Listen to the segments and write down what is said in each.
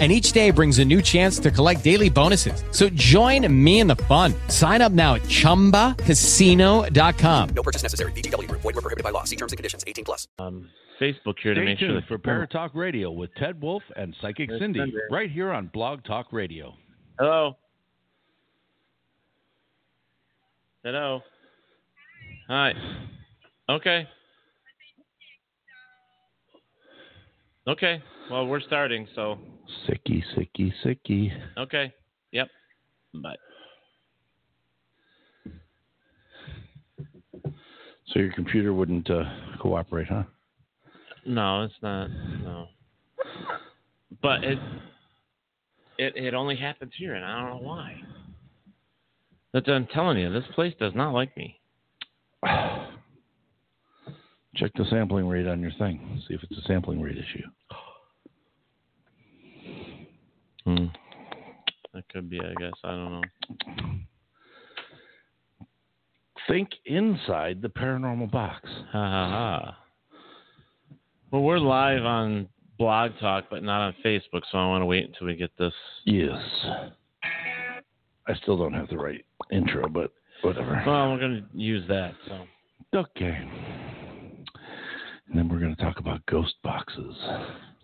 And each day brings a new chance to collect daily bonuses. So join me in the fun. Sign up now at chumbacasino.com. No purchase necessary. VGW Group. Void were prohibited by law. See terms and conditions. 18 plus. um, Facebook here to make sure tuned that for Paratalk Radio with Ted Wolf and Psychic There's Cindy, Cindy. right here on Blog Talk Radio. Hello. Hello. Hi. Okay. Okay. Well, we're starting, so Sicky, sicky, sicky. okay. Yep. Bye. So your computer wouldn't uh, cooperate, huh? No, it's not. No. But it it it only happens here, and I don't know why. But I'm telling you, this place does not like me. Check the sampling rate on your thing. See if it's a sampling rate issue. Hmm. That could be, I guess. I don't know. Think inside the paranormal box. Ha ha ha. Well, we're live on Blog Talk, but not on Facebook, so I want to wait until we get this. Yes. I still don't have the right intro, but whatever. Well, we're going to use that. So Okay. And then we're going to talk about ghost boxes.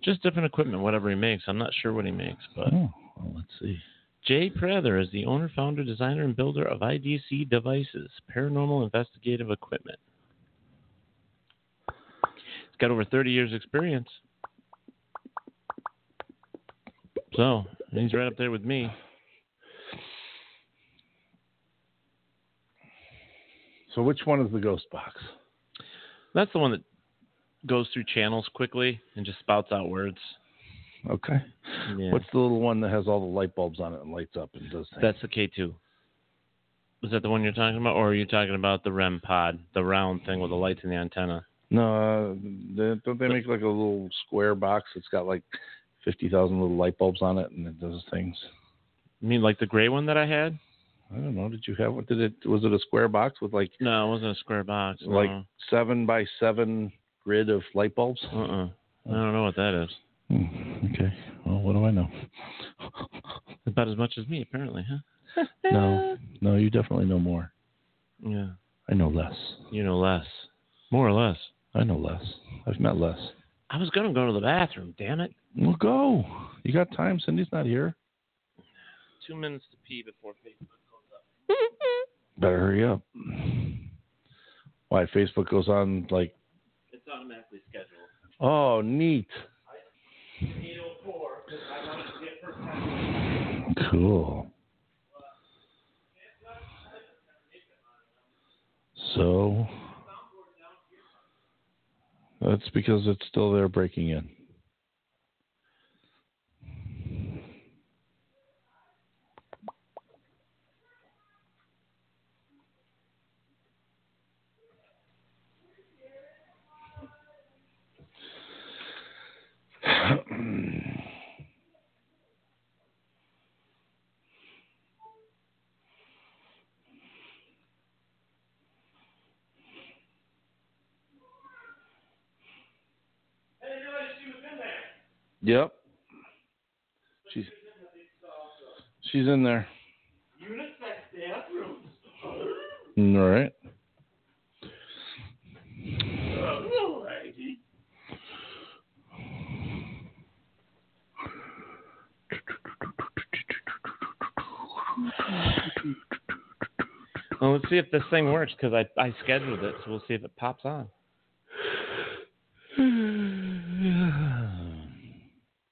Just different equipment, whatever he makes. I'm not sure what he makes, but Oh, well, let's see. Jay Prather is the owner, founder, designer, and builder of IDC Devices, paranormal investigative equipment. He's got over 30 years' experience. So he's right up there with me. So which one is the ghost box? That's the one that goes through channels quickly and just spouts out words. Okay. Yeah. What's the little one that has all the light bulbs on it and lights up and does things? That's the K2. Is that the one you're talking about, or are you talking about the REM pod, the round thing with the lights and the antenna? no, uh, they, don't they make like a little square box that's got like fifty thousand little light bulbs on it and it does things? You mean like the gray one that I had? I don't know. Did you have what? Did it? Was it a square box with like No, it wasn't a square box. No. like seven by seven grid of light bulbs? Uh-uh. I don't know what that is. Hmm, okay. Well, what do I know? About as much as me, apparently, huh? no, no. You definitely know more. Yeah. I know less. You know less. More or less. I know less. I've met less. I was going to go to the bathroom, damn it. Well, go. You got time. Cindy's not here. Two minutes to pee before Facebook goes up. Better hurry up. Why Facebook goes on like? Automatically scheduled. Oh, neat. 804, because I wanted to get first time. Cool. So that's because it's still there breaking in. Yep. She's she's in there. All mm, right. Well, let's see if this thing works, because I, I scheduled it, so we'll see if it pops on.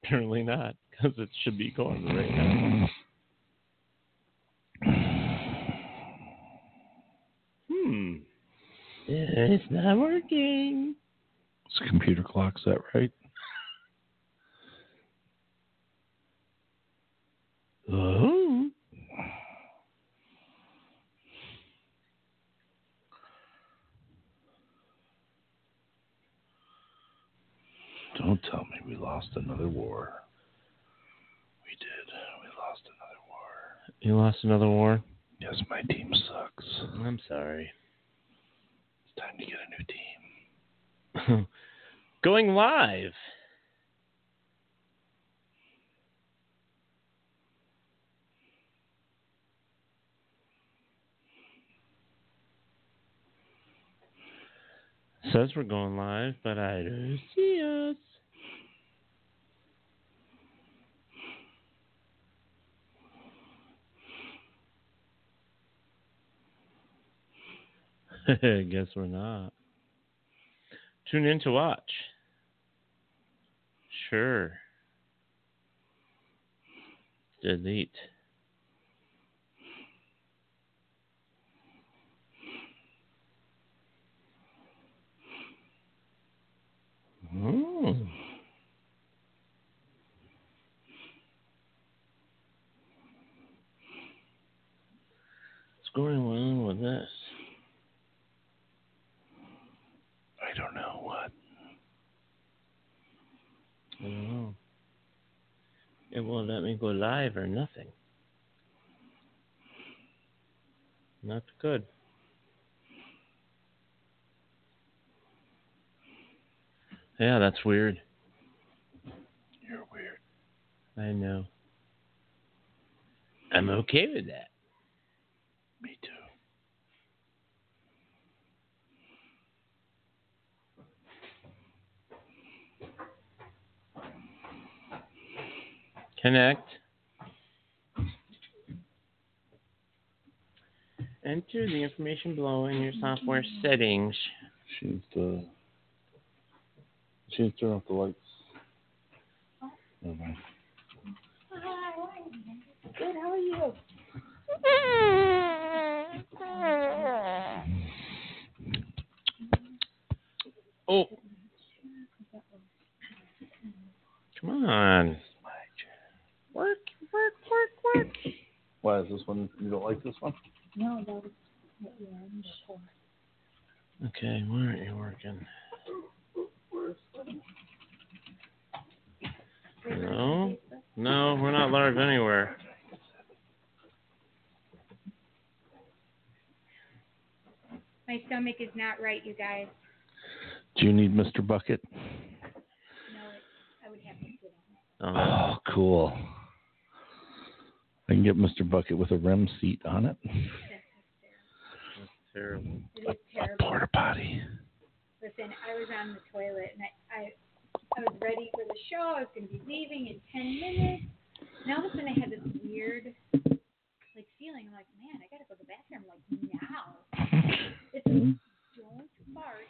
Apparently not, because it should be going right now. Hmm. It's not working. It's a computer clock, is that right? Oh. Don't tell me we lost another war. We did. We lost another war. You lost another war? Yes, my team sucks. I'm sorry. It's time to get a new team. Going live. Says we're going live, but I don't see us. Guess we're not. Tune in to watch. Sure. Delete. Hmm. Oh. What's going on with this? I don't know what. I don't know. It won't let me go live or nothing. Not good. Yeah, that's weird. You're weird. I know. I'm okay with that. Me too. Connect. Enter the information below in your software settings. She needs to. She needs to turn off the lights. Never mind. Good, how are you? Oh. Come on. Work, work, work, work. Why is this one? You don't like this one? No, that was what you were in before. Okay, why aren't you working? No, no, we're not live anywhere. My stomach is not right, you guys. Do you need Mr. Bucket? No, I would have to sit on it. Oh, Oh, cool. I can get Mr. Bucket with a REM seat on it. that's terrible. It is A terrible. porta potty. Listen, I was on the toilet and I, I, I was ready for the show. I was going to be leaving in 10 minutes. And all of a sudden I had this weird, like, feeling. I'm like, man, I got to go to the bathroom, like, now. It's mm-hmm. don't fart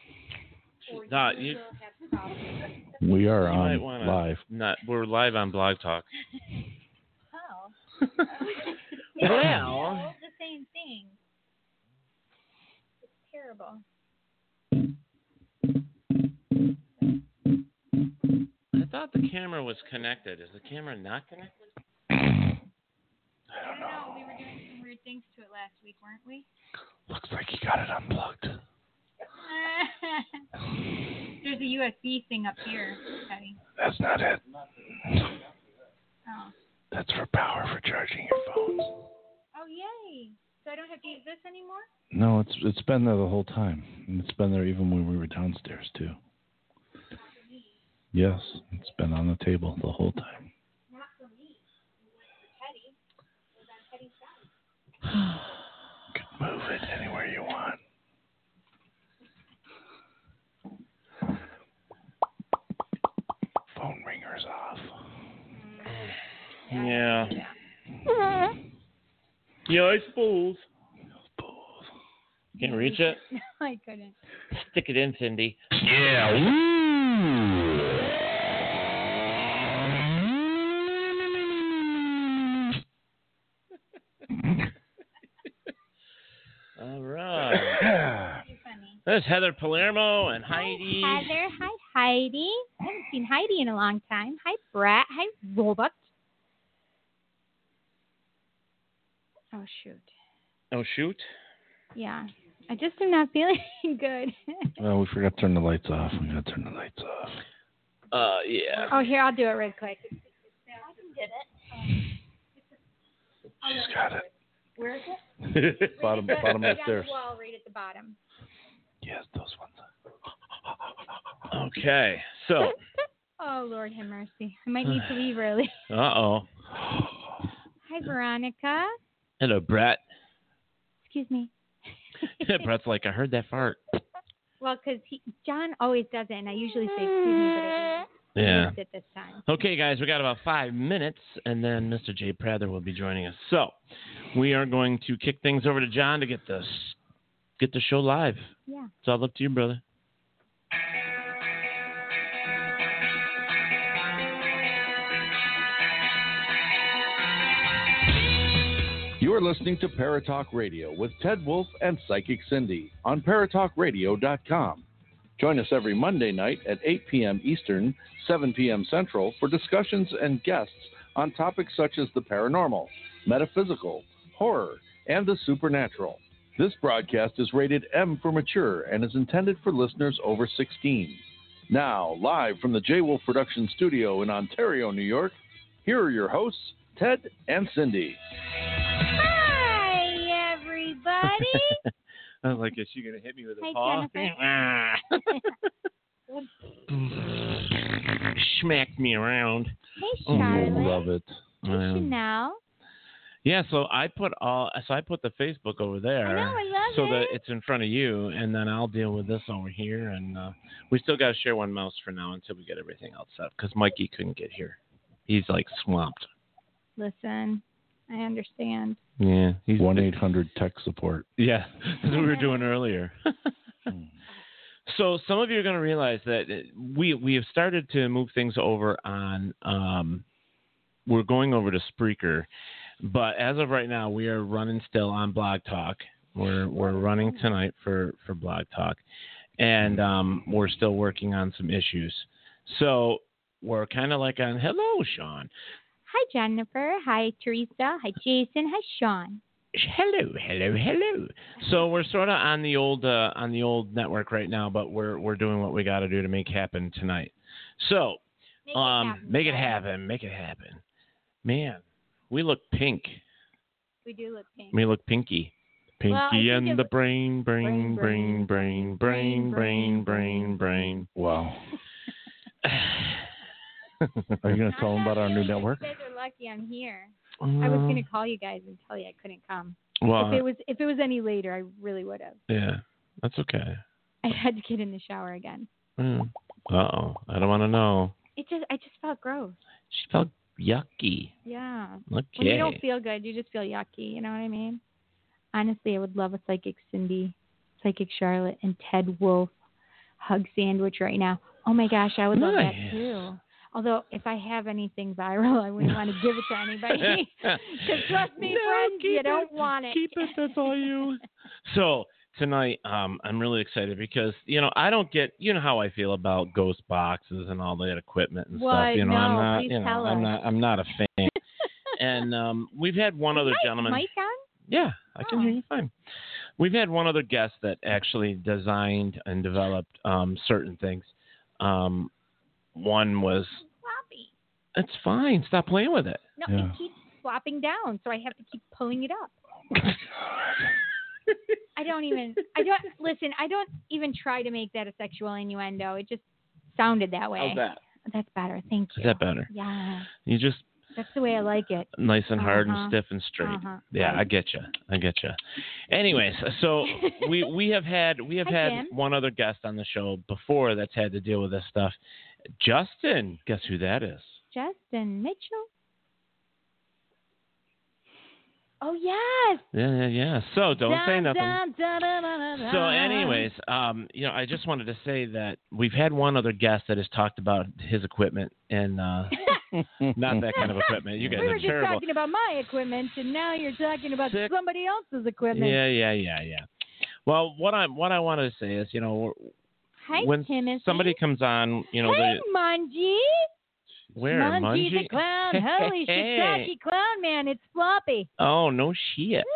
or you Not- you- will have problems. We are You on live. Not, we're live on Blog Talk. Oh. Well. The same thing. It's terrible. I thought the camera was connected. Is the camera not connected? I don't know. We were doing some weird things to it last week, weren't we? Looks like you got it unplugged. There's a USB thing up here, Teddy. That's not it. Oh. That's for power for charging your phones. Oh, yay. So I don't have to use this anymore? No, it's it's been there the whole time. And it's been there even when we were downstairs too. Yes, it's been on the table the whole time. Not for me. For Teddy. It was on Teddy's side. You can move it anywhere you want. Phone ringer's off. Yeah. Yeah, mm-hmm. I suppose. Fools. Can't reach it? No, I couldn't. Stick it in, Cindy. Yeah. All right. There's Heather Palermo and Heidi. Hi, Heather. Hi, Heidi. I haven't seen Heidi in a long time. Hi, Brett. Hi, Robot. Oh, shoot. Oh, shoot. Yeah. I just am not feeling good. well, we forgot to turn the lights off. We got to turn the lights off. Uh, yeah. Oh, here, I'll do it real quick. I can get it. She's got it. Where is it? Bottom, Right at the- bottom right right there. Wall, right at the bottom. Yes, those ones. Okay. So, Oh, Lord have mercy. I might need to leave early. uh oh. Hi, Veronica. Hello, Brett. Excuse me. Brett's like, I heard that fart. Well, because John always does it, and I usually say excuse me, but I didn't. Yeah. it this time. Okay, guys, we got about five minutes, and then Mr. Jay Prather will be joining us. So, we are going to kick things over to John to get this, get the show live. Yeah. It's all up to you, brother. You are listening to Paratalk Radio with Ted Wolf and Psychic Cindy on paratalkradio.com. Join us every Monday night at 8 p.m. Eastern, 7 p.m. Central for discussions and guests on topics such as the paranormal, metaphysical, horror, and the supernatural. This broadcast is rated M for mature and is intended for listeners over 16. Now, live from the J Wolf Production Studio in Ontario, New York, here are your hosts, Ted and Cindy. Hi, everybody. I was like, is she gonna hit me with a Hi, paw? Smacked me around. hey, Oh, Charlotte. Love it. Hey, Um, Chanel. Yeah, so I put all so I put the Facebook over there. I know, I love so it. that it's in front of you, and then I'll deal with this over here, and uh, we still got to share one mouse for now until we get everything else up because Mikey couldn't get here. He's like swamped. Listen, I understand. Yeah, he's 1 800 tech support. Yeah, that's what we were doing earlier. so some of you are going to realize that we we have started to move things over on. Um, we're going over to Spreaker, but as of right now, we are running still on Blog Talk. We're we're running tonight for for Blog Talk, and um, we're still working on some issues. So we're kind of like on hello, Sean. Hi, Jennifer. Hi, Teresa. Hi, Jason. Hi, Sean. hello, hello, hello. So we're sort of on the old uh, on the old network right now, but we're we're doing what we got to do to make happen tonight. So Make um, it happen. make it happen, make it happen. Man, we look pink. We do look pink. We look pinky. Pinky Well, and the brain, brain, brain, brain, brain, brain, brain, brain, brain, brain. Wow. Are you going to tell them about our new network? You guys are lucky I'm here. I was gonna call you guys and tell you I couldn't come. Well, if it was if it was any later, I really would have. yeah, that's okay. I had to get in the shower again. Uh oh, I don't want to know. It just I just felt gross. She felt yucky. Yeah. Okay. When you don't feel good, you just feel yucky. You know what I mean? Honestly, I would love a psychic Cindy, psychic Charlotte, and Ted Wolf hug sandwich right now. Oh my gosh, I would love that too. Although if I have anything viral, I wouldn't want to give it to anybody. Because trust me, No, friends, you keep don't want it. Keep it. That's all you. so tonight, um, I'm really excited because you know I don't get you know how I feel about ghost boxes and all that equipment and What? stuff. You know, I'm No, not. please You know, I'm not. I'm not a fan. and um, we've had one other Mike, gentleman. Mike on? Yeah, I can Oh. hear you fine. We've had one other guest that actually designed and developed um, certain things. Um, one was. It's fine. Stop playing with it. No, Yeah. it keeps flopping down, so I have to keep pulling it up. I don't even. I don't listen. I don't even try to make that a sexual innuendo. It just sounded that way. How's that? That's better. Thank you. Is that better? Yeah, You just that's the way I like it. nice and hard Uh-huh. and stiff and straight. Uh-huh. Yeah, I get you. I get you. Anyways, so we we have had we have Hi, had Jim. one other guest on the show before that's had to deal with this stuff. Justin, guess who that is? Justin Mitchell. Oh yes. Yeah, yeah, yeah. So don't say nothing. dun, dun, dun, dun, dun, So, anyways, um, you know, I just wanted to say that we've had one other guest that has talked about his equipment and uh, not that kind of equipment. You guys we were are just terrible. talking about my equipment, and now you're talking about Sick. somebody else's equipment. Yeah, yeah, yeah, yeah. Well, what I what I wanted to say is, you know, Hi, when Timothy. somebody comes on, you know, hey, they, Manji. Where, Munchie's Mungie? a clown. Holy Hey. shiitake clown man. It's floppy. Oh no shit.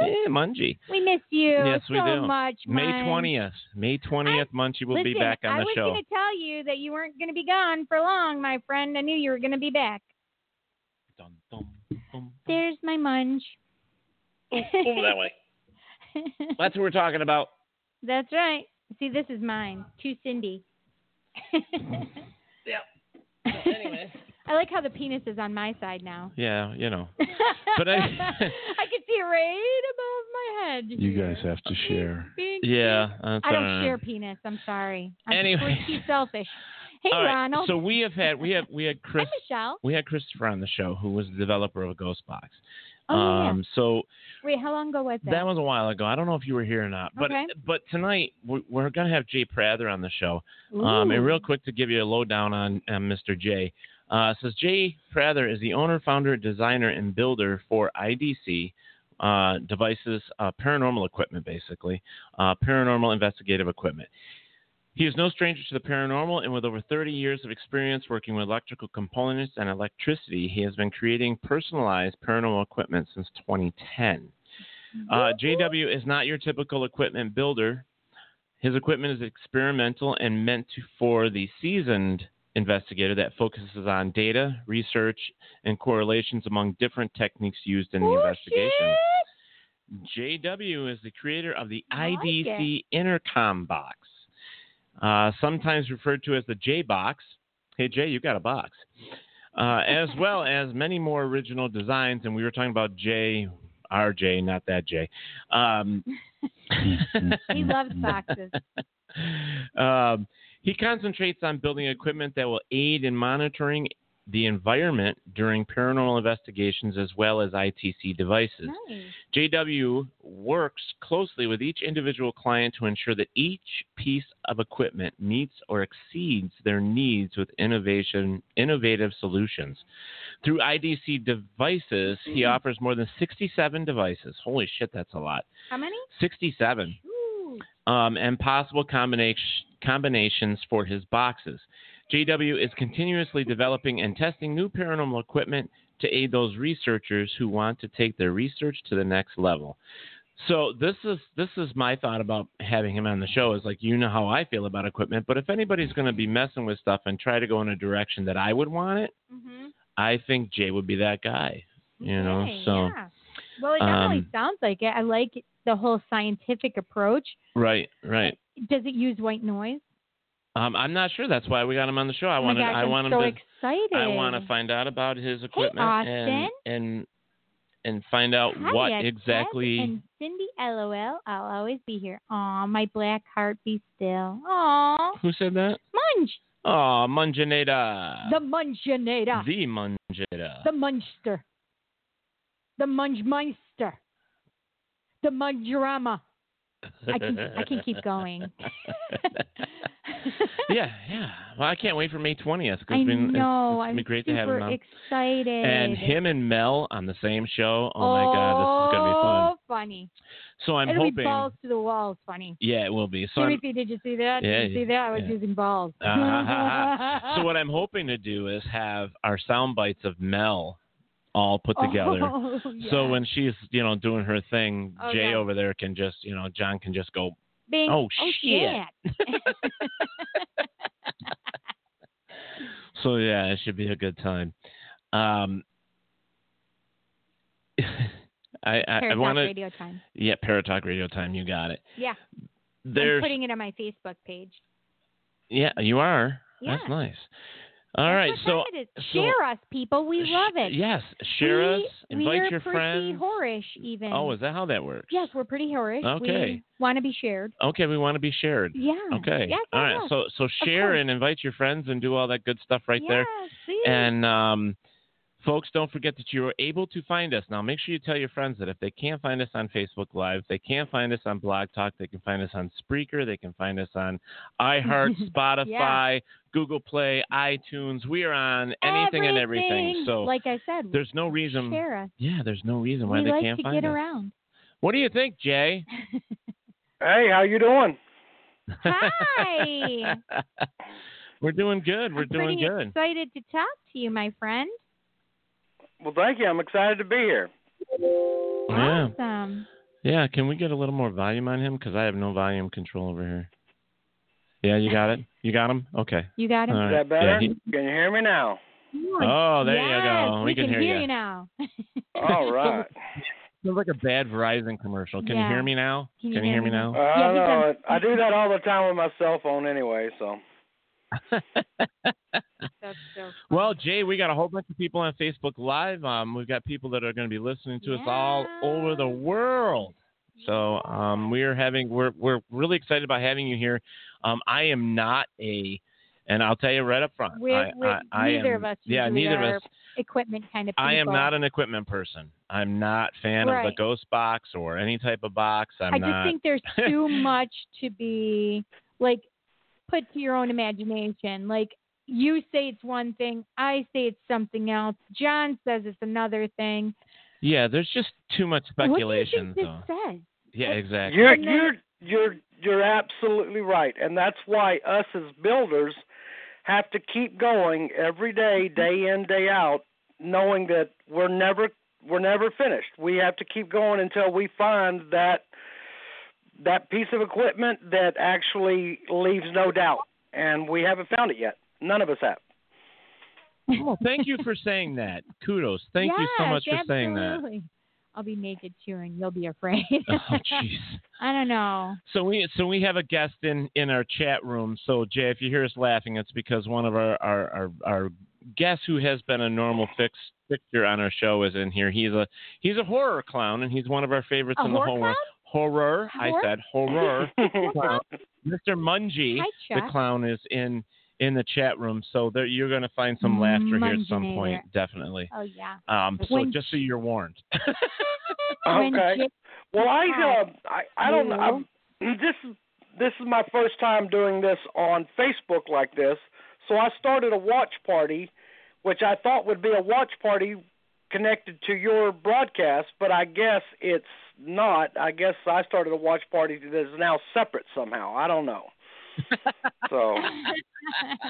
Hey, Mungie. We miss you Yes, we so do. much. May Munch. twentieth. May twentieth, Munchie will be back on I the was show. going to tell you that you weren't going to be gone for long, my friend. I knew you were going to be back. Dun, dun, dun. There's my munch. Oh, over that way. That's what we're talking about. That's right. See, this is mine. To Cindy. Yep. Anyway. I like how the penis is on my side now. Yeah, you know. But I- I can see it right above my head. You guys have to share. Big, Yeah. That's I don't all right. share penis. I'm sorry. I'm Anyway. too selfish. Hey, All right, Ronald. So we have had we have we had Chris Hi, Michelle. we had Christopher on the show who was the developer of Ghostbox. Oh, yeah. um so Wait, how long ago was that? that was a while ago. I don't know if you were here or not. But Okay. but tonight we're, we're going to have Jay Prather on the show. Um, and real quick to give you a lowdown on, on Mr. Jay. Uh, says Jay Prather is the owner, founder, designer, and builder for IDC uh, devices, uh, paranormal equipment, basically, uh, paranormal investigative equipment. He is no stranger to the paranormal, and with over 30 years of experience working with electrical components and electricity, he has been creating personalized paranormal equipment since 2010. Uh, JW is not your typical equipment builder. His equipment is experimental and meant to, for the seasoned investigator that focuses on data, research, and correlations among different techniques used in the investigation. JW is the creator of the like IDC InterComm Box, uh, sometimes referred to as the J Box. Hey, Jay, you got a box. Uh, as well as many more original designs, and we were talking about J, RJ, not that J. Um, He loves boxes. um, he concentrates on building equipment that will aid in monitoring the environment during paranormal investigations as well as ITC devices. Nice. JW works closely with each individual client to ensure that each piece of equipment meets or exceeds their needs with innovation, innovative solutions. Through IDC devices, he offers more than 67 devices. Holy shit, that's a lot. How many? 67 um, and possible combination, combinations for his boxes. JW is continuously developing and testing new paranormal equipment to aid those researchers who want to take their research to the next level. So this is this is my thought about having him on the show is like you know how I feel about equipment, but if anybody's going to be messing with stuff and try to go in a direction that I would want it, Mm-hmm. I think Jay would be that guy. You know, so yeah. Well, it definitely um, sounds like it. I like the whole scientific approach. right, right. Does it use white noise? Um, I'm not sure. That's why we got him on the show. I oh want to. I want him so to. excited. I want to find out about his equipment and and and find out Hi, what exactly. Ted and Cindy, LOL. I'll always be here. Aw, my black heart be still. Aw, Who said that? Munch. Oh, Munjaneda. The Munchinator. The Munjada. The Munster. The Munchmeister. The Munjrama. I can I can keep going. yeah, yeah. Well, I can't wait for May twentieth I been, it's- know. It's, I'm great to have him on. excited. And him and Mel on the same show. Oh, my God, this is gonna be fun. Oh, funny. So I'm It'll be balls to the walls funny. Yeah, it will be. So I'm, Timothy, did you see that? Yeah, did you see that? I was yeah. using balls. Ah, so what I'm hoping to do is have our sound bites of Mel all put together. Oh, So when she's, you know, doing her thing, Oh, Jay yeah. over there can just, you know, John can just go, Bing. oh, shit. So yeah, it should be a good time. Um, I I, I want to radio time. yeah, Paratalk Radio Time. You got it. Yeah. There's I'm putting it on my Facebook page. yeah, you are. Yeah. That's nice. All right, so share us, people. We love it. Yes, share we, us. Invite your pretty friends. whorish, even. Oh, is that how that works? Yes, we're pretty whorish. Okay. We want to be shared. Okay, we want to be shared. Yeah. Okay. Yes, all yes, right. So so share and invite your friends and do all that good stuff right there. Yeah, see? And um, folks, don't forget that you are able to find us. Now, make sure you tell your friends that if they can't find us on Facebook Live, they can't find us on Blog Talk, they can find us on Spreaker, they can find us on iHeart, Spotify, Google Play, iTunes. We are on anything and everything. So like I said, there's no reason. share us. Yeah, there's no reason why we they like can't to find get us. around. What do you think, Jay? Hey, how you doing? Hi. We're doing good. We're I'm doing good. excited to talk to you, my friend. Well, thank you. I'm excited to be here. Yeah. Awesome. Yeah. Can we get a little more volume on him? Because I have no volume control over here. Yeah, you got it. You got him. Okay. You got him. All Is right. that better? Yeah, he- Can you hear me now? Oh, there you go. We can, can hear hear you. you now. All right. Sounds like a bad Verizon commercial. Can you hear me now? Can you Can you hear hear me me? now? Uh, I Yeah, don't know. I do that all the time with my cell phone anyway, so. Well, Jay, we got a whole bunch of people on Facebook Live. Um, we've got people that are going to be listening to us all over the world. So um, we are having we're we're really excited about having you here. Um, I am not a, and I'll tell you right up front. We're- I, we're- I, I neither am, of us Yeah, neither of us. equipment kind of people. I am not an equipment person. I'm not fan of the ghost box or any type of box. I'm I just not. think there's too much to be like put to your own imagination. Like you say it's one thing, I say it's something else. John says it's another thing. yeah, there's just too much speculation. What do you think though. this says? Yeah, exactly. You're you're you're you're absolutely right, and that's why us as builders have to keep going every day, mm-hmm. day in, day out, knowing that we're never we're never finished. We have to keep going until we find that that piece of equipment that actually leaves no doubt, and we haven't found it yet. None of us have. Well, thank you for saying that. Kudos. Thank you so Yes, much for saying that. I'll be naked too, and you'll be afraid. Oh, jeez. I don't know. So we so we have a guest in in our chat room. So Jay, if you hear us laughing, it's because one of our our our, our guests who has been a normal fix, fixture on our show is in here. He's a he's a horror clown, and he's one of our favorites A in the horror whole world. Horror, I said horror. Mr. Mungie, Hi, the clown, is in in the chat room. So there, you're going to find some laughter here at some Munginator. point, definitely. Oh yeah. Um, so When- just so you're warned. Okay. Well, I Hi. uh, I I don't know. I'm- This this is my first time doing this on Facebook like this. So I started a watch party, which I thought would be a watch party connected to your broadcast, but I guess it's not. I guess I started a watch party that is now separate somehow. I don't know. So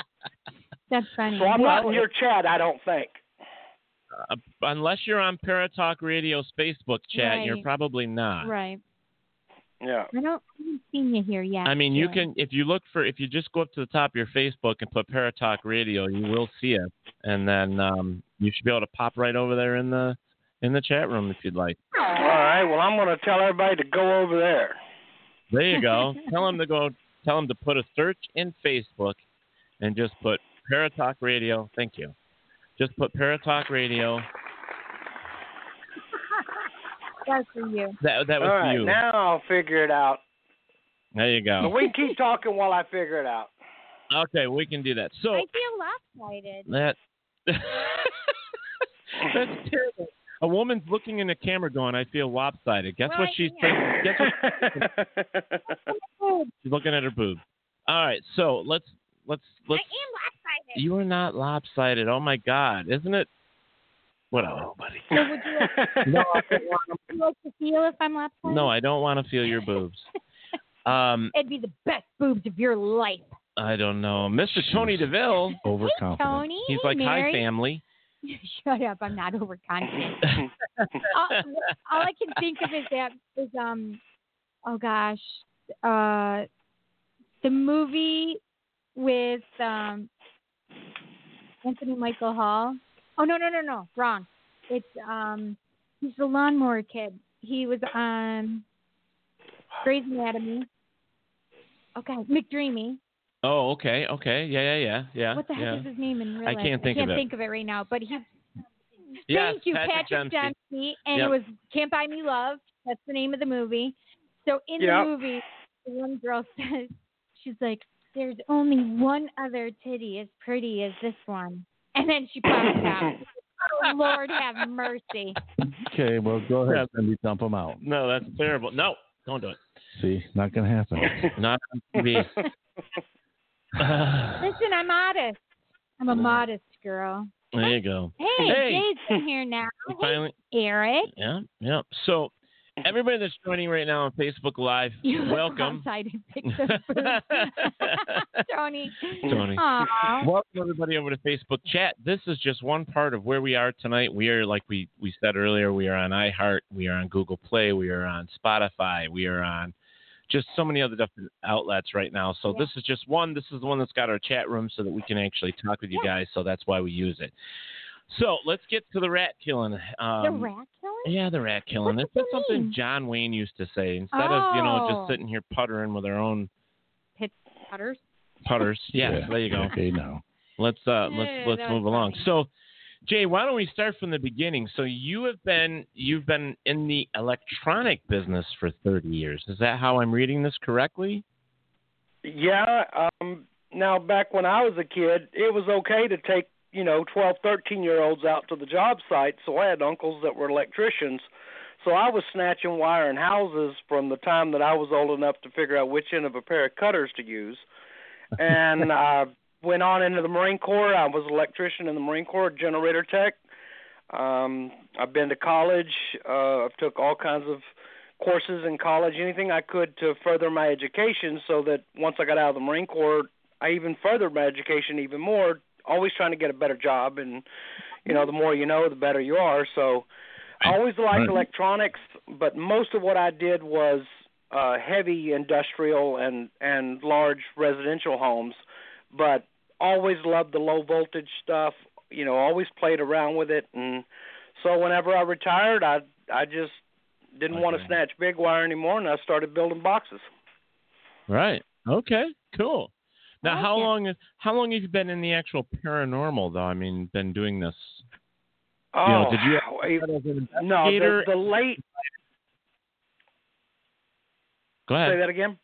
That's funny. so I'm not in your chat. I don't think. uh, unless you're on Paratalk Radio's Facebook chat, you're probably not. Right. Yeah. I don't I haven't seen you here yet. I mean, you Jay. can if you look for if you just go up to the top of your Facebook and put Paratalk Radio, you will see it, and then um, you should be able to pop right over there in the in the chat room if you'd like. All right. Well, I'm going to tell everybody to go over there. There you go. tell them to go. Tell them to put a search in Facebook, and just put Paratalk Radio. Thank you. Just put Paratalk Radio. That's for you. That that was All right. you. Now I'll figure it out. there you go. But go. we can keep talking while I figure it out. Okay, we can do that. So I feel lopsided. that that's terrible. A woman's looking in the camera, going, "I feel lopsided." Guess Well, what I she's can't. thinking? Guess what she's looking at her boob. All right, so let's let's let's. I am lopsided. You are not lopsided. Oh my God, isn't it? Whatever, buddy. So would you like, No, I don't want would you like to feel if I'm lopsided? No, I don't want to feel your boobs. Um, It'd be the best boobs of your life. I don't know, Mr. Tony Deville. Hey, Overconfident. Tony. He's hey, like, "Hi, Mary. family." Shut up! I'm not overconfident. all, all I can think of is that is um, oh gosh, uh, the movie with um, Anthony Michael Hall. Oh no no no no wrong. It's um, he's the lawnmower kid. He was on Grey's Anatomy. Okay, McDreamy. Oh, okay, okay, yeah, yeah, yeah, yeah. What the heck yeah. is his name in real I life? can't think I can't it. think of it right now. But he Yes, Thank you, Patrick Patrick, Dempsey. Dempsey. And Yep. it was Can't Buy Me Love. That's the name of the movie. So in Yep. the movie, the one girl says, she's like, there's only one other titty as pretty as this one. And then she pops out. oh, Lord have mercy. Okay, well, go ahead, Yeah. Dump them out. No, that's terrible. No, don't do it. See, not going to happen. Not on TV. Listen, I'm modest. I'm a modest girl. there you go. Hey, Hey. Jay's in here now. We Hey, Eric. yeah, yeah. So, Everybody that's joining right now on Facebook Live, You welcome. outside and pick the food. Tony. Tony. Aw. Welcome everybody over to Facebook chat. This is just one part of where we are tonight. We are like we we said earlier, we are on iHeart, we are on Google Play, we are on Spotify, we are on just so many other different outlets right now. So Yeah. this is just one. This is the one that's got our chat room so that we can actually talk with you guys. So that's why we use it. So let's get to the rat killing. Um, the rat killing? Yeah, the rat killing. What's That's that something mean? John Wayne used to say. Instead of you know Oh. just sitting here puttering with our own Pit putters? putters. Yeah, there you go. Okay, now. Let's uh let's let's move along. funny. So Jay, why don't we start from the beginning? So you have been you've been in the electronic business for 30 years. Is that how I'm reading this correctly? Yeah. Um, now, back when I was a kid, it was okay to take, you know, 12, 13 year olds out to the job site. So I had uncles that were electricians. So I was snatching wire in houses from the time that I was old enough to figure out which end of a pair of cutters to use. And I went on into the Marine Corps. I was an electrician in the Marine Corps, generator tech. Um, I've been to college. Uh, I've took all kinds of courses in college, anything I could to further my education so that once I got out of the Marine Corps, I even furthered my education even more, always trying to get a better job and you know, the more you know, the better you are. So I always liked Right. electronics, but most of what I did was uh heavy industrial and and large residential homes, but always loved the low voltage stuff, you know, always played around with it and so whenever I retired, I I just didn't want to snatch big wire anymore, and I started building boxes. Right. Okay. Cool. Now, how Okay. long how long have you been in the actual paranormal though? I mean, been doing this. Oh, know, did you- oh, it- As an no, the, the late. Go ahead. Say that again.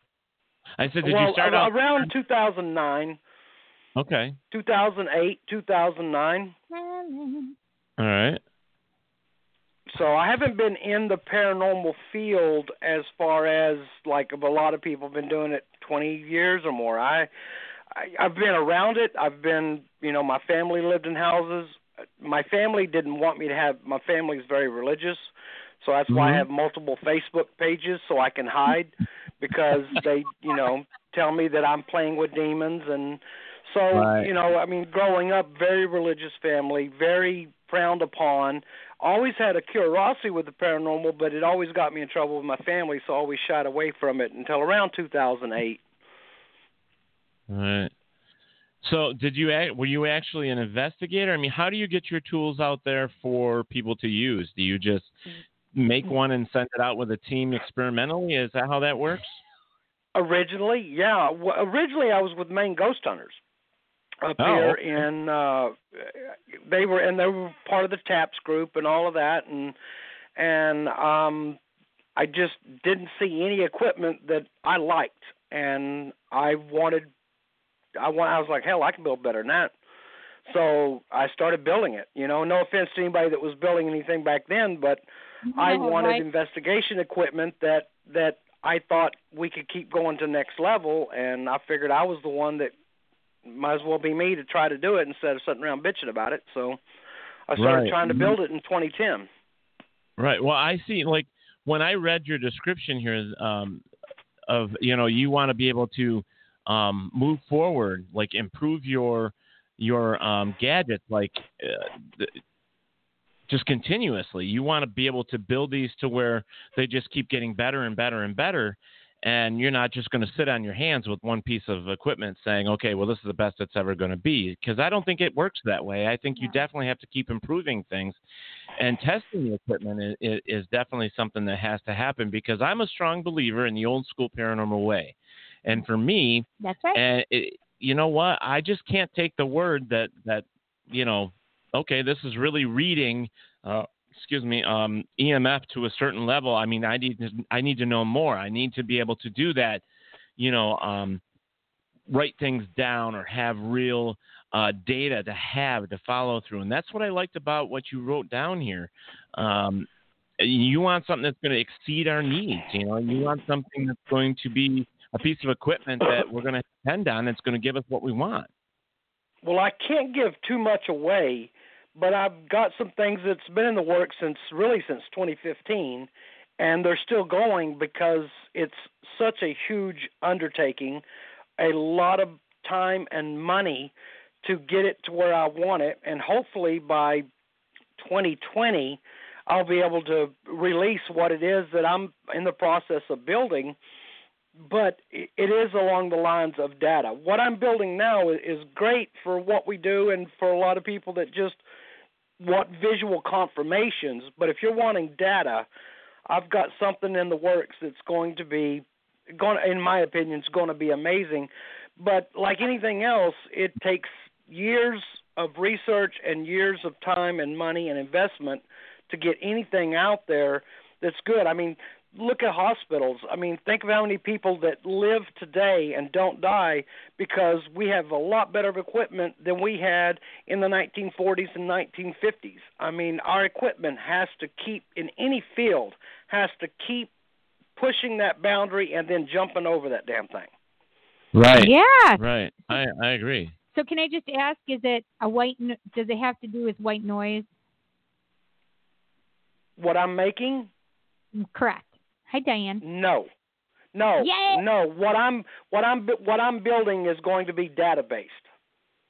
I said, did well, you start ar- off? around 2009, Okay. 2008, 2009. All right. So I haven't been in the paranormal field as far as like a lot of people have been doing it 20 years or more. I, I I've been around it. I've been, you know, my family lived in houses. My family didn't want me to have. My family's very religious, so that's why I Mhm. have multiple Facebook pages so I can hide because they, you know, tell me that I'm playing with demons and so, Right. you know, I mean, growing up, very religious family, very frowned upon. Always had a curiosity with the paranormal, but it always got me in trouble with my family, so I always shied away from it until around 2008. All right. So, did you act, were you actually an investigator? I mean, how do you get your tools out there for people to use? Do you just make one and send it out with a team experimentally? Is that how that works? Originally, yeah. W- originally, I was with Maine Ghost Hunters up Oh, here in. Uh, they were and they were part of the TAPS group and all of that, and and um, I just didn't see any equipment that I liked, and I wanted. I want. I was like, hell, I can build better than that. So I started building it. You know, no offense to anybody that was building anything back then, but I wanted right. investigation equipment that that I thought we could keep going to the next level, and I figured I was the one that might as well be me to try to do it instead of sitting around bitching about it. So I started Right. trying to Mhm. build it in 2010. Right. Well, I see. Like when I read your description here, um, of you know, you want to be able to um, move forward, like improve your your um, gadgets, like uh, th- just continuously. You want to be able to build these to where they just keep getting better and better and better. And you're not just going to sit on your hands with one piece of equipment saying, okay, well, this is the best it's ever going to be. Because I don't think it works that way. I think you definitely have to keep improving things and testing the equipment is, is definitely something that has to happen because I'm a strong believer in the old school paranormal way. And for me, That's right. and it, you know what, I just can't take the word that that you know, okay, this is really reading, uh, excuse me, um, EMF to a certain level. I mean, I need to, I need to know more. I need to be able to do that, you know, um, write things down or have real uh, data to have to follow through. And that's what I liked about what you wrote down here. Um, you want something that's going to exceed our needs. You know, you want something that's going to be a piece of equipment that we're going to depend on. That's going to give us what we want. Well, I can't give too much away, but I've got some things that's been in the works since really since 2015, and they're still going because it's such a huge undertaking, a lot of time and money to get it to where I want it, and hopefully by 2020 I'll be able to release what it is that I'm in the process of building. But it is along the lines of data. What I'm building now is great for what we do and for a lot of people that just want visual confirmations. But if you're wanting data, I've got something in the works that's going to be going in my opinion is going to be amazing but like anything else it takes years of research and years of time and money and investment to get anything out there that's good i mean look at hospitals i mean think of how many people that live today and don't die because we have a lot better equipment than we had in the 1940s and 1950s i mean our equipment has to keep in any field has to keep pushing that boundary and then jumping over that damn thing. Right. Yeah. Right. I I agree. So can I just ask, is it a white? no- Does it have to do with white noise? What I'm making? Correct. Hi, Diane. No. No. Yay! No. What I'm what I'm what I'm building is going to be data based.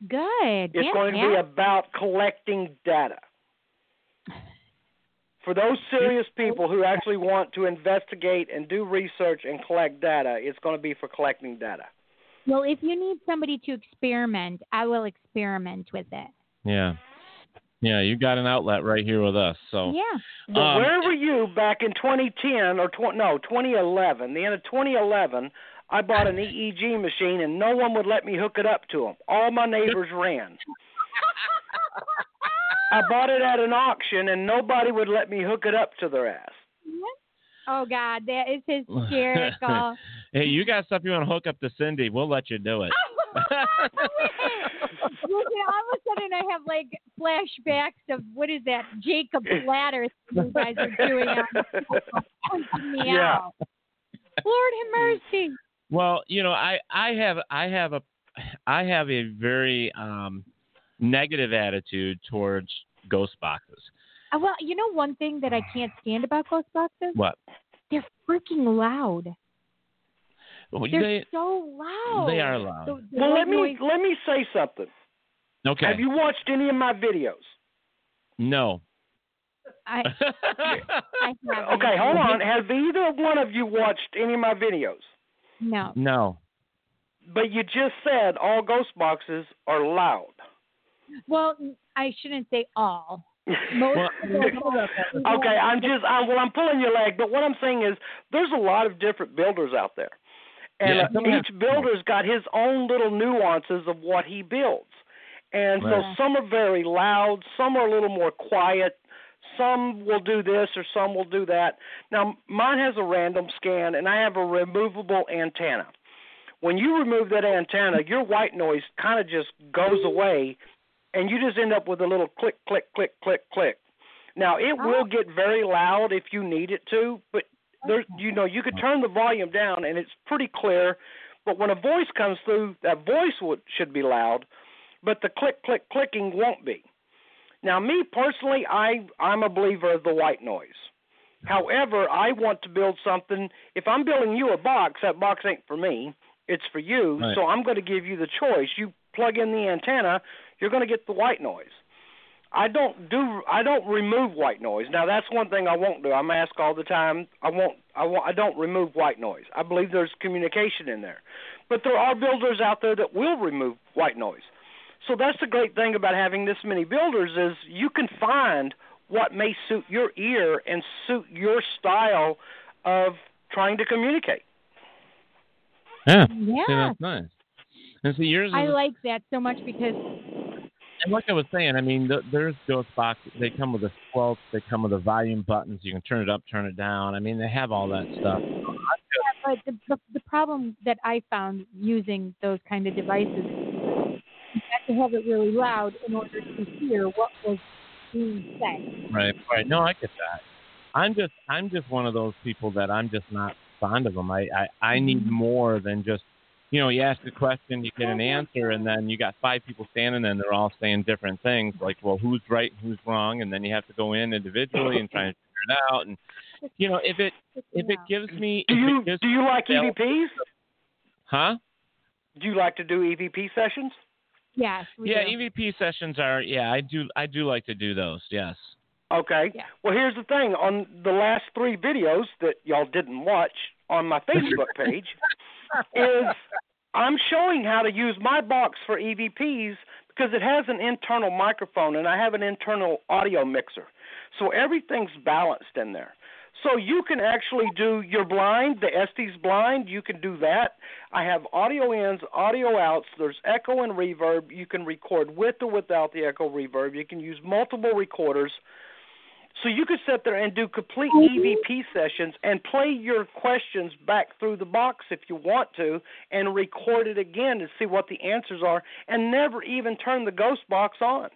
Good. It's going to be about collecting data. For those serious people who actually want to investigate and do research and collect data, it's going to be for collecting data. Well, if you need somebody to experiment, I will experiment with it. Yeah. Yeah, you got an outlet right here with us. So Yeah. But Um, where were you back in 2010 or tw- no 2011? The end of 2011, I bought an EEG machine and no one would let me hook it up to them. All my neighbors ran. I bought it at an auction and nobody would let me hook it up to their ass. Oh God, that is hysterical. hey, you got stuff you want to hook up to Cindy? We'll let you do it. Listen, all of a sudden I have like flashbacks of what is that Jacob's ladder you guys are doing on me Yeah. out. Lord have mercy. Well, you know, I I have I have a I have a very um negative attitude towards ghost boxes. Uh, Well, you know one thing that I can't stand about ghost boxes? What? They're freaking loud. Well, They're they so loud. they are loud. The- the Well, let me noise- let me say something. Okay. Have you watched any of my videos? No. I, I haven't. Okay, hold on. Have either one of you watched any of my videos? No. no. But you just said all ghost boxes are loud. Well, I shouldn't say all. Most Well, okay, I'm just I'm, well, I'm pulling your leg, but what I'm saying is there's a lot of different builders out there, and Yeah, uh, each builder's got his own little nuances of what he builds, and so some are very loud, some are a little more quiet, some will do this or some will do that. Now mine has a random scan, and I have a removable antenna. When you remove that antenna, your white noise kind of just goes away, and you just end up with a little click, click, click, click, click. Now it will get very loud if you need it to, but there, you know, you could turn the volume down and it's pretty clear. But when a voice comes through, that voice would should be loud, but the click, click, clicking won't be. Now, me personally, I I'm a believer of the white noise. However, I want to build something. If I'm building you a box, that box ain't for me. It's for you. Right. So I'm going to give you the choice. You plug in the antenna, you're going to get the white noise. I don't do I don't remove white noise. Now that's one thing I won't do. I'm asked all the time. I won't I won't I don't remove white noise. I believe there's communication in there. But there are builders out there that will remove white noise. So that's the great thing about having this many builders is you can find what may suit your ear and suit your style of trying to communicate. Yeah. See, Yeah. that's nice. And see, yours is I like that so much because And like I was saying, I mean, th- there's ghost boxes. They come with a squelch. They come with the volume buttons. You can turn it up, turn it down. I mean, they have all that stuff. Yeah, but the, the the problem that I found using those kind of devices, you had to have it really loud in order to hear what was being said. Right, right. No, I get that. I'm just, I'm just one of those people that I'm just not fond of them. I, I, I need mm-hmm. more than just, you know, you ask a question, you get an mm-hmm. answer, and then you got five people standing, and they're all saying different things. Like, well, who's right and who's wrong, and then you have to go in individually and try and figure it out. And you know, if it if it gives me, Do you gives do you like sales- EVPs? Huh? Do you like to do EVP sessions? Yes. We Yeah, do. EVP sessions are. Yeah, I do. I do like to do those. Yes. Okay. Yeah. Well, here's the thing. On the last three videos that y'all didn't watch on my Facebook page, is I'm showing how to use my box for EVPs because it has an internal microphone and I have an internal audio mixer. So everything's balanced in there. So you can actually do your blind, the Estes blind, you can do that. I have audio ins, audio outs, there's echo and reverb. You can record with or without the echo reverb. You can use multiple recorders. So you could sit there and do complete EVP sessions and play your questions back through the box if you want to and record it again to see what the answers are and never even turn the ghost box on.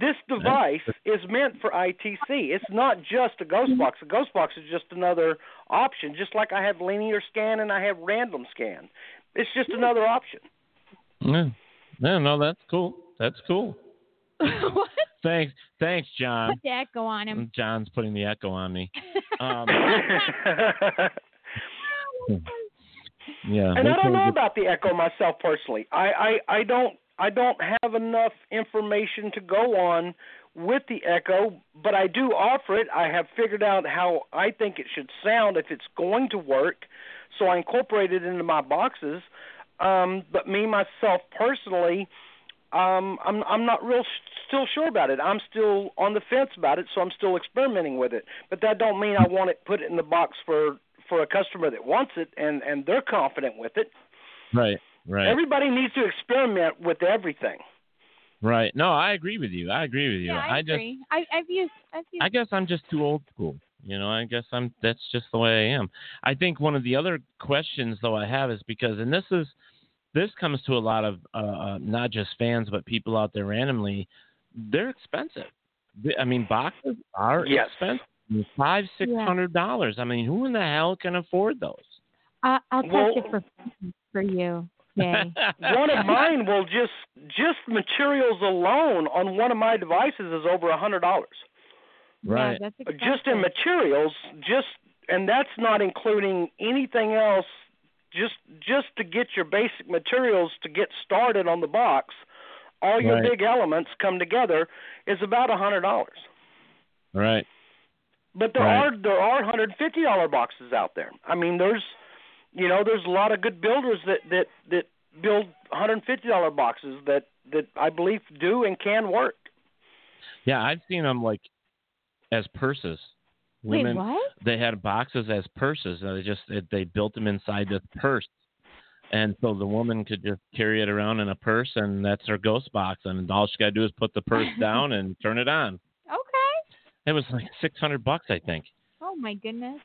This device is meant for ITC. It's not just a ghost box. A ghost box is just another option, just like I have linear scan and I have random scan. It's just another option. Yeah. No, no, that's cool. That's cool. what? Thanks, thanks, John. Put the echo on him. John's putting the echo on me. Um, yeah. and I don't know about the echo myself personally. I, I I don't I don't have enough information to go on with the echo, but I do offer it. I have figured out how I think it should sound if it's going to work, so I incorporate it into my boxes. Um, but me myself personally, um, I'm I'm not real still sure about it. I'm still on the fence about it, so I'm still experimenting with it. But that don't mean I want it put it in the box for for a customer that wants it and and they're confident with it. Right. Right. Everybody needs to experiment with everything. right. No, I agree with you. I agree with you. Yeah, I, just agree. I, I've used. I've used. I guess I'm just too old school. You know, I guess I'm that's just the way I am. I think one of the other questions though I have is because and this is this comes to a lot of uh, uh not just fans but people out there randomly, they're expensive. I mean boxes are Yes. expensive. Five, six hundred dollars. I mean, who in the hell can afford those? I, I'll touch Well- it for for you. Jay. One of mine will just just materials alone on one of my devices is over a hundred dollars. Right. Yeah, that's Just in materials, just and that's not including anything else. Just just to get your basic materials to get started on the box, all your Right. big elements come together is about a hundred dollars. Right. But there Right. are there are hundred and fifty dollar boxes out there. I mean, there's you know there's a lot of good builders that that that build hundred and fifty dollar boxes that that I believe do and can work. Yeah, I've seen them like as purses. Wait, what? they had boxes as purses. And they just they- they built them inside the purse, and so the woman could just carry it around in a purse, and that's her ghost box. And all she got to do is put the purse down and turn it on. Okay. It was like six hundred bucks, I think. Oh my goodness.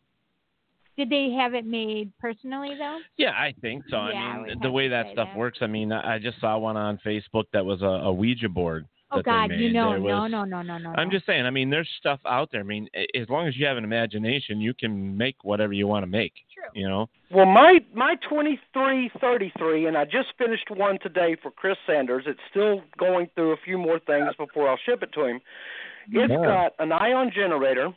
Did they have it made personally though? Yeah, I think so. Yeah, I mean, the way that stuff that. works. I mean, I I just saw one on Facebook that was a, a Ouija board. Oh that God, you know, There no, no, no, no, no. I'm no. just saying. I mean, there's stuff out there. I mean, as long as you have an imagination, you can make whatever you want to make. True. You know. Well, my my twenty three thirty three, and I just finished one today for Chris Sanders. It's still going through a few more things before I'll ship it to him. It's Yeah. got an ion generator.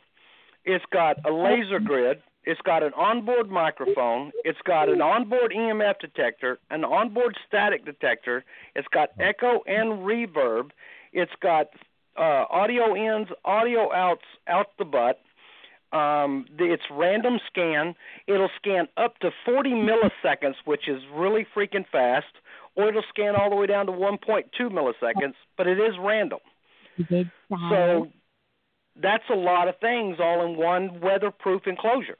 It's got a laser grid. It's got an onboard microphone. It's got an onboard EMF detector, an onboard static detector. It's got oh. echo and reverb. It's got uh, audio ins, audio outs out the butt. Um, it's random scan. It'll scan up to 40 milliseconds, which is really freaking fast, or it'll scan all the way down to 1.2 milliseconds, but it is random. You did say. So that's a lot of things all in one weatherproof enclosure.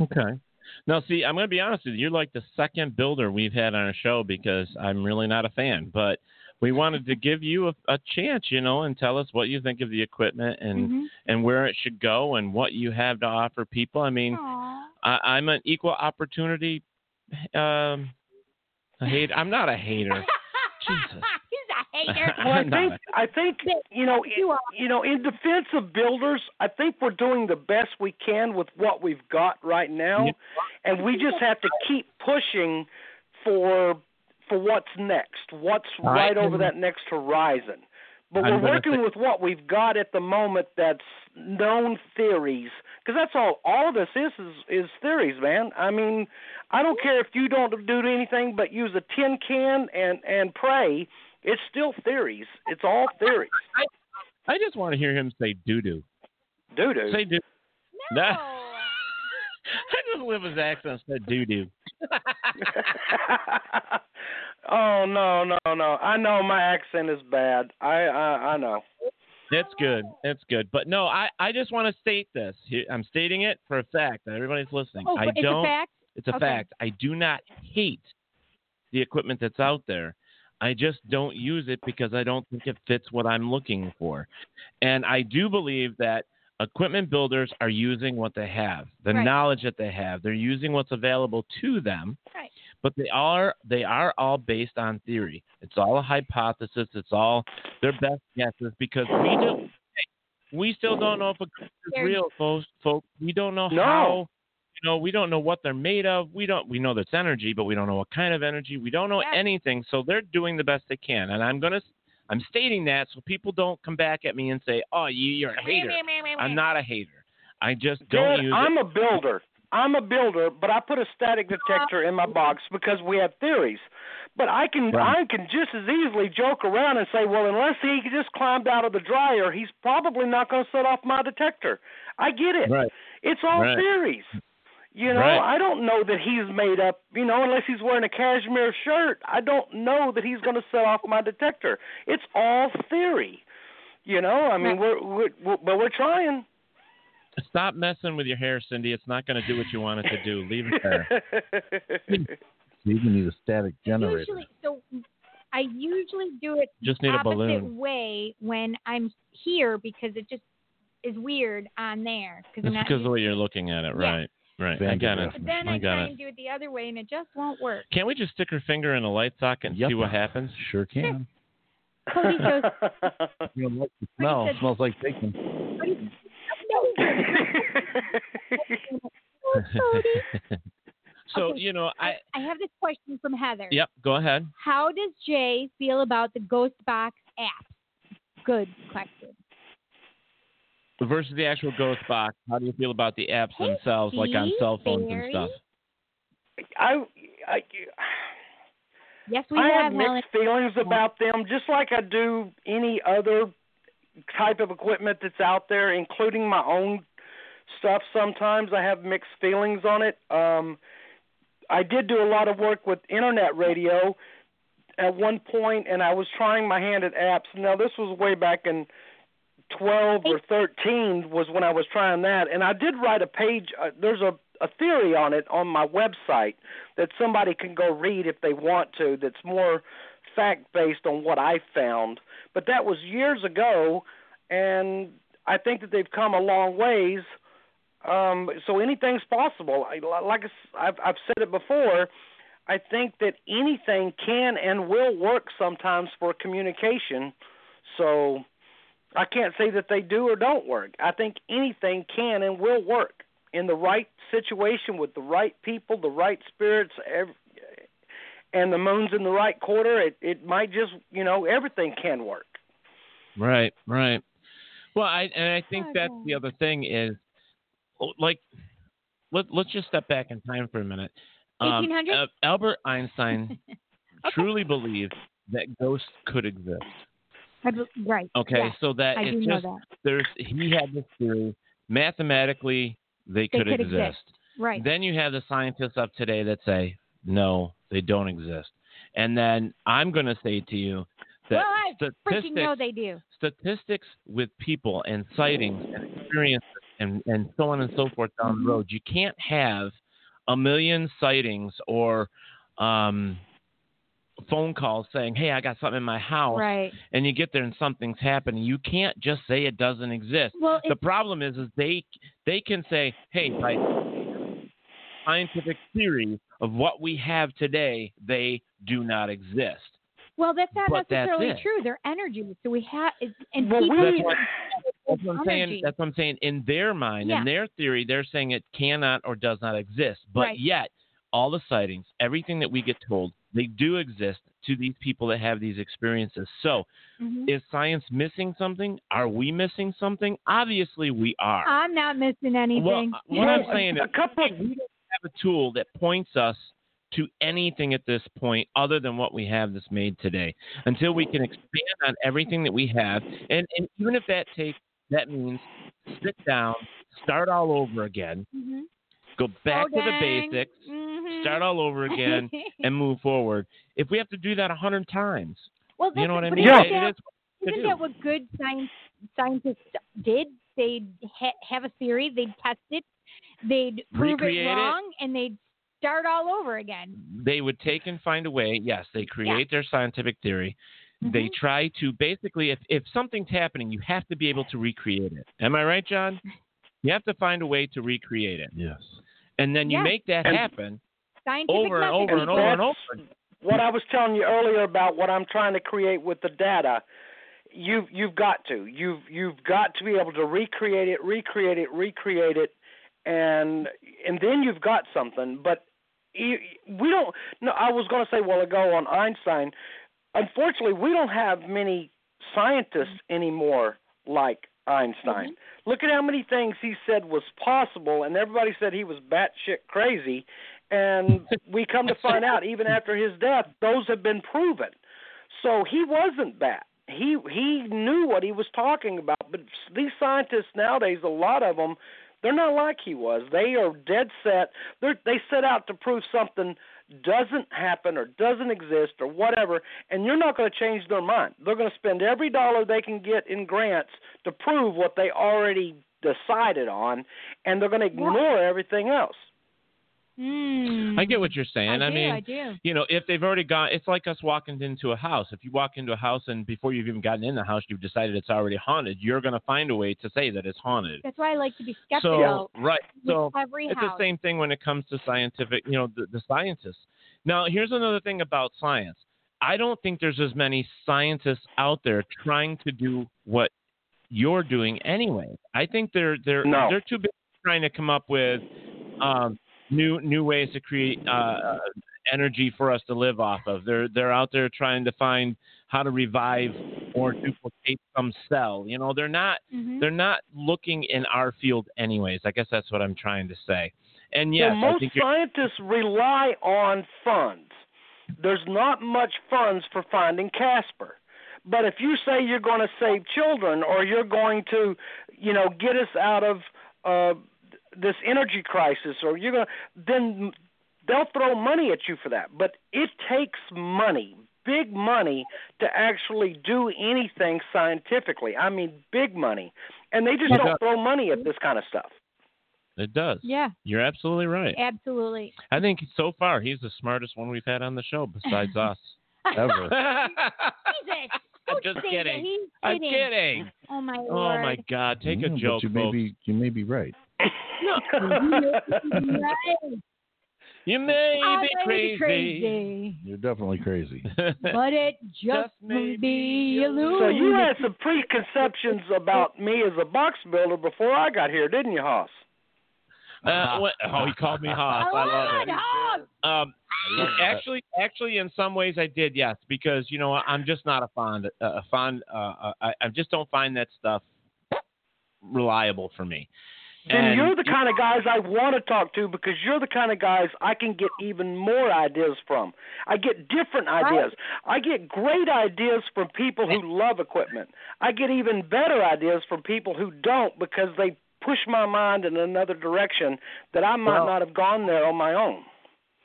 Okay. Now, see, I'm going to be honest with you. You're like the second builder we've had on our show because I'm really not a fan. But we wanted to give you a, a chance, you know, and tell us what you think of the equipment and Mhm. and where it should go and what you have to offer people. I mean, Aw. I, I'm an equal opportunity. Um, a hate. I'm not a hater. Jesus. He's a hater. Well, I think I think you know You are. you know in defense of builders, I think we're doing the best we can with what we've got right now, Yeah. and we just have to keep pushing for for what's next, what's I right over that next horizon. But I'm we're working say- with what we've got at the moment that's known theories. Because that's all. All of this is, is is theories, man. I mean, I don't care if you don't do anything but use a tin can and and pray. It's still theories. It's all theories. I just want to hear him say doo doo. Doo doo. Say doo. No. That- I just live his accent said doo doo. oh no no no! I know my accent is bad. I I, I know. It's good. It's good. But no, I, I just want to state this. Here- I'm stating it for a fact that everybody's listening. Oh, I it's don't. a fact. It's a Okay. fact. I do not hate the equipment that's out there. I just don't use it because I don't think it fits what I'm looking for. And I do believe that equipment builders are using what they have, the Right. knowledge that they have. They're using what's available to them. Right. But they are they are all based on theory. It's all a hypothesis. It's all their best guesses because we don't we still don't know if a ghost is real, folks. Folks, we don't know No. how you know, we don't know what they're made of. We don't we know there's energy, but we don't know what kind of energy. We don't know Yeah. anything. So they're doing the best they can. And I'm gonna I'm stating that so people don't come back at me and say, "Oh, you, you're a hater." I'm not a hater. I just don't Dad, use I'm it. a builder. I'm a builder, but I put a static detector in my box because we have theories. But I can Right. I can just as easily joke around and say, well, unless he just climbed out of the dryer, he's probably not going to set off my detector. I get it. Right. It's all Right. theories. You know, Right. I don't know that he's made up. You know, unless he's wearing a cashmere shirt, I don't know that he's going to set off my detector. It's all theory. You know, I mean, we're, we're, we're but we're trying. Stop messing with your hair, Cindy. It's not going to do what you want it to do. Leave it there. You even need a static generator. Usually, so I usually do it Just need a opposite balloon. way when I'm here because it just is weird on there because I'm It's not. because of the way you're looking at it, Yeah. Right? Right. I got it. but then I I got try it. and do it the other way and it just won't work. Can't we just stick her finger in a light socket and Yep. see what happens? Sure can. Cody goes, You don't like the smell. said- smells like bacon. Cody, Cody. so Okay. you know, I I have this question from Heather. yep. Go ahead. How does Jay feel about the Ghost Box app? Good question. Versus the actual Ghost Box, how do you feel about the apps Hey, themselves, like on cell phones and stuff? I, I, Yes, we I have have mixed feelings about them, just like I do any other type of equipment that's out there, including my own stuff. Sometimes I have mixed feelings on it. Um, I did do a lot of work with internet radio at one point, and I was trying my hand at apps. Now this was way back in 12 or 13 was when I was trying that, and I did write a page. Uh, there's a a theory on it on my website that somebody can go read if they want to. That's more fact based on what I found. But that was years ago, and I think that they've come a long ways. Um, so anything's possible. I, like I've, I've said it before, I think that anything can and will work sometimes for communication. So I can't say that they do or don't work. I think anything can and will work in the right situation with the right people, the right spirits, ev- and the moon's in the right quarter. It it might just you know everything can work. Right, right. Well, I and I think that's the other thing is, oh, like, let let's just step back in time for a minute. Um, uh, Albert Einstein truly believed that ghosts could exist. Be- Right. Okay, yeah, so that I do it's know just that. there's he had this theory mathematically they could, could exist. exist. Right. Then you have the scientists of today that say no, they don't exist. And then I'm going to say to you that well, I freaking statistics know they do. statistics with people and sightings and experiences and, and so on and so forth down Mm-hmm. the road. You can't have a million sightings or um, phone calls saying, "Hey, I got something in my house," Right. and you get there and something's happening. You can't just say it doesn't exist. Well, the problem is, is they they can say, "Hey, by scientific theory of what we have today, they do not exist." well, that's not but necessarily it. true. They're energy, so we have and Well, people. That's what, that's what I'm saying. That's what I'm saying. In their mind, Yeah. in their theory, they're saying it cannot or does not exist. But Right. yet, all the sightings, everything that we get told, they do exist to these people that have these experiences. So, Mhm. is science missing something? Are we missing something? Obviously, we are. I'm not missing anything. Well, what I'm saying is, a couple of we don't have a tool that points us to anything at this point other than what we have that's made today. Until we can expand on everything that we have, and and even if that takes that means sit down, start all over again, Mhm. Go back Slow to the down. basics, Mhm. start all over again, and move forward. If we have to do that a hundred times, well, you know what I mean? Isn't, It that, is what to isn't that what good science scientists did? They'd ha- have a theory, they'd test it, they'd prove Recreate it it. wrong, and they'd start all over again. they would take and find a way. Yes, they create their scientific theory. They Mhm. try to basically, if, if something's happening, you have to be able to recreate it. Am I right, John? You have to find a way to recreate it. Yes. And then you Yeah. make that And- happen Scientific over and method, over and people. over and over. what I was telling you earlier about what I'm trying to create with the data, you've you've got to you've you've got to be able to recreate it, recreate it, recreate it, and and then you've got something. But you, we don't. No, I was going to say a while ago on Einstein. Unfortunately, we don't have many scientists anymore like Einstein. Mm-hmm. Look at how many things he said was possible, and everybody said he was batshit crazy. And we come to find out, even after his death, those have been proven. So he wasn't bat. He he knew what he was talking about. But these scientists nowadays, a lot of them, they're not like he was. They are dead set. They they set out to prove something doesn't happen or doesn't exist or whatever, and you're not going to change their mind. They're going to spend every dollar they can get in grants to prove what they already decided on, and they're going to ignore everything else. Hmm. I get what you're saying. I, I, do, mean, I do. you know, if they've already gone, it's like us walking into a house. If you walk into a house and before you've even gotten in the house, you've decided it's already haunted, you're going to find a way to say that it's haunted. That's why I like to be skeptical. So, skeptical right. So, every it's house. the same thing when it comes to scientific, you know, the, the scientists. Now, here's another thing about science. I don't think there's as many scientists out there trying to do what you're doing anyway. I think they're they're No. they're too busy trying to come up with um, new new ways to create uh, energy for us to live off of. They're they're out there trying to find how to revive or duplicate some cell. You know, they're not Mhm. they're not looking in our field anyways. I guess that's what I'm trying to say. And yes, well, I most think scientists rely on funds. There's not much funds for finding Casper. But if you say you're going to save children or you're going to, you know, get us out of uh, this energy crisis or you're going to, then they'll throw money at you for that. But it takes money, big money, to actually do anything scientifically. I mean, big money. And they just Yeah. don't throw money at this kind of stuff. it does. Yeah, You're absolutely right. absolutely. I think so far he's the smartest one we've had on the show besides us. Ever. Jesus, I'm just say kidding. I'm kidding. kidding. Oh my Oh my God! Take Yeah, a joke, you may folks. be you may be right. Right. You may I be crazy, crazy, You're definitely crazy. but it just, may be illusion. So you had some preconceptions about me as a box builder before I got here, didn't you, Hoss? Uh, what, oh, he called me Hoss. I love it. Hoss. Um, love that. actually, actually, in some ways, I did yes, because you know? I'm just not a fond, uh, a fond. Uh, uh, I, I just don't find that stuff reliable for me. Then And- you're the kind of guys I want to talk to because you're the kind of guys I can get even more ideas from. I get different ideas. I get great ideas from people who love equipment. I get even better ideas from people who don't because they push my mind in another direction that I might Well- not have gone there on my own.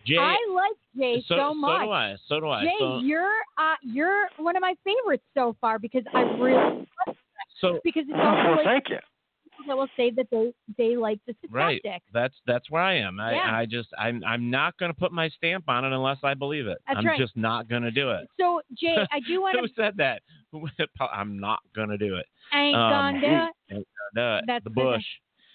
Jay, I like Jay so, so much. So do I. So do I. Jay, so, you're uh, you're one of my favorites so far because I really so because it's Well, also like thank you. That will say that they they like the right. That's that's where I am. I, Yeah. I just I'm I'm not going to put my stamp on it unless I believe it. That's I'm right. just not going to do it. So Jay, I do want to. Who said that? I'm not going to do it. I ain't Um, gonna do it. Ain't gonna do it. That's the bush.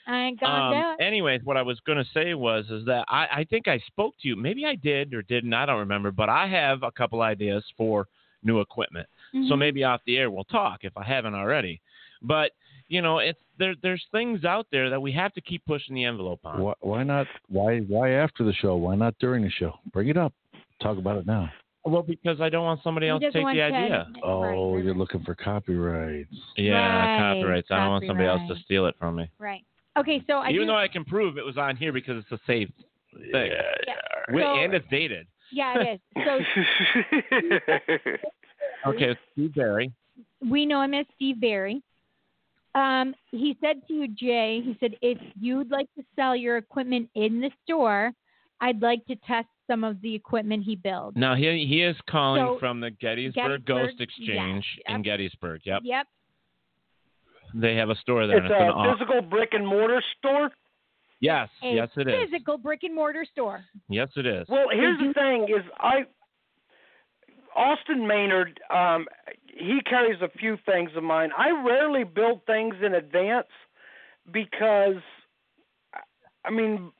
I ain't gonna Um, do it. anyways, what I was going to say was is that I, I think I spoke to you. Maybe I did or didn't. I don't remember. But I have a couple ideas for new equipment. So Mhm. maybe off the air we'll talk if I haven't already. But you know, it's there. There's things out there that we have to keep pushing the envelope on. Why, why not? Why why after the show? Why not during the show? Bring it up. Talk about it now. Well, because I don't want somebody else to take the idea. Oh, you're looking for copyrights. Yeah, Right, copyrights. I don't want somebody else to steal it from me. Right. Okay, so I Even do, though I can prove it was on here because it's a saved thing. Yeah. Wi- So- and it's dated. yeah, it is. So Okay, Steve Barry. we know him as Steve Barry. Um, he said to you, Jay, he said, if you'd like to sell your equipment in the store, I'd like to test some of the equipment he builds. Now he he is calling So, from the Gettysburg, Gettysburg, Ghost yes, Exchange in. Gettysburg. Yep. Yep. They have a store there. it's and it's an a off- physical brick and mortar store. Yes, A yes it is. physical brick and mortar store. Yes it is. Well, here's do- the thing: is I Austin Maynard, um, he carries a few things of mine. I rarely build things in advance because, I mean,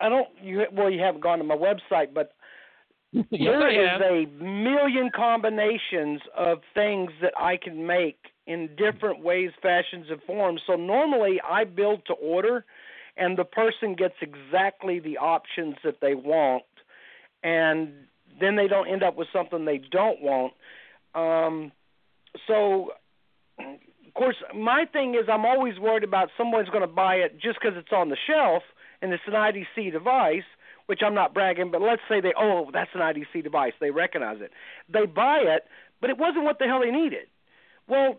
I don't. You well, you haven't gone to my website, but yes there is a million combinations of things that I can make in different ways, fashions, and forms. So normally I build to order, and the person gets exactly the options that they want, and then they don't end up with something they don't want. Um, so, of course, my thing is I'm always worried about someone's going to buy it just because it's on the shelf and it's an IDC device, which I'm not bragging, but let's say they, oh, that's an IDC device. They recognize it. They buy it, but it wasn't what the hell they needed. Well,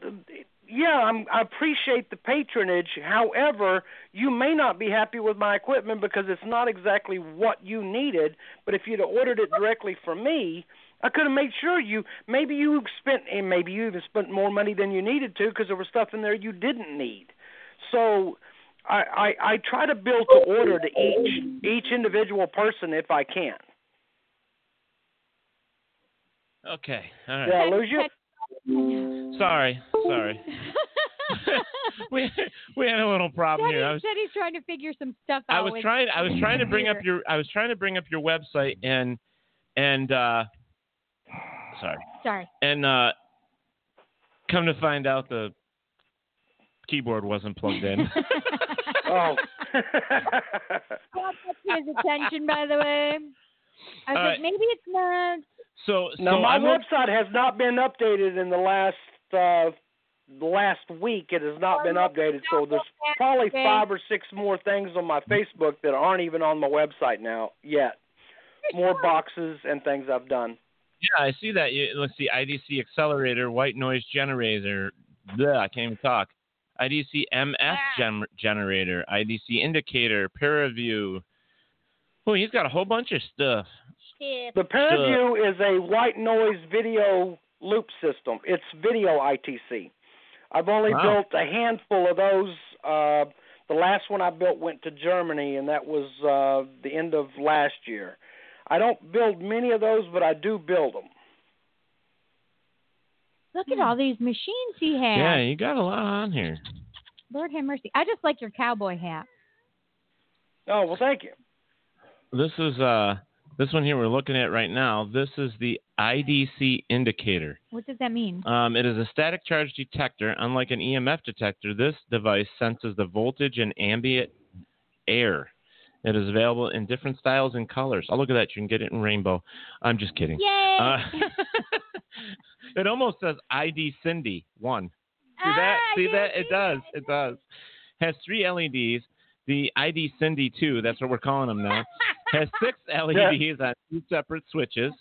yeah, I'm, I appreciate the patronage. However, you may not be happy with my equipment because it's not exactly what you needed. But if you'd ordered it directly from me, I could have made sure you maybe you spent and maybe you even spent more money than you needed to because there was stuff in there you didn't need. So I, I I try to build to order to each each individual person if I can. Okay. All Did I right. lose you? Sorry. Sorry. we we had a little problem Said, here. I was said he's trying to figure some stuff out. I was trying I was trying to bring up your I was trying to bring up your website and and uh sorry. Sorry. And uh come to find out the keyboard wasn't plugged in. Oh. Brought that his attention, by the way. I was All like, maybe it's not. so No, so my I'm look- website has not been updated in the last uh last week. It has not been updated, so there's probably Okay. five or six more things on my Facebook that aren't even on my website now yet. More boxes and things I've done. Yeah, I see that. You, let's see, IDC accelerator, white noise generator. Bleh, I can't even talk. IDC MS gen- generator, IDC indicator, ParaView. Oh, he's got a whole bunch of stuff. The ParaView is a white noise video loop system. It's video ITC. I've only Wow. built a handful of those. Uh, the last one I built went to Germany, and that was uh, the end of last year. I don't build many of those, but I do build them. Look at all these machines he has. Yeah, you got a lot on here. Lord have mercy. I just like your cowboy hat. Oh well, thank you. This is uh this one here we're looking at right now. This is the IDC indicator. What does that mean? Um, it is a static charge detector. Unlike an EMF detector, this device senses the voltage in ambient air. It is available in different styles and colors. Oh, look at that. You can get it in rainbow. I'm just kidding. Yay! Uh, it almost says ID Cindy 1. See that? Ah, See that? did It see does. It does. Has three LEDs. The ID Cindy 2, that's what we're calling them now, has six LEDs on two separate switches.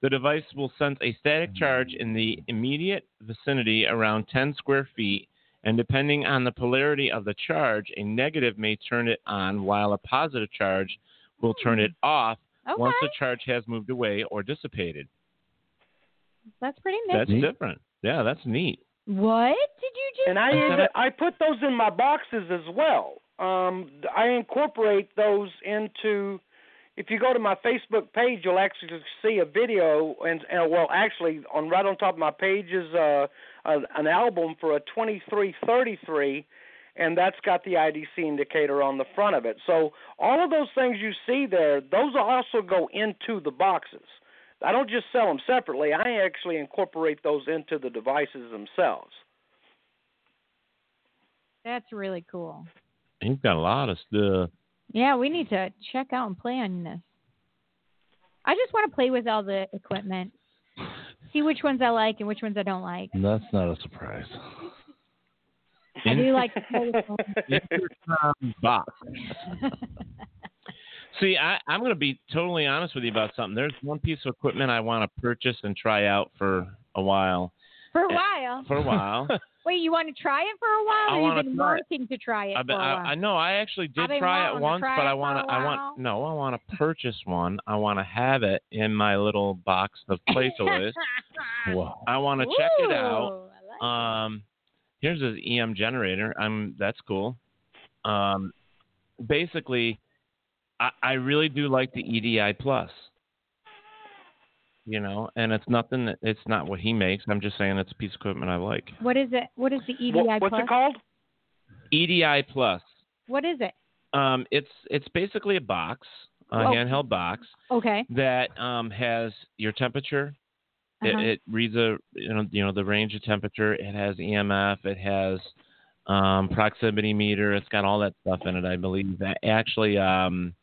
The device will sense a static charge in the immediate vicinity around 10 square feet, and depending on the polarity of the charge, a negative may turn it on, while a positive charge will turn it off Okay. once the charge has moved away or dissipated. That's pretty neat. That's different. Yeah, that's neat. What did you just And I That's end it. I put those in my boxes as well. Um, I incorporate those into. If you go to my Facebook page, you'll actually see a video, and, and well, actually, on right on top of my page is uh, a, an album for a 2333, and that's got the IDC indicator on the front of it. So all of those things you see there, those also go into the boxes. I don't just sell them separately. I actually incorporate those into the devices themselves. That's really cool. You've got a lot of stuff. Yeah, we need to check out and play on this. I just want to play with all the equipment, see which ones I like and which ones I don't like. That's not a surprise. I do like to play with them. Intercom box. See, I, I'm going to be totally honest with you about something. There's one piece of equipment I want to purchase and try out for a while. For a while. For a while. Wait, you want to try it for a while, I or wanna you've been try wanting to try it I, for bet- a I, while? I know. I actually did try it once, try but it I want to. I want no. I want to purchase one. I want to have it in my little box of play toys. I want to check it out. Like Um, here's an EM generator. I'm that's cool. Um, basically, I, I really do like the EDI Plus. You know, and it's nothing. That, it's not what he makes. I'm just saying it's a piece of equipment I like. What is it? What is the EDI What, what's Plus? it called? EDI Plus. What is it? Um, it's it's basically a box, a Oh. handheld box Okay. that um, has your temperature. Uh-huh. It, it reads a you know you know the range of temperature. It has EMF. It has um, proximity meter. It's got all that stuff in it. I believe that actually um,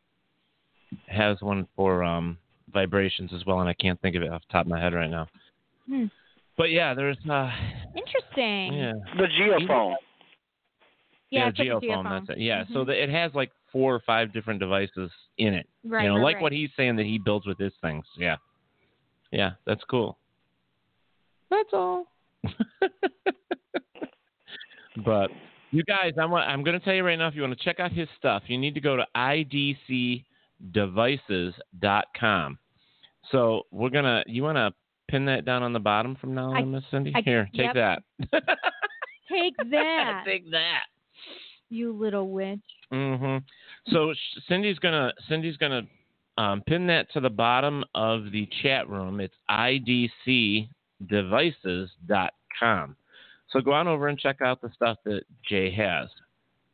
has one for um, vibrations as well, and I can't think of it off the top of my head right now. Hmm. But yeah, there's uh, Interesting. yeah The geophone. Yeah, yeah it's like a geophone. geophone. That's it. Yeah, so Mhm. the, it has like four or five different devices in it. Right. you know, right, like right. what he's saying that he builds with his things. Yeah, yeah, that's cool. That's all. but you guys, I'm I'm going to tell you right now. If you want to check out his stuff, you need to go to idcdevices.com. So we're gonna. You want to pin that down on the bottom from now on, Miss Cindy? I- Here, take yep. that. Take that, take that. you little witch. hmm So Cindy's gonna Cindy's gonna um, pin that to the bottom of the chat room. It's idcdevices.com. So go on over and check out the stuff that Jay has.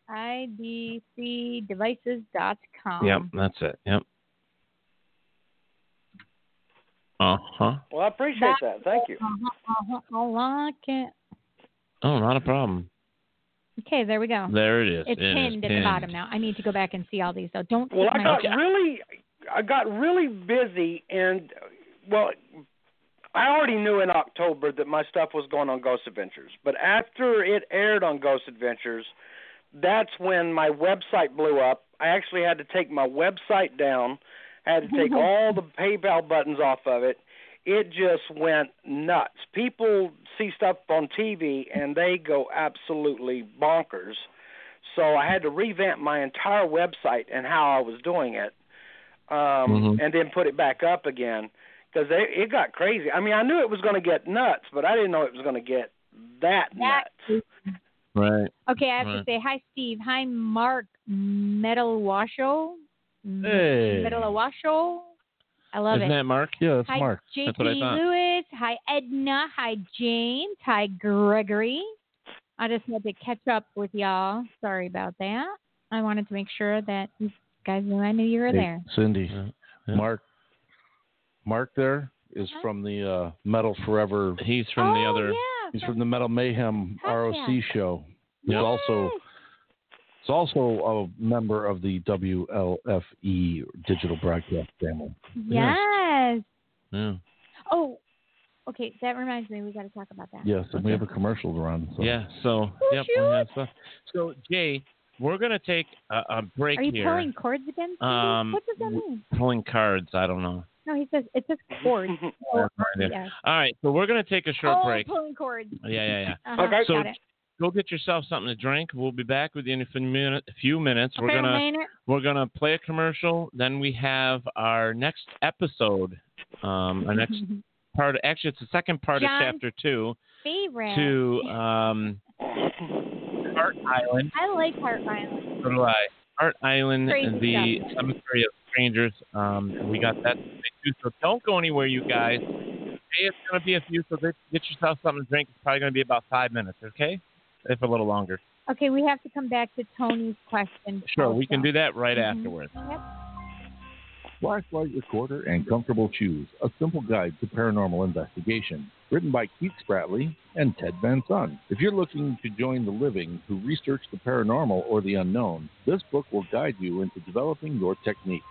idcdevices.com. Yep, that's it. Yep. Uh huh. Well, I appreciate that. Thank you. Uh-huh, uh-huh, I like it. Oh, not a problem. Okay, there we go. There it is. It's It is pinned at the bottom now. I need to go back and see all these. though. don't. Well, I my- got really, I got really busy, and well, I already knew in October that my stuff was going on Ghost Adventures. But after it aired on Ghost Adventures, that's when my website blew up. I actually had to take my website down. I Had to take all the PayPal buttons off of it. It just went nuts. People see stuff on TV and they go absolutely bonkers. So I had to revamp my entire website and how I was doing it, um, Mhm. and then put it back up again because it got crazy. I mean, I knew it was going to get nuts, but I didn't know it was going to get that That- nuts. Right. Okay, I have to say hi, Steve. Hi, Mark Metalwasho. Hey. Metalwasho. I love Isn't it. that Mark? Yeah, that's Hi, Mark. That's what I JT thought. Lewis. Hi, Edna. Hi, James. Hi, Gregory. I just had to catch up with y'all. Sorry about that. I wanted to make sure that you guys knew I knew you were Hey, there. Cindy, Yeah. Yeah. Mark. Mark there is from the uh, Metal Forever. He's from the oh, other. Yeah, He's from the Metal Mayhem Heck ROC yeah. show. He's Yes. also he's also a member of the WLFE E digital broadcast family. Yes. Yeah. Oh, okay. That reminds me. We got to talk about that. Yes, and we have a commercial to run. So. Yeah. So yep, we have stuff. So Jay, we're gonna take a, a break Are you here. pulling cords again? Um, what does that mean? Pulling cards. I don't know. No, he says it says cords. Yeah. All right. So we're gonna take a short oh, break. pulling cords. Yeah, yeah, yeah. Uh-huh, Okay. So got it. go get yourself something to drink. We'll be back with you in a few minute- a few minutes. We're gonna Maynard. we're gonna play a commercial. Then we have our next episode. Um, our next part. Actually, it's the second part John's of chapter two favorite. to um, Hart Island. I like Hart Island. So do I. Hart Island, Crazy the Cemetery of Strangers. Um, we got that too. So don't go anywhere, you guys. Hey, it's going to be a few, so get yourself something to drink. It's probably going to be about five minutes, okay? If a little longer. Okay, we have to come back to Tony's question. Sure, we can do that right Mhm. afterwards. Yep. Flashlight recorder and comfortable shoes. A simple guide to paranormal investigation. written by Keith Spratley and Ted Van Son. If you're looking to join the living who research the paranormal or the unknown, this book will guide you into developing your techniques.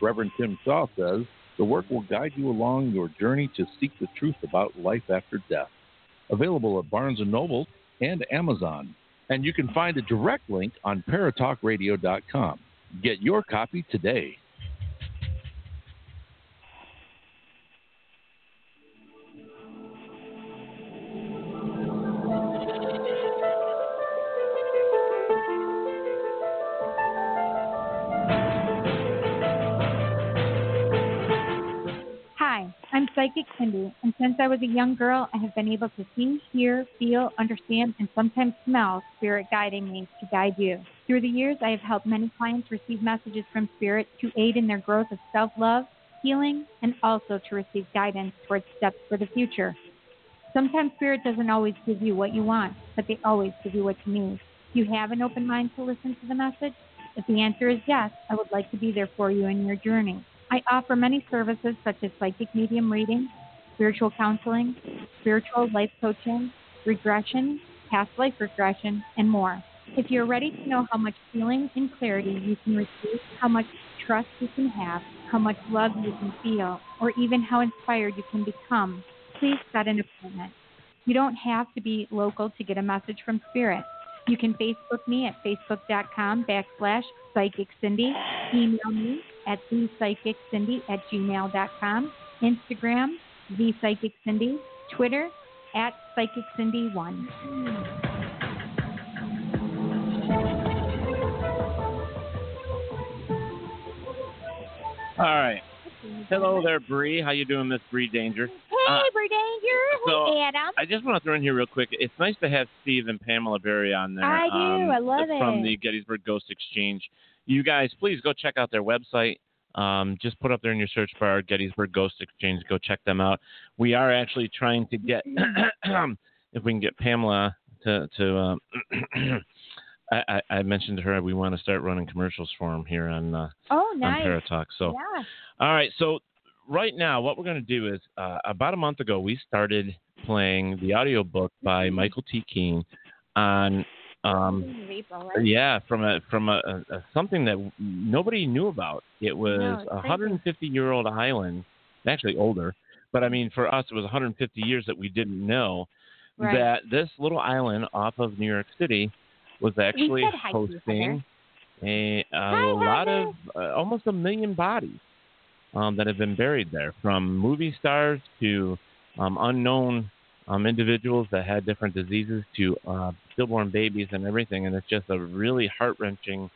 Reverend Tim Shaw says, the work will guide you along your journey to seek the truth about life after death. Available at Barnes & Noble and Amazon. And you can find a direct link on paratalkradio.com. Get your copy today. Since I was a young girl, I have been able to see, hear, feel, understand, and sometimes smell Spirit guiding me to guide you. Through the years, I have helped many clients receive messages from Spirit to aid in their growth of self love, healing, and also to receive guidance towards steps for the future. Sometimes Spirit doesn't always give you what you want, but they always give you what you need. Do you have an open mind to listen to the message? If the answer is yes, I would like to be there for you in your journey. I offer many services such as psychic medium reading, spiritual counseling, spiritual life coaching, regression, past life regression, and more. If you're ready to know how much healing and clarity you can receive, how much trust you can have, how much love you can feel, or even how inspired you can become, please set an appointment. You don't have to be local to get a message from Spirit. You can Facebook me at facebook.com backslash psychic Cindy. Email me at thepsychiccindy at gmail.com. Instagram, thepsychiccindy. Twitter, at psychiccindy1. All right. Hello there, Bree. How you doing, Miss Bree Danger? Hey, Uh, Danger. so, hey, Adam. I just want to throw in here real quick. It's nice to have Steve and Pamela Berry on there. I do. um, I love From it. the Gettysburg Ghost Exchange. You guys, please go check out their website. Um, just put up there in your search bar Gettysburg Ghost Exchange. Go check them out. We are actually trying to get, if we can get Pamela to to. Um, I, I, mentioned to her we want to start running commercials for them here on uh, oh, on nice. Paratalk. So. yeah. All right, so right now, what we're going to do is uh, about a month ago, we started playing the audiobook by Michael T. Keene on, um, right? yeah, from a from a, a, a something that nobody knew about. It was No, a crazy. 150 year old island, actually older, but I mean for us it was 150 years that we didn't know Right. that this little island off of New York City was actually said hi to you, hosting a, a Hi, lot of uh, almost a million bodies um, that have been buried there, from movie stars to um, unknown um, individuals that had different diseases to uh, stillborn babies and everything, and it's just a really heart wrenching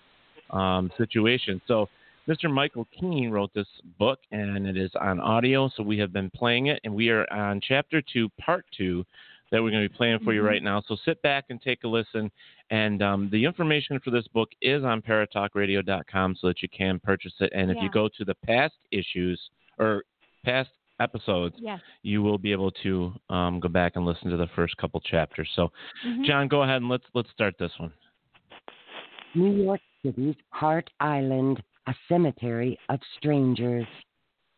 um, situation. So. Mr. Michael Keene wrote this book, and it is on audio. So we have been playing it, and we are on chapter two, part two, that we're going to be playing for you Mhm. right now. So sit back and take a listen. And um, the information for this book is on paratalkradio.com so that you can purchase it. And if you go to the past issues or past episodes, Yes. you will be able to um, go back and listen to the first couple chapters. So, Mhm. John, go ahead and let's let's start this one. New York City's Hart Island, A Cemetery of Strangers.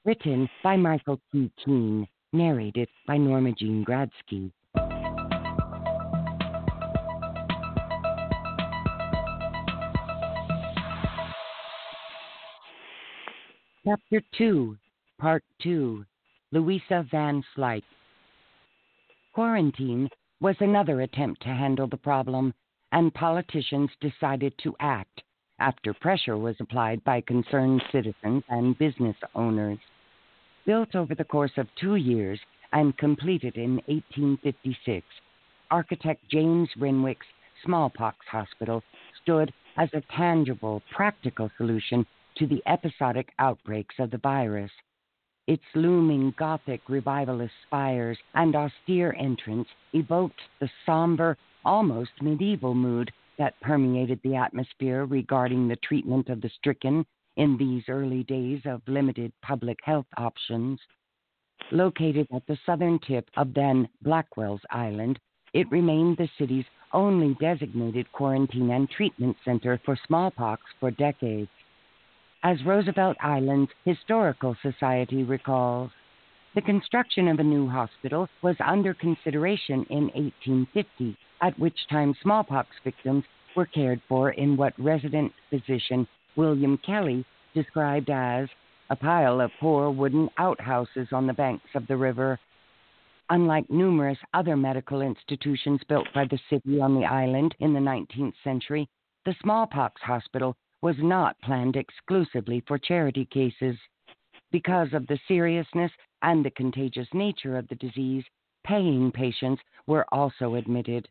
Written by Michael T. Keene. Narrated by Norma Jean Gradsky. Chapter 2, Part 2 Louisa Van Slyke. Quarantine was another attempt to handle the problem, and politicians decided to act after pressure was applied by concerned citizens and business owners. Built over the course of two years and completed in 1856, architect James Renwick's smallpox hospital stood as a tangible, practical solution to the episodic outbreaks of the virus. Its looming Gothic revivalist spires and austere entrance evoked the somber, almost medieval mood that permeated the atmosphere regarding the treatment of the stricken in these early days of limited public health options. Located at the southern tip of then Blackwell's Island, it remained the city's only designated quarantine and treatment center for smallpox for decades. As Roosevelt Island's Historical Society recalls, the construction of a new hospital was under consideration in 1850, at which time smallpox victims were cared for in what resident physician William Kelly described as a pile of poor wooden outhouses on the banks of the river. Unlike numerous other medical institutions built by the city on the island in the 19th century, the smallpox hospital was not planned exclusively for charity cases. Because of the seriousness and the contagious nature of the disease, paying patients were also admitted.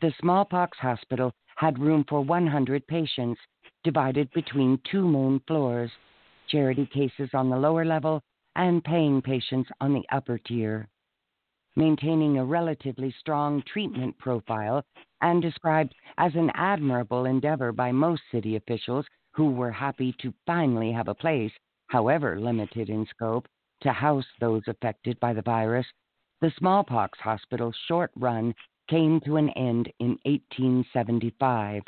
The smallpox hospital had room for 100 patients, divided between two main floors charity cases on the lower level and paying patients on the upper tier. Maintaining a relatively strong treatment profile and described as an admirable endeavor by most city officials who were happy to finally have a place, however limited in scope, to house those affected by the virus, the smallpox hospital's short run came to an end in 1875.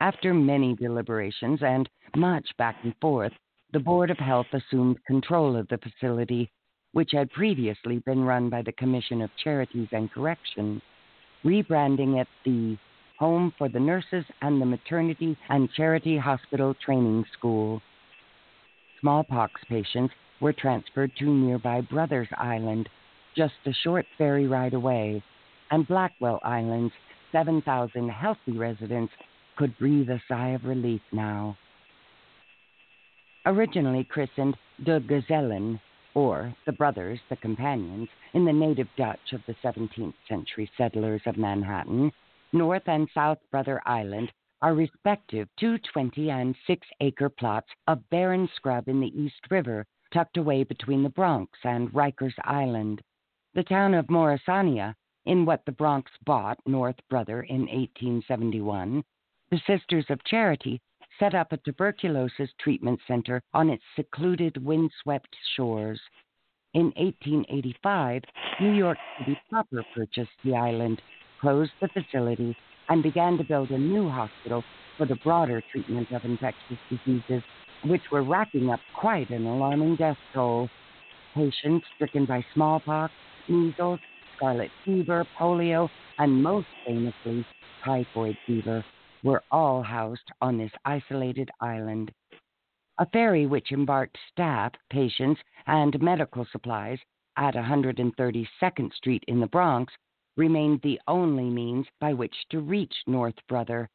After many deliberations and much back and forth, the Board of Health assumed control of the facility, which had previously been run by the Commission of Charities and Corrections, rebranding it the Home for the Nurses and the Maternity and Charity Hospital Training School. Smallpox patients were transferred to nearby Brothers Island, just a short ferry ride away, and Blackwell Island's 7,000 healthy residents could breathe a sigh of relief now. Originally christened De Gezellen, or the Brothers, the Companions, in the native Dutch of the 17th century settlers of Manhattan, North and South Brother Island are respective 220 and 6 acre plots of barren scrub in the East River, tucked away between the Bronx and Rikers Island. The town of Morrisania in what the Bronx bought North Brother in 1871, the Sisters of Charity set up a tuberculosis treatment center on its secluded, windswept shores. In 1885, New York City proper purchased the island, closed the facility, and began to build a new hospital for the broader treatment of infectious diseases, which were racking up quite an alarming death toll. Patients stricken by smallpox, measles, scarlet fever, polio, and most famously, typhoid fever, were all housed on this isolated island. A ferry which embarked staff, patients, and medical supplies at 132nd Street in the Bronx remained the only means by which to reach North Brother,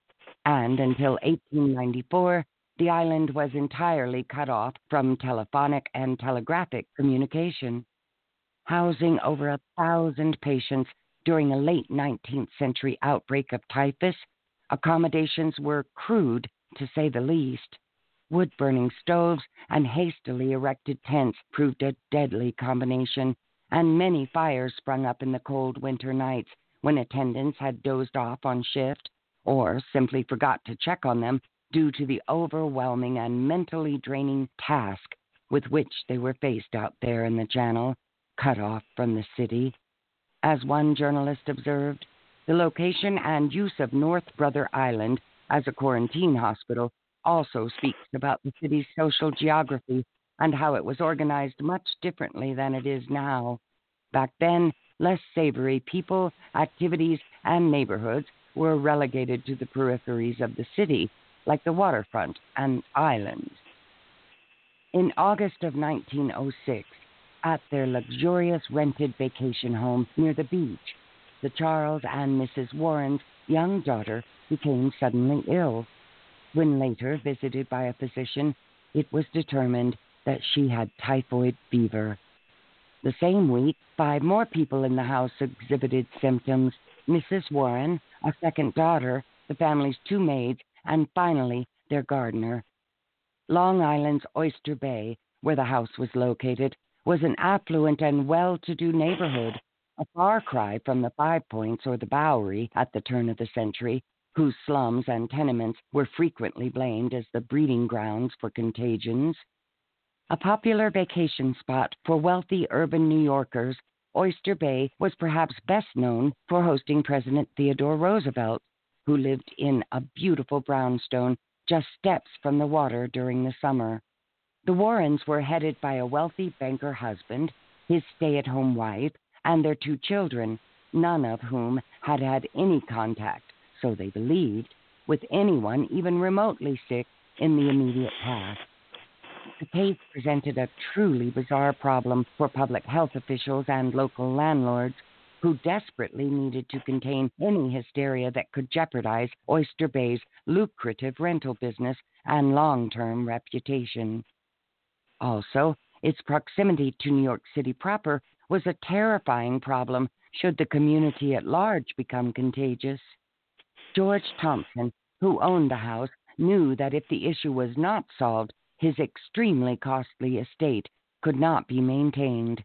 and until 1894, the island was entirely cut off from telephonic and telegraphic communication housing over a thousand patients during a late 19th century outbreak of typhus, accommodations were crude, to say the least. Wood burning stoves and hastily erected tents proved a deadly combination, and many fires sprung up in the cold winter nights when attendants had dozed off on shift or simply forgot to check on them due to the overwhelming and mentally draining task with which they were faced out there in the channel cut off from the city. As one journalist observed, the location and use of North Brother Island as a quarantine hospital also speaks about the city's social geography and how it was organized much differently than it is now. Back then, less savory people, activities, and neighborhoods were relegated to the peripheries of the city, like the waterfront and islands. In August of 1906, at their luxurious rented vacation home near the beach, the Charles and Mrs. Warren's young daughter became suddenly ill. When later visited by a physician, it was determined that she had typhoid fever. The same week, five more people in the house exhibited symptoms Mrs. Warren, a second daughter, the family's two maids, and finally their gardener. Long Island's Oyster Bay, where the house was located, was an affluent and well to do neighborhood, a far cry from the Five Points or the Bowery at the turn of the century, whose slums and tenements were frequently blamed as the breeding grounds for contagions. A popular vacation spot for wealthy urban New Yorkers, Oyster Bay was perhaps best known for hosting President Theodore Roosevelt, who lived in a beautiful brownstone just steps from the water during the summer. The Warrens were headed by a wealthy banker husband, his stay at home wife, and their two children, none of whom had had any contact, so they believed, with anyone even remotely sick in the immediate past. The case presented a truly bizarre problem for public health officials and local landlords who desperately needed to contain any hysteria that could jeopardize Oyster Bay's lucrative rental business and long term reputation. Also, its proximity to New York City proper was a terrifying problem should the community at large become contagious. George Thompson, who owned the house, knew that if the issue was not solved, his extremely costly estate could not be maintained.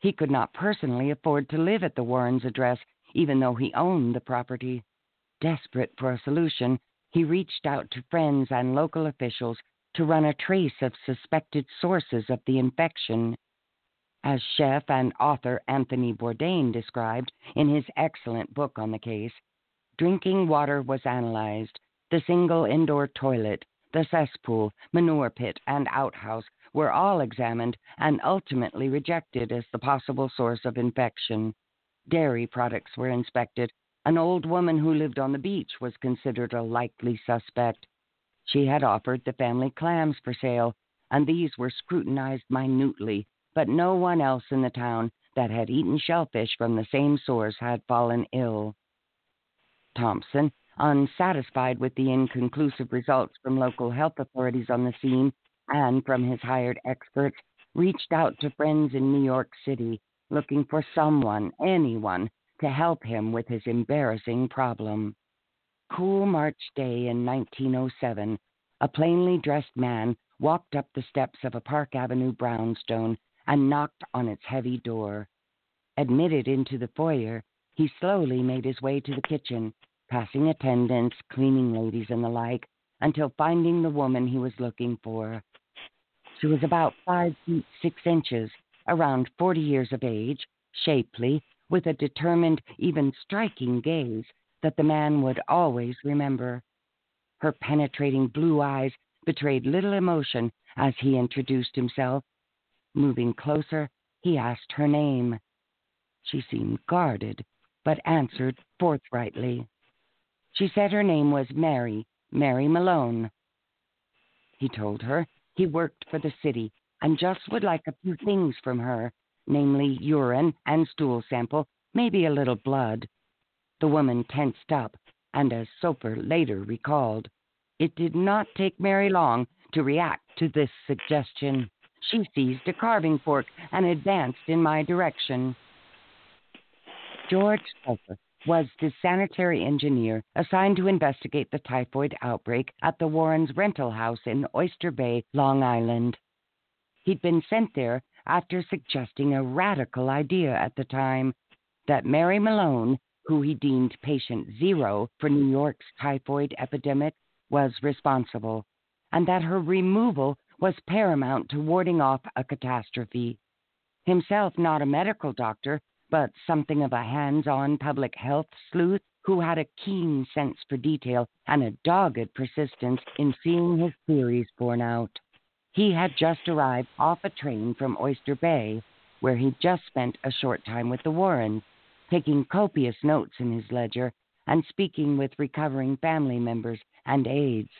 He could not personally afford to live at the Warrens' address, even though he owned the property. Desperate for a solution, he reached out to friends and local officials to run a trace of suspected sources of the infection. As chef and author Anthony Bourdain described in his excellent book on the case, drinking water was analyzed, the single indoor toilet, the cesspool, manure pit, and outhouse were all examined and ultimately rejected as the possible source of infection. Dairy products were inspected. An old woman who lived on the beach was considered a likely suspect. She had offered the family clams for sale, and these were scrutinized minutely, but no one else in the town that had eaten shellfish from the same source had fallen ill. Thompson, unsatisfied with the inconclusive results from local health authorities on the scene and from his hired experts, reached out to friends in New York City looking for someone, anyone, to help him with his embarrassing problem cool March day in 1907, a plainly dressed man walked up the steps of a Park Avenue brownstone and knocked on its heavy door. Admitted into the foyer, he slowly made his way to the kitchen, passing attendants, cleaning ladies, and the like, until finding the woman he was looking for. She was about five feet six inches, around forty years of age, shapely, with a determined, even striking gaze that the man would always remember. Her penetrating blue eyes betrayed little emotion as he introduced himself. Moving closer, he asked her name. She seemed guarded, but answered forthrightly. She said her name was Mary, Mary Malone. He told her he worked for the city and just would like a few things from her, namely urine and stool sample, maybe a little blood. The woman tensed up, and as Soper later recalled, it did not take Mary long to react to this suggestion. She seized a carving fork and advanced in my direction. George Soper was the sanitary engineer assigned to investigate the typhoid outbreak at the Warrens' rental house in Oyster Bay, Long Island. He'd been sent there after suggesting a radical idea at the time that Mary Malone who he deemed patient zero for New York's typhoid epidemic, was responsible, and that her removal was paramount to warding off a catastrophe. Himself not a medical doctor, but something of a hands on public health sleuth who had a keen sense for detail and a dogged persistence in seeing his theories borne out. He had just arrived off a train from Oyster Bay, where he'd just spent a short time with the Warrens taking copious notes in his ledger and speaking with recovering family members and aides.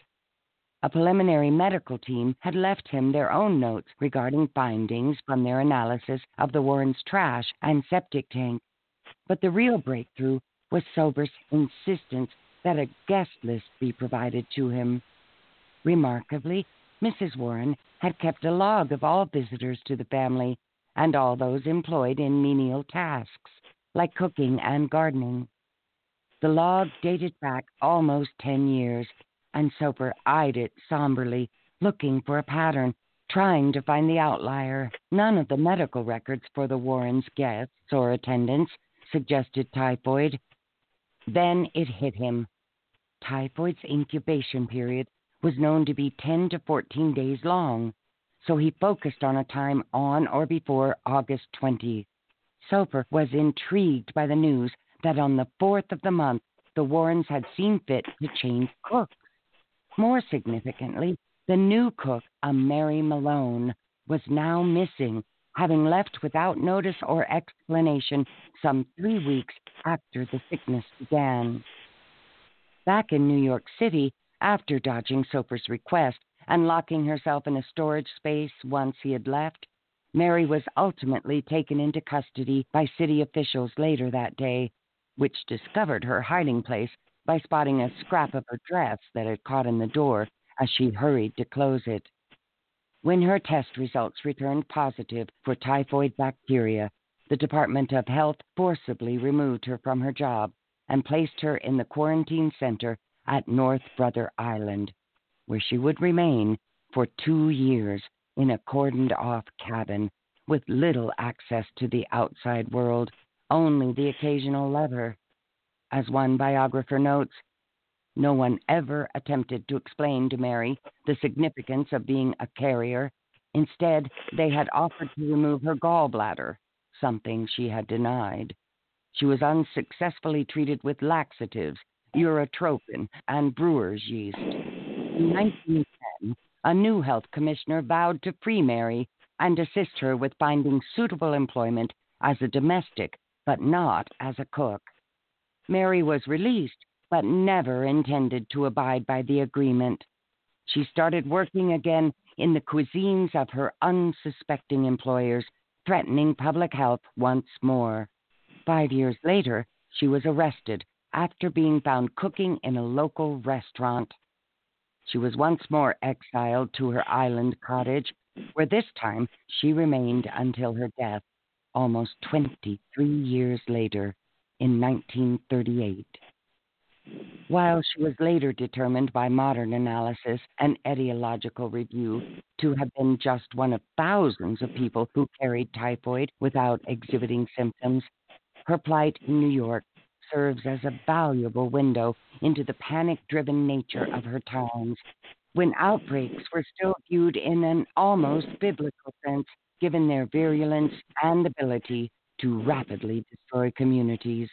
A preliminary medical team had left him their own notes regarding findings from their analysis of the Warrens' trash and septic tank. But the real breakthrough was Soper's insistence that a guest list be provided to him. Remarkably, Mrs. Warren had kept a log of all visitors to the family and all those employed in menial tasks like cooking and gardening. The log dated back almost ten years, and Soper eyed it somberly, looking for a pattern, trying to find the outlier. None of the medical records for the Warrens' guests or attendants suggested typhoid. Then it hit him. Typhoid's incubation period was known to be 10 to 14 days long, so he focused on a time on or before August 20. Soper was intrigued by the news that on the fourth of the month, the Warrens had seen fit to change cooks. More significantly, the new cook, a Mary Malone, was now missing, having left without notice or explanation some three weeks after the sickness began. Back in New York City, after dodging Soper's request and locking herself in a storage space once he had left, Mary was ultimately taken into custody by city officials later that day, which discovered her hiding place by spotting a scrap of her dress that had caught in the door as she hurried to close it. When her test results returned positive for typhoid bacteria, the Department of Health forcibly removed her from her job and placed her in the quarantine center at North Brother Island, where she would remain for two years in a cordoned off cabin with little access to the outside world, only the occasional letter. As one biographer notes, no one ever attempted to explain to Mary the significance of being a carrier. Instead, they had offered to remove her gallbladder, something she had denied. She was unsuccessfully treated with laxatives, urotropin, and brewer's yeast. In 1910, a new health commissioner vowed to free Mary and assist her with finding suitable employment as a domestic, but not as a cook. Mary was released, but never intended to abide by the agreement. She started working again in the cuisines of her unsuspecting employers, threatening public health once more. Five years later, she was arrested after being found cooking in a local restaurant. She was once more exiled to her island cottage, where this time she remained until her death, almost 23 years later in 1938. While she was later determined by modern analysis and etiological review to have been just one of thousands of people who carried typhoid without exhibiting symptoms, her plight in New York serves as a valuable window into the panic driven nature of her times, when outbreaks were still viewed in an almost biblical sense, given their virulence and ability to rapidly destroy communities.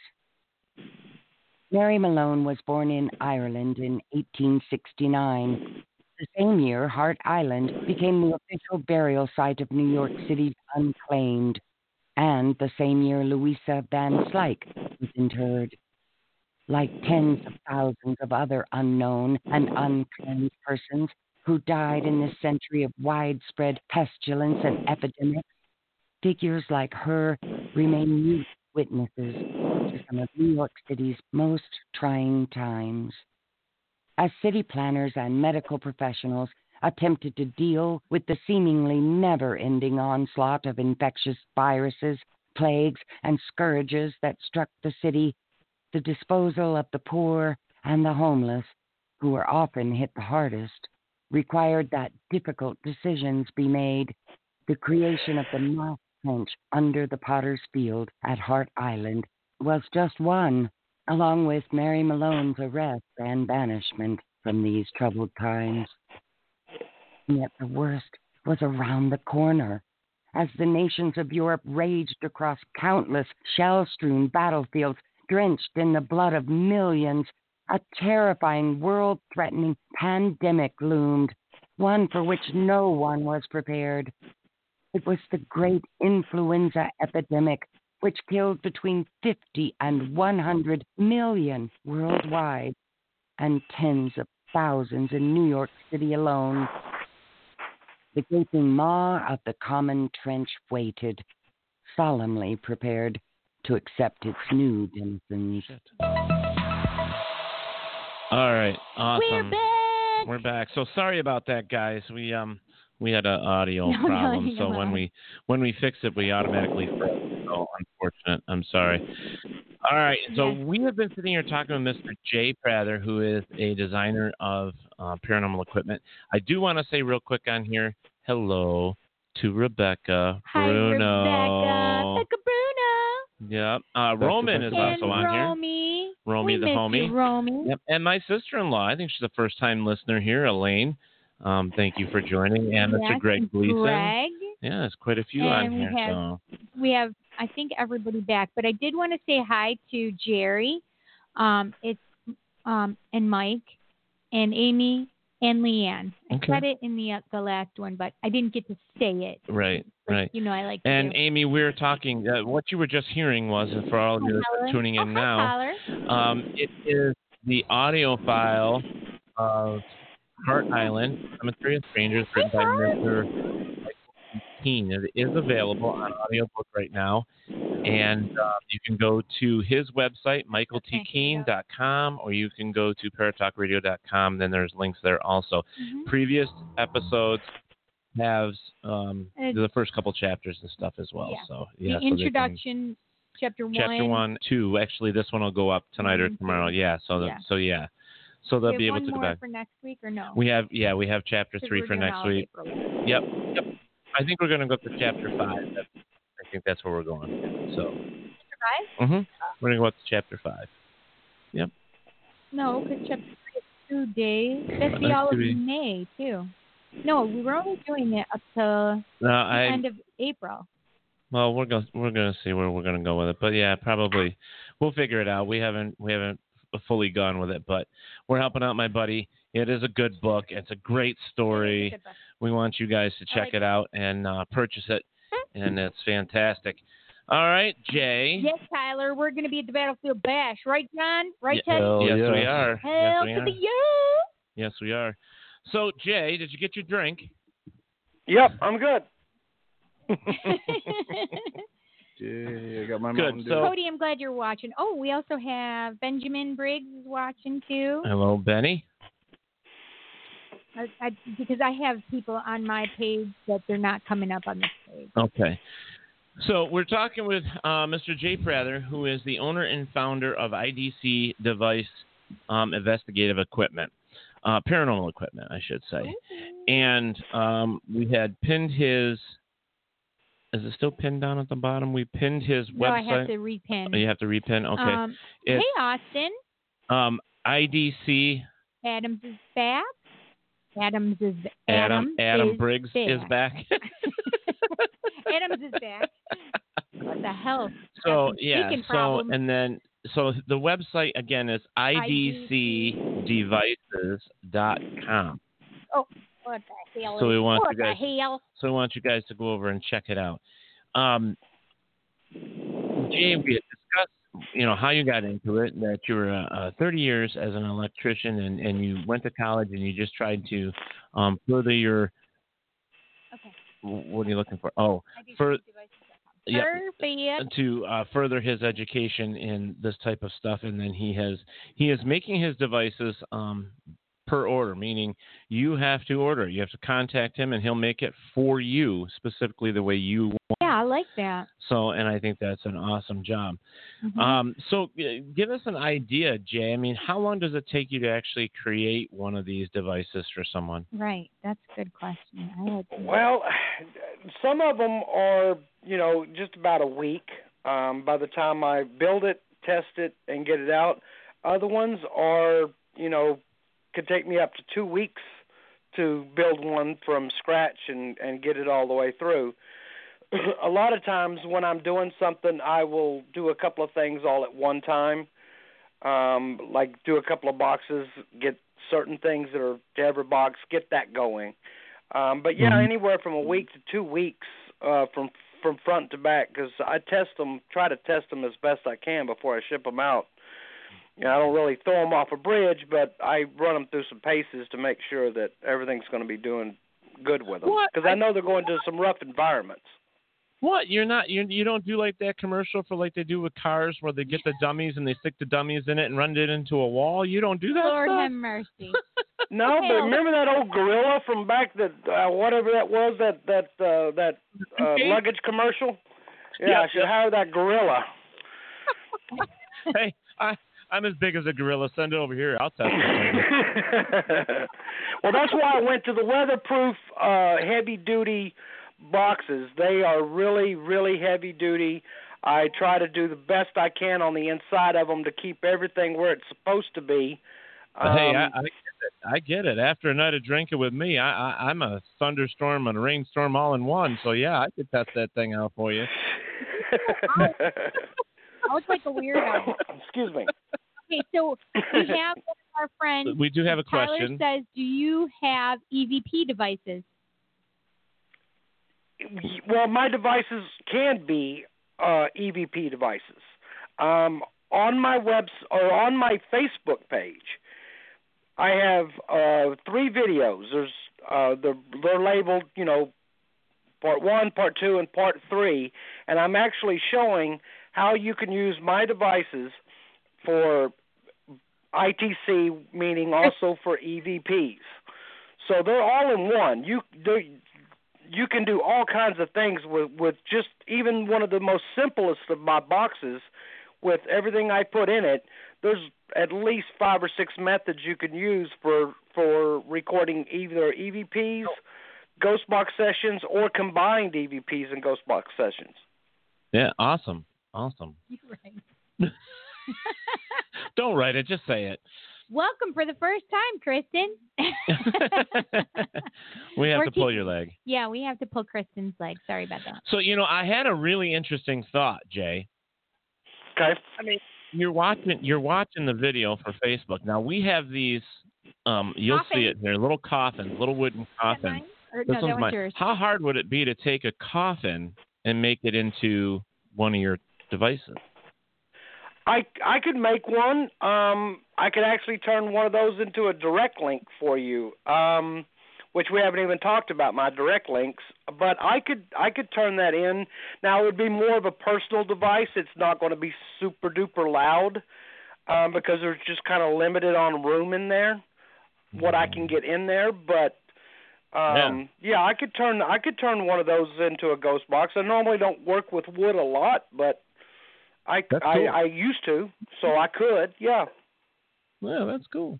Mary Malone was born in Ireland in 1869. The same year, Hart Island became the official burial site of New York City's unclaimed, and the same year, Louisa Van Slyke was interred. Like tens of thousands of other unknown and unclaimed persons who died in this century of widespread pestilence and epidemics, figures like her remain mute witnesses to some of New York City's most trying times. As city planners and medical professionals attempted to deal with the seemingly never ending onslaught of infectious viruses, plagues, and scourges that struck the city, the disposal of the poor and the homeless, who were often hit the hardest, required that difficult decisions be made. The creation of the mass trench under the potter's field at Hart Island was just one, along with Mary Malone's arrest and banishment from these troubled times. Yet the worst was around the corner. As the nations of Europe raged across countless shell strewn battlefields drenched in the blood of millions, a terrifying, world threatening pandemic loomed, one for which no one was prepared. It was the great influenza epidemic, which killed between 50 and 100 million worldwide, and tens of thousands in New York City alone. The gaping maw of the common trench waited, solemnly prepared to accept its new denizens. All right, awesome. We're back. We're back. So sorry about that, guys. We um we had an audio No, no, problem, you so don't when we when we fix it, we automatically. So unfortunate. I'm sorry. All right, so Yes. we have been sitting here talking with Mr. Jay Prather, who is a designer of uh, paranormal equipment. I do want to say real quick on here, hello to Rebecca Hi, Bruno. Rebecca. Becca Bruno. Yep. Uh, Roman is Rebecca. also and on here. Romy. Romy we the miss homie. You, Romy. Yep. And my sister-in-law, I think she's a first-time listener here, Elaine. Um, thank you for joining, and Mr. Yes, Greg Gleason. Greg. Yeah, there's quite a few And on we here. have- so. we have I think everybody back, but I did want to say hi to Jerry, um, it's um, and Mike and Amy and Leanne. I Okay. said it in the uh, the last one, but I didn't get to say it. Right, right. You know, I like And. Amy, we are talking. Uh, what you were just hearing was, for all of you that are Tyler. tuning in oh, now, Hi, Um, it is the audio file of Hart Island, Cemetery of Strangers, written by Mr. Michael Keene. It is available on audiobook right now. And uh, you can go to his website, michaeltkeene.com, or you can go to paratalkradio.com. Then there's links there also. Mhm. Previous episodes have um, the first couple chapters and stuff as well. yeah. So the yeah, so they can- introduction, chapter one. chapter one, two. Actually, this one will go up tonight or Mhm. tomorrow. Yeah. So the, Yeah. so yeah. So they'll be able to go back. for next week or no? We have yeah, we have chapter three for next week. Yep. Yep. I think we're gonna go to chapter five. I think that's where we're going. So. Chapter Five? Mhm. We're gonna go up to chapter five. Yep. No, because chapter three is two days. That's the all of. May too. No, we were only doing it up to No, the I end of April. well, we're gonna we're gonna see where we're gonna go with it, but yeah, probably we'll figure it out. We haven't we haven't fully gone with it, but we're helping out my buddy. It is a good book. It's a great story. Good. We want you guys to check like it out and uh, purchase it, and it's fantastic. All right, Jay. Yes, Tyler, we're going to be at the Battlefield Bash, right, John? Right, Ye- Ted? Hell yes, yeah. we are. Hell yes, we to are. the yeah! Yes, we are. So, Jay, did you get your drink? Yep, I'm good. Yeah, I got my Good, Mountain Dew. so- Cody, I'm glad you're watching. Oh, we also have Benjamin Briggs is watching too. Hello, Benny. I, I, because I have people on my page that they're not coming up on this page. Okay. So we're talking with uh, Mr. Jay Prather, who is the owner and founder of IDC Device um, Investigative Equipment, uh, paranormal equipment, I should say. And um, we had pinned his. Is it still pinned down at the bottom? We pinned his No, I website. have to repin. Oh, you have to repin. Okay. Um, hey, Austin. um, IDC Adams is back. Adams is Adam Adam is Briggs is back. Adams is back. What the hell? so yeah, so problems. and then so the website again is idcdevices.com. Oh, what the hell? So we want what you guys- the hell? So I want you guys to go over and check it out. Um, Jay, we had discussed, you know, how you got into it. That you were uh, uh, 30 years as an electrician, and, and you went to college, and you just tried to um, further your. Okay. What are you looking for? Oh, for yeah, Perfect. to uh, further his education in this type of stuff, and then he has he is making his devices um, per order, meaning you have to order. You have to contact him, and he'll make it for you specifically the way you want. Yeah, I like that. So, and I think that's an awesome job. Mhm. Um, so, give us an idea, Jay. I mean, how long does it take you to actually create one of these devices for someone? right. That's a good question. I. Well, some of them are, you know, just about a week um, by the time I build it, test it, and get it out. Other ones are, you know, could take me up to two weeks to build one from scratch and and get it all the way through. a lot of times when I'm doing something, I will do a couple of things all at one time. Um, like do a couple of boxes, get certain things that are to every box, get that going. Um, but yeah, Mhm. anywhere from a week to two weeks uh, from from front to back because I test them, try to test them as best I can before I ship them out. You know, I don't really throw them off a bridge, but I run them through some paces to make sure that everything's going to be doing good with them. What? Because I know they're going to some rough environments. What you're not you you don't do like that commercial for like they do with cars where they get the dummies and they stick the dummies in it and run it into a wall. You don't do that Lord stuff. have mercy. No, but remember that old gorilla from back that uh, whatever that was that that uh, that uh, luggage commercial. Yeah, Yeah, I should yeah. hire that gorilla. hey, I I'm as big as a gorilla. Send it over here. I'll test it. well, that's why I went to the weatherproof uh, heavy duty boxes. They are really, really heavy duty. I try to do the best I can on the inside of them to keep everything where it's supposed to be. But hey, I, Um, I get it. I get it. After a night of drinking with me, I, I I'm a thunderstorm and a rainstorm all in one. So yeah, I could test that thing out for you. I was like a weirdo. Excuse me. Okay, so we have our friend we do have a Tyler question. says, "Do you have EVP devices?" well, my devices can be uh, EVP devices. Um, on my webs or on my Facebook page, I have uh, three videos. There's uh, they're, they're labeled, you know, part one, part two, and part three, and I'm actually showing how you can use my devices for ITC, meaning also for EVPs. So they're all in one. You you can do all kinds of things with with just even one of the most simplest of my boxes with everything I put in it. There's at least five or six methods you can use for for recording either EVPs, ghost box sessions, or combined EVPs and ghost box sessions. Yeah, awesome, awesome. Don't write it, just say it. Welcome for the first time, Kristen. We have We're to pull keep- your leg. yeah, we have to pull Kristen's leg. Sorry about that. So you know, I had a really interesting thought, Jay. Okay. I mean, you're watching you're watching the video for Facebook. Now we have these. Um, you'll see it here, little coffins, little wooden coffins. Or, This no, one's one's mine. yours. How hard would it be to take a coffin and make it into one of your devices? I I could make one. Um, I could actually turn one of those into a direct link for you. Um, which we haven't even talked about my direct links, but I could I could turn that in. Now it would be more of a personal device. It's not going to be super duper loud um, because there's just kind of limited on room in there, what I can get in there. But um, yeah. I could turn I could turn one of those into a ghost box. I normally don't work with wood a lot, but I That's I. I used to, so I could. Yeah, Well, that's cool.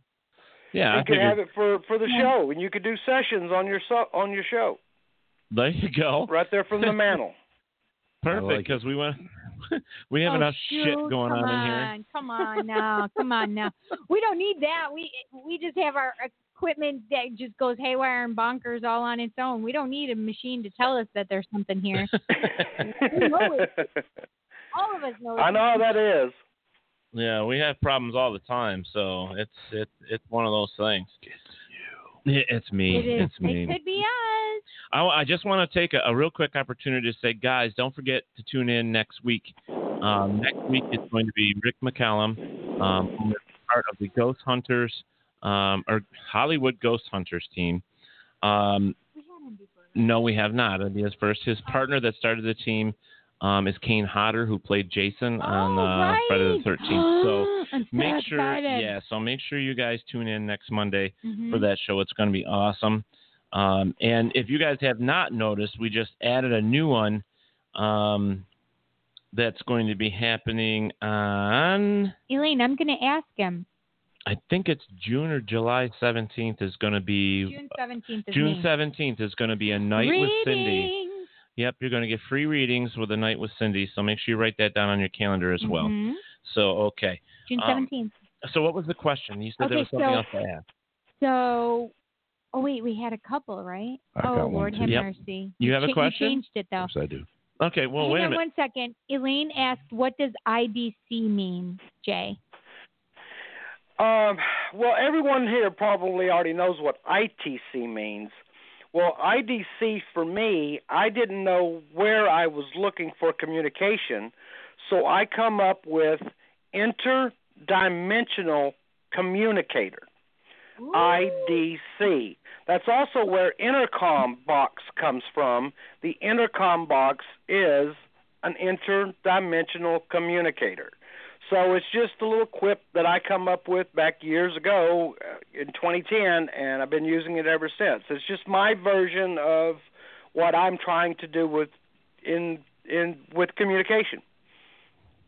Yeah, you I could figured, have it for for the show, and you could do sessions on your so, on your show there you go. right there from the mantle. Perfect, like because we want we have Oh, enough shit going come on in here. Come on now, come on now. We don't need that. We we just have our equipment that just goes haywire and bonkers all on its own. We don't need a machine to tell us that there's something here. Know it. all of us know. I know how that is. Yeah, we have problems all the time, so it's it's it's one of those things. Yeah, It's me. It is. It's me. It could be us. I, I just want to take a, a real quick opportunity to say, guys, don't forget to tune in next week. Um, next week is going to be Rick McCallum, um, part of the Ghost Hunters um, or Hollywood Ghost Hunters team. Um, no, we have not. It'll be first. His partner that started the team um, is Kane Hodder, who played Jason on oh, uh, right. Friday the 13th. So so make sure, excited. yeah. So make sure you guys tune in next Monday Mhm. for that show. It's going to be awesome. Um, and if you guys have not noticed, we just added a new one um, that's going to be happening on, Elaine, I'm going to ask him. I think it's June or July 17th is going to be. June 17th is June me. 17th is going to be a night with Cindy. Readings. Yep, you're going to get free readings with a night with Cindy. So make sure you write that down on your calendar as well. Mhm. So, okay. June Um, 17th. So, what was the question? You said there was something so- else to ask. So, oh wait, we had a couple, right? I've oh got Lord, too. have Yep. mercy. You have a cha- question? You changed it though. Yes, I do. Okay, well, Hang wait a on minute. one second. Elaine asked, "What does IDC mean, Jay?" Um, well, everyone here probably already knows what ITC means. Well, IDC for me, I didn't know where I was looking for communication, so I come up with interdimensional communicator. IDC. That's also where InterComm box comes from. The InterComm box is an interdimensional communicator. So it's just a little quip that I come up with back years ago uh, in 2010, and I've been using it ever since. It's just my version of what I'm trying to do with in in with communication.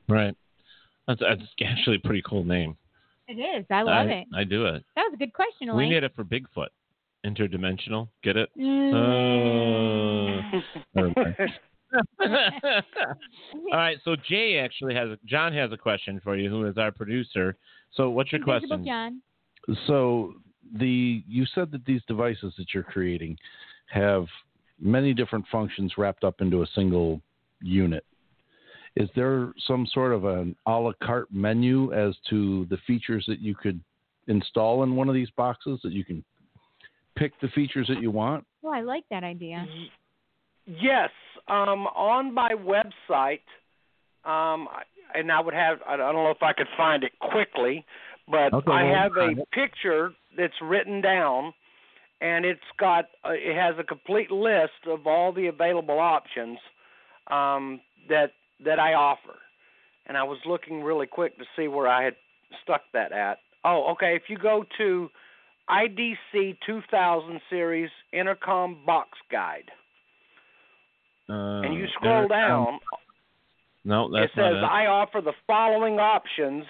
Right. That's, that's actually a pretty cool name. It is. I love I, it. I do it. That was a good question, We Elaine. need it for Bigfoot. Interdimensional. Get it? Mm. Uh, never mind. All right. So Jay actually has John has a question for you, who is our producer. So what's your Invisible question? John. So the you said that these devices that you're creating have many different functions wrapped up into a single unit. Is there some sort of an a la carte menu as to the features that you could install in one of these boxes that you can pick the features that you want? Well, I like that idea. Yes, um, on my website, um, and I would have. I don't know if I could find it quickly, but Okay, I have a picture that's written down, and it's got. Uh, it has a complete list of all the available options um, that that I offer. And I was looking really quick to see where I had stuck that at. Oh, okay. If you go to IDC 2000 series InterComm box guide. Uh, and you scroll InterComm- down, No, it that's says not it. I offer the following options.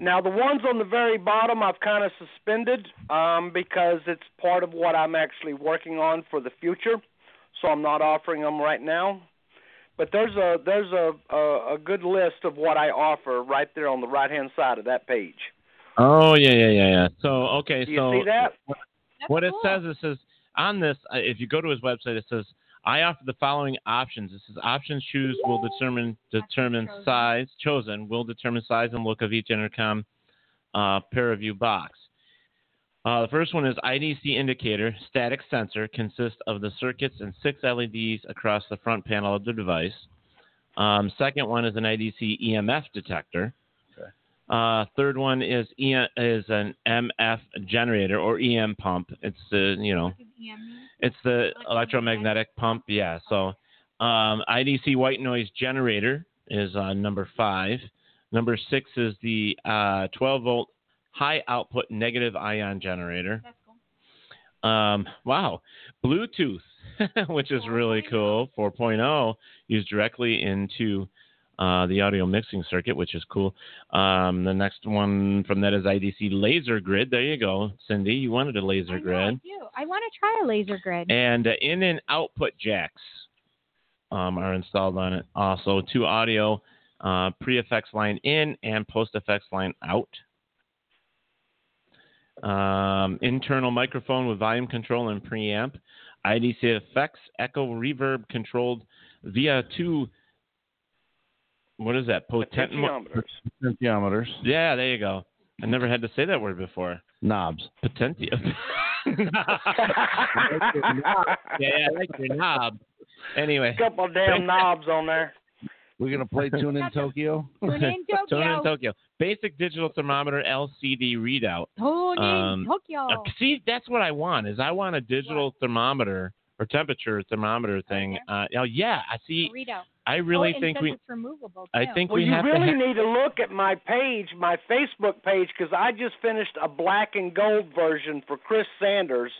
Now the ones on the very bottom I've kind of suspended um, because it's part of what I'm actually working on for the future, so I'm not offering them right now. But there's a there's a a, a good list of what I offer right there on the right hand side of that page. Oh yeah, yeah, yeah, yeah. So okay, Do you so see that? what it cool. says it says on this uh, if you go to his website it says I offer the following options. It says options choose will determine determine chosen. size chosen will determine size and look of each InterComm uh, pair of view box. Uh, the first one is IDC indicator static sensor consists of the circuits and six LEDs across the front panel of the device. Um, second one is an IDC EMF detector. Uh, third one is e- is an MF generator or EM pump. It's the you know it's the electromagnetic pump. Yeah. So um, IDC white noise generator is uh, number five. Number six is the uh, 12 volt high output negative ion generator. Um, wow, Bluetooth, which is really cool. 4.0 used directly into uh, the audio mixing circuit, which is cool. Um, the next one from that is IDC laser grid. There you go, Cindy. You wanted a laser I know, grid. I do. I want to try a laser grid. And uh, in and output jacks um, are installed on it. Also, two audio uh, pre effects line in and post effects line out. Um, internal microphone with volume control and preamp. IDC effects, echo, reverb controlled via two. What is that? Potentiometers. Potentiometers, Yeah, there you go. I never had to say that word before. knobs. Potentio. yeah, yeah, I like your knob. Anyway, Couple of damn knobs on there. We're gonna play Tune in Tokyo. Tune in Tokyo. Tune in Tokyo. Basic digital thermometer LCD readout. Tune in Um, Tokyo. Uh, see, that's what I want. Is I want a digital thermometer or temperature thermometer thing. Uh, oh yeah, I see. Readout. I really oh, think we. it's removable. I too. think Well, we you have really to. Ha- need to look at my page, my Facebook page, because I just finished a black and gold version for Chris Sanders,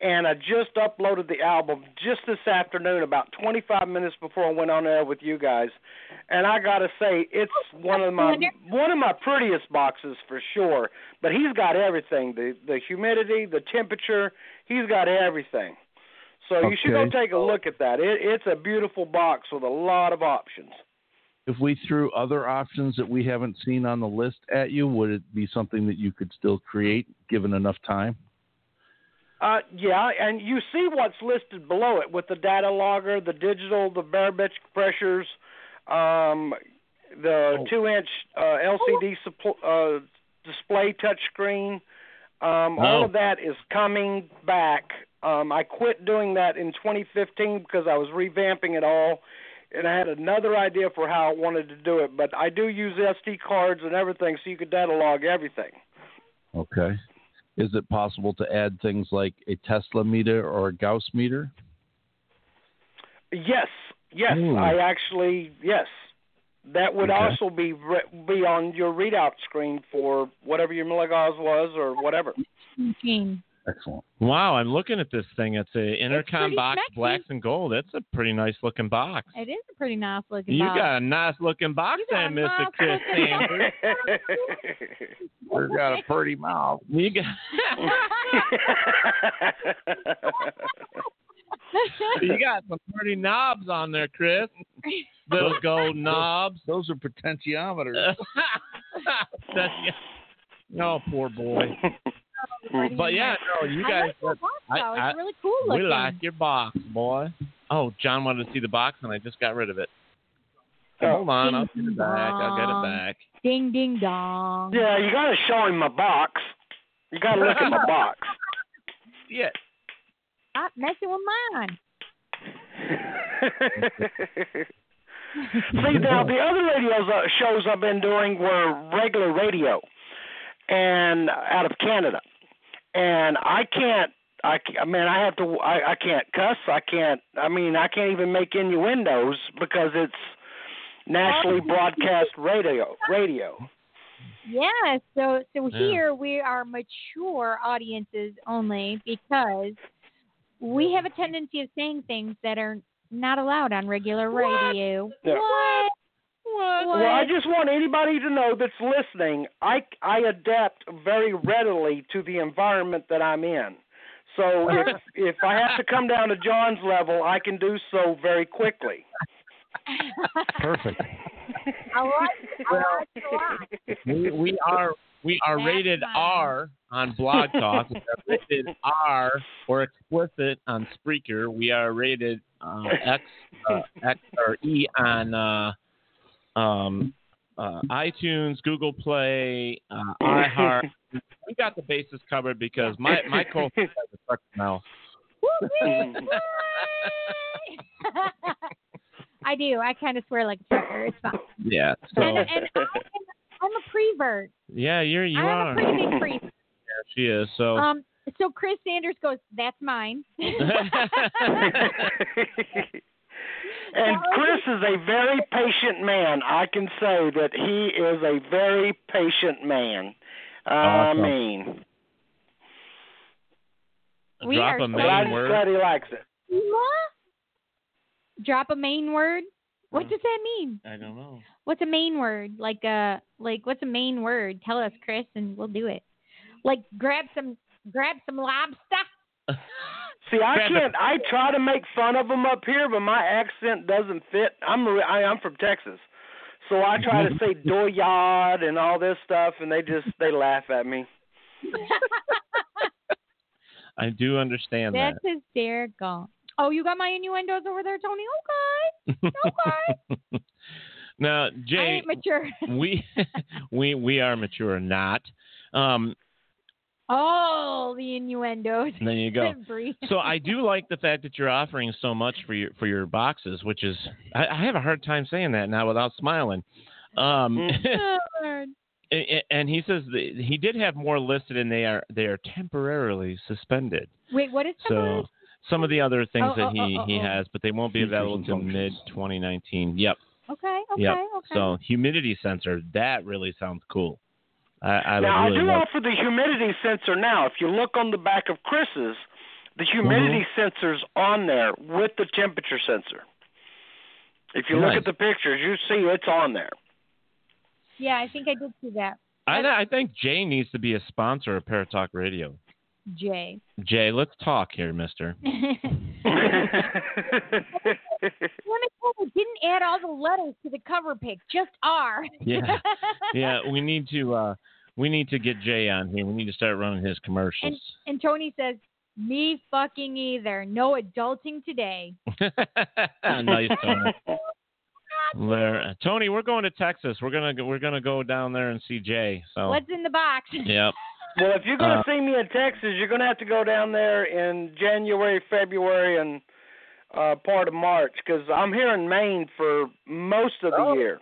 and I just uploaded the album just this afternoon, about 25 minutes before I went on air with you guys. And I gotta say, it's one of my one of my prettiest boxes for sure. But he's got everything the the humidity, the temperature. He's got everything. So you should go take a look at that. It, it's a beautiful box with a lot of options. If we threw other options that we haven't seen on the list at you, would it be something that you could still create given enough time? Uh, yeah, and you see what's listed below it with the data logger, the digital, the barometric pressures, um, the Oh. two-inch uh, LCD suppl- uh, display touchscreen. Um, All Oh. of that is coming back. Um, I quit doing that in 2015 because I was revamping it all, and I had another idea for how I wanted to do it. But I do use SD cards and everything, so you could data log everything. Okay. Is it possible to add things like a Tesla meter or a Gauss meter? Yes, yes, Ooh. I actually yes. That would Okay. also be re- be on your readout screen for whatever your milligauss was or whatever. Machine. Excellent. wow, I'm looking at this thing. It's a InterComm pretty box, sexy. blacks and gold. That's a pretty nice looking box. It is a pretty nice looking You box. You got a nice looking box You got there, Mister nice Chris looking. Sanders. We've got a pretty mouth. You got. you got some pretty knobs on there, Chris. Those gold knobs. Those are potentiometers. That's, oh, poor boy. Oh, but yeah, no, you I guys. like your box though. I- it's really cool we looking. like your box, boy. Oh, John wanted to see the box, and I just got rid of it. Oh, Hold on, I'll get it back. I'll get it back. Ding ding dong. Yeah, you got to show him my box. You got to look at my box. Yeah. Stop messing with mine. See now, the other radio shows I've been doing were regular radio, and out of Canada, and I can't. I, ca- I mean, I have to. I, I can't cuss. I can't. I mean, I can't even make innuendos because it's nationally broadcast radio. Radio. Yeah, so so Yeah. here we are mature audiences only because we have a tendency of saying things that are not allowed on regular radio. Yeah. What? What? Well, I just want anybody to know that's listening. I I adapt very readily to the environment that I'm in. So if if I have to come down to John's level, I can do so very quickly. Perfect. I like I like it a lot. We, we are we are That's rated fine. R on Blog Talk. we are rated R or explicit on Spreaker. We are rated uh, X uh, X or E on uh, um, uh, iTunes, Google Play, uh, iHeart. We got the bases covered because my my co has a truck mouth. I do. I kind of swear like a trucker. It's fine. Yeah. So And, and am, I'm a prevert. yeah, you're you I'm are. a pretty big prevert. Yeah, she is. So Um, so Chris Sanders goes, "That's mine." And Chris is a very patient man. I can say that he is a very patient man. I Awesome. mean, We drop are a so main word. glad he likes it. Drop a main word. What does that mean? I don't know. What's a main word? Like uh like what's a main word? Tell us, Chris, and we'll do it. Like grab some grab some lobster. See, I can't. I try to make fun of them up here, but my accent doesn't fit. I'm re- I, I'm from Texas, so I try to say doyard and all this stuff, and they just they laugh at me. I do understand that. That's hysterical. Oh, you got my innuendos over there, Tony? Okay. Okay. that. now, I Jay, ain't mature. we we we are mature, not. Um, oh, the innuendos. there you go. So I do like the fact that you're offering so much for your for your boxes, which is I, I have a hard time saying that now without smiling. Um, Oh, Lord. a- a- and he says that he did have more listed, and they are they are temporarily suspended. Wait, what is So some of the other things Oh, that oh, he oh, he oh, oh. has, but they won't be Features available until mid 2019. Yep. Okay, okay, Yep. okay. So humidity sensor, that really sounds cool. I, I now really I do like. offer the humidity sensor. Now, if you look on the back of Chris's, the humidity Mm-hmm. sensor's on there with the temperature sensor. If you look at the pictures, you see it's on there. yeah, I think I did see that. I, I think Jay needs to be a sponsor of Paratalk Radio. Jay. Jay, let's talk here, Mister. Women didn't add all the letters to the cover pic, just R. Yeah. Yeah, we need to uh we need to get Jay on here. We need to start running his commercials. and Tony says, "Me fucking either. No adulting today." nice, Tony. There, uh, Tony, we're going to Texas. We're gonna go, we're gonna go down there and see Jay. So What's in the box? yep. Well, if you're going to Uh, see me in Texas, you're going to have to go down there in January, February, and uh part of March because I'm here in Maine for most of the Oh, year.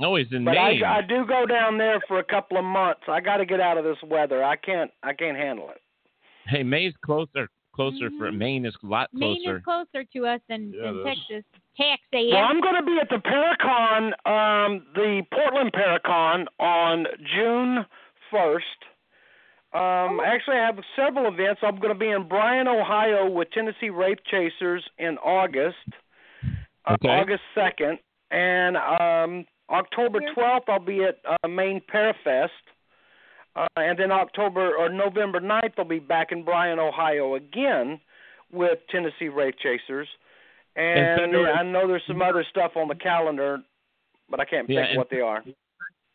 Oh, he's in But Maine. I, I do go down there for a couple of months. I got to get out of this weather. I can't. I can't handle it. Hey, May's closer. Closer for Maine is a lot Mm-hmm. Maine closer. is closer to us than, Yeah, than it is. Texas. Texas. Well, I'm going to be at the Paracon, um, the Portland Paracon, on June 1st. Um, actually, I have several events. I'm going to be in Bryan, Ohio, with Tennessee Wraith Chasers in August, uh, Okay. August 2nd, and um, October 12th I'll be at uh, Maine Parafest. Uh, and then October or November 9th, I'll be back in Bryan, Ohio again with Tennessee Wraith Chasers. And February- I know there's some other stuff on the calendar, but I can't Yeah, think and- what they are.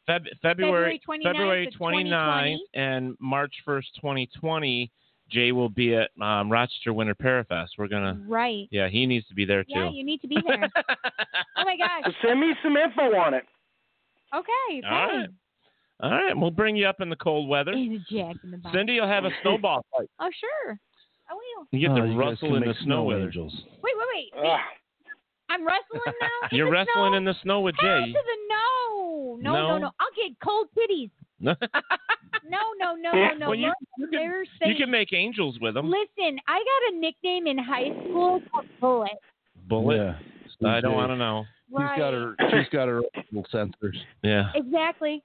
Feb- February February 29th February 29th and March 1st, 2020. Jay will be at um, Rochester Winter Parafest. We're gonna. Right. Yeah, he needs to be there too. Yeah, you need to be there. oh my gosh. Send me some info on it. Okay. All right. thanks. All right, we'll bring you up in the cold weather. And a jack in the box. Cindy will have a snowball fight. Oh sure. I will. You get Oh, to you rustle in the make snow angels. Wait, wait, wait. Ugh. I'm wrestling now. You're wrestling snow? in the snow with Hell Jay. to the no. No, no, No? no. I'll get cold titties. No, no, no, no, no. Well, you- you can- they're you can make angels with them. Listen, I got a nickname in high school called Bullet. Bullet. Yeah. I don't Jay. want to know. She's Right. got her. She's got her little sensors. Yeah. Exactly.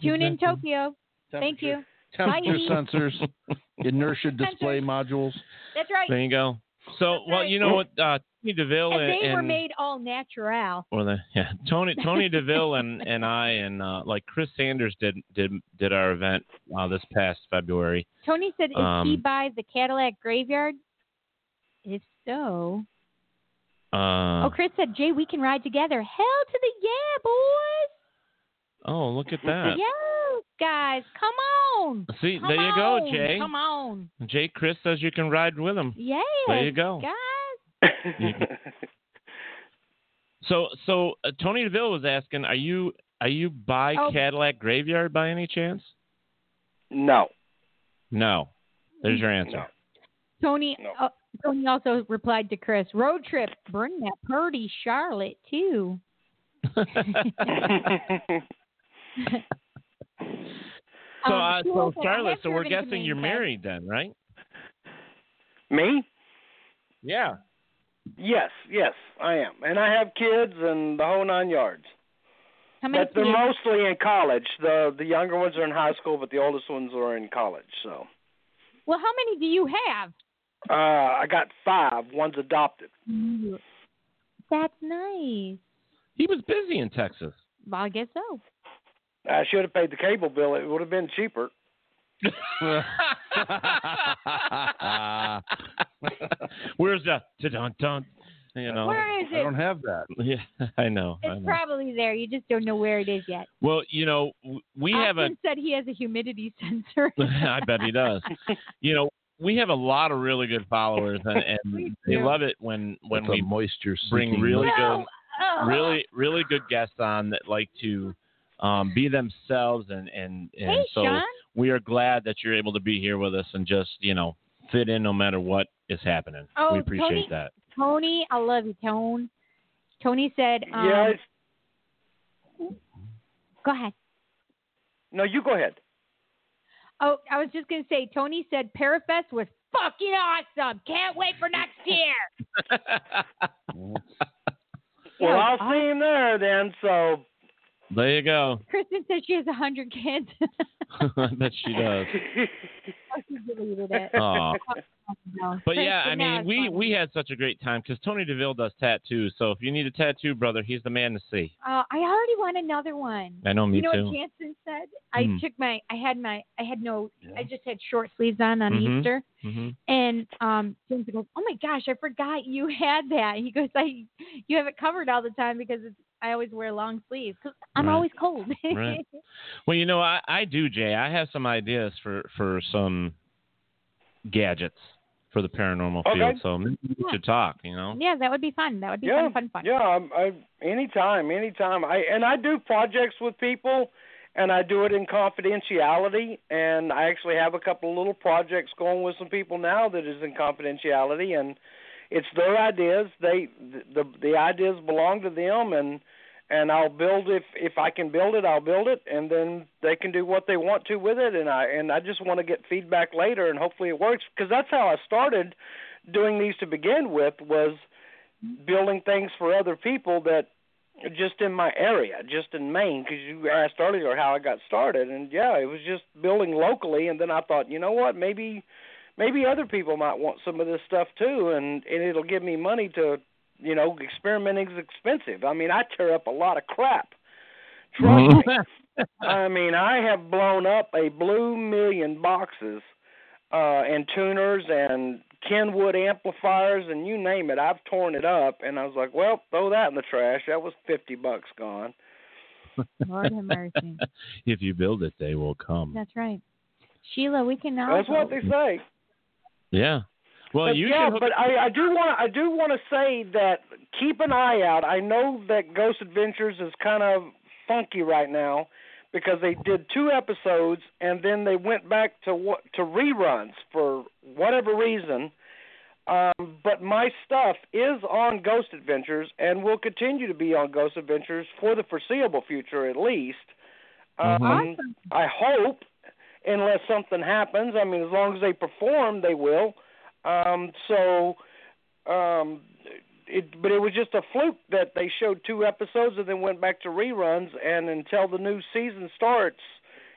Tune in Tokyo. Thank you. Temperature Bye. sensors, inertia display modules. That's right. There you go. So, well, you know what? Uh, Tony Deville And and, they were made all natural. or the yeah Tony Tony Deville and and I and uh, like Chris Sanders did did did our event uh, this past February. Tony said, "Is he Um, by the Cadillac Graveyard?" If so, Uh, oh, Chris said, "Jay, we can ride together." Hell to the yeah, boys! Oh, look at that. Yes, guys, come on. See, Come there you go, on. Jay. Come on. Jay Chris says you can ride with him. Yeah. There you go. Guys. So so uh, Tony Deville was asking, are you are you by Oh. Cadillac Graveyard by any chance? no. No. There's your answer. Tony. No. Uh, Tony also replied to Chris, "Road trip. Bring that purdy Charlotte too." So, Um, uh, she so also- Charlotte, so we're guessing you're Maine, married then, right? Me? Yeah. Yes, yes, I am, and I have kids and the whole nine yards. How many But they're kids? mostly in college. The the younger ones are in high school, but the oldest ones are in college. So Well, how many do you have? uh, I got five. One's adopted. That's nice. He was busy in Texas. Well, I guess so. I should have paid the cable bill. It would have been cheaper. Where's the dun dun? You know. Where is I don't have that. Yeah, I know. I It's know. probably there. You just don't know where it is yet. well, you know, w- we have a said he has a humidity sensor. I bet he does. You know, we have a lot of really good followers, and, and they love it when when It's we moisture bring really mist. good, Oh. really really good guests on that like to um, be themselves, and and and Hey, so Sean. we are glad that you're able to be here with us and just you know fit in no matter what is happening. Oh, we appreciate Tony- that. Tony, I love you, Tone. Tony said, um, yeah. Go ahead. no, you go ahead. Oh, I was just going to say, Tony said Parafest was fucking awesome. Can't wait for next year. Well, I'll see him there then. So there you go. Kristen says she has a 100 kids. I bet she does. She deleted it. Aw. No. But yeah, I mean, we we had such a great time because Tony Deville does tattoos. So if you need a tattoo, brother, he's the man to see. Uh, I already want another one. I know, me you know too. what Jansen said? I Hmm. took my, I had my, I had no, I just had short sleeves on on Mhm. Easter, hmm and um, Jansen goes, "Oh my gosh, I forgot you had that." He goes, "I, you have it covered all the time because it's, I always wear long sleeves because I'm Right. always cold." Right. Well, you know, I, I do, Jay. I have some ideas for for some gadgets for the paranormal Okay. field. So maybe we Yeah. should talk. You know. yeah, that would be fun. That would be yeah, fun, fun, fun. yeah. I'm, I anytime, anytime. I and I do projects with people, and I do it in confidentiality. And I actually have a couple of little projects going with some people now that is in confidentiality, and it's their ideas. They the the ideas belong to them, and and I'll build if if I can build it, I'll build it, and then they can do what they want to with it. And I and I just want to get feedback later, and hopefully it works because that's how I started doing these to begin with was building things for other people that just in my area, just in Maine, because you asked earlier how I got started, and yeah, it was just building locally, and then I thought, you know what, maybe maybe other people might want some of this stuff too, and and it'll give me money to, you know, experimenting is expensive. I mean, I tear up a lot of crap. Trust me. I mean, I have blown up a blue million boxes uh and tuners and Kenwood amplifiers and you name it. I've torn it up and I was like, Well, throw that in the trash. That was fifty bucks gone. Lord have mercy. if you build it, they will come. That's right. Sheila, we can now. That's what they say. Yeah. Well, but you yeah, but I, I do want I do want to say that keep an eye out. I know that Ghost Adventures is kind of funky right now because they did two episodes and then they went back to what to reruns for whatever reason. Um, but my stuff is on Ghost Adventures and will continue to be on Ghost Adventures for the foreseeable future, at least. Um, Awesome. I hope, unless something happens. I mean, as long as they perform, they will. Um, so, um, it, but it was just a fluke that they showed two episodes and then went back to reruns, and until the new season starts,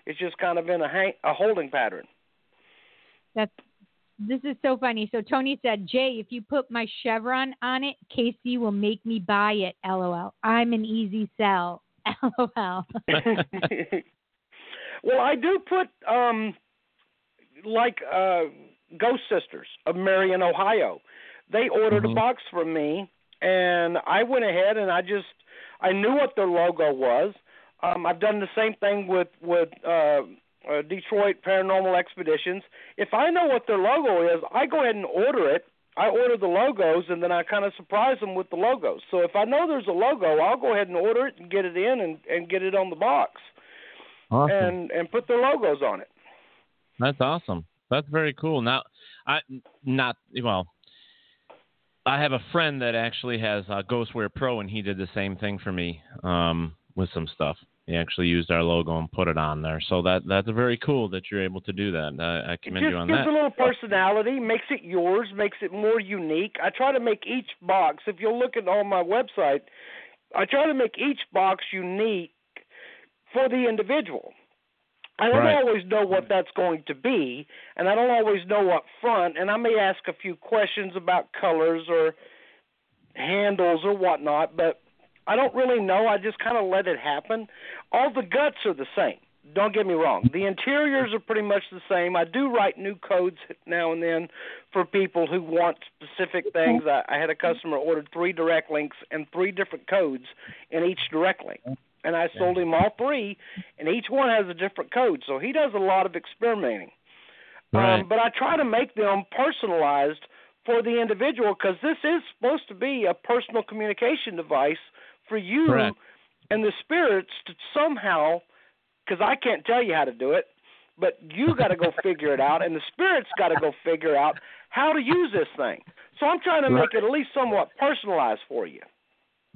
it's just kind of in a hang, a holding pattern. That's this is so funny. So Tony said, Jay, if you put my chevron on it, Casey will make me buy it. LOL. I'm an easy sell. LOL. well, I do put um like uh Ghost Sisters of Marion, Ohio. They ordered Mhm. a box from me and I went ahead and I just I knew what their logo was. Um I've done the same thing with with uh uh, Detroit Paranormal Expeditions. If I know what their logo is, I go ahead and order it. I order the logos and then I kind of surprise them with the logos. So if I know there's a logo, I'll go ahead and order it and get it in and and get it on the box awesome. and and put their logos on it. That's awesome. That's very cool. Now, I not well. I have a friend that actually has uh, Ghostware Pro, and he did the same thing for me um, with some stuff. He actually used our logo and put it on there. So that that's very cool that you're able to do that. I, I commend you on gives that. Gives a little personality, makes it yours, makes it more unique. I try to make each box. If you'll look at on my website, I try to make each box unique for the individual. I don't Right. always know what that's going to be, and I don't always know up front, and I may ask a few questions about colors or handles or whatnot, but I don't really know. I just kind of let it happen. All the guts are the same. Don't get me wrong. The interiors are pretty much the same. I do write new codes now and then for people who want specific things. I, I had a customer ordered three direct links and three different codes in each direct link. And I sold him all three, and each one has a different code. So he does a lot of experimenting. Right. Um, but I try to make them personalized for the individual because this is supposed to be a personal communication device for you Correct. and the spirits to somehow, because I can't tell you how to do it, but you got to go figure it out, and the spirits got to go figure out how to use this thing. So I'm trying to make it at least somewhat personalized for you.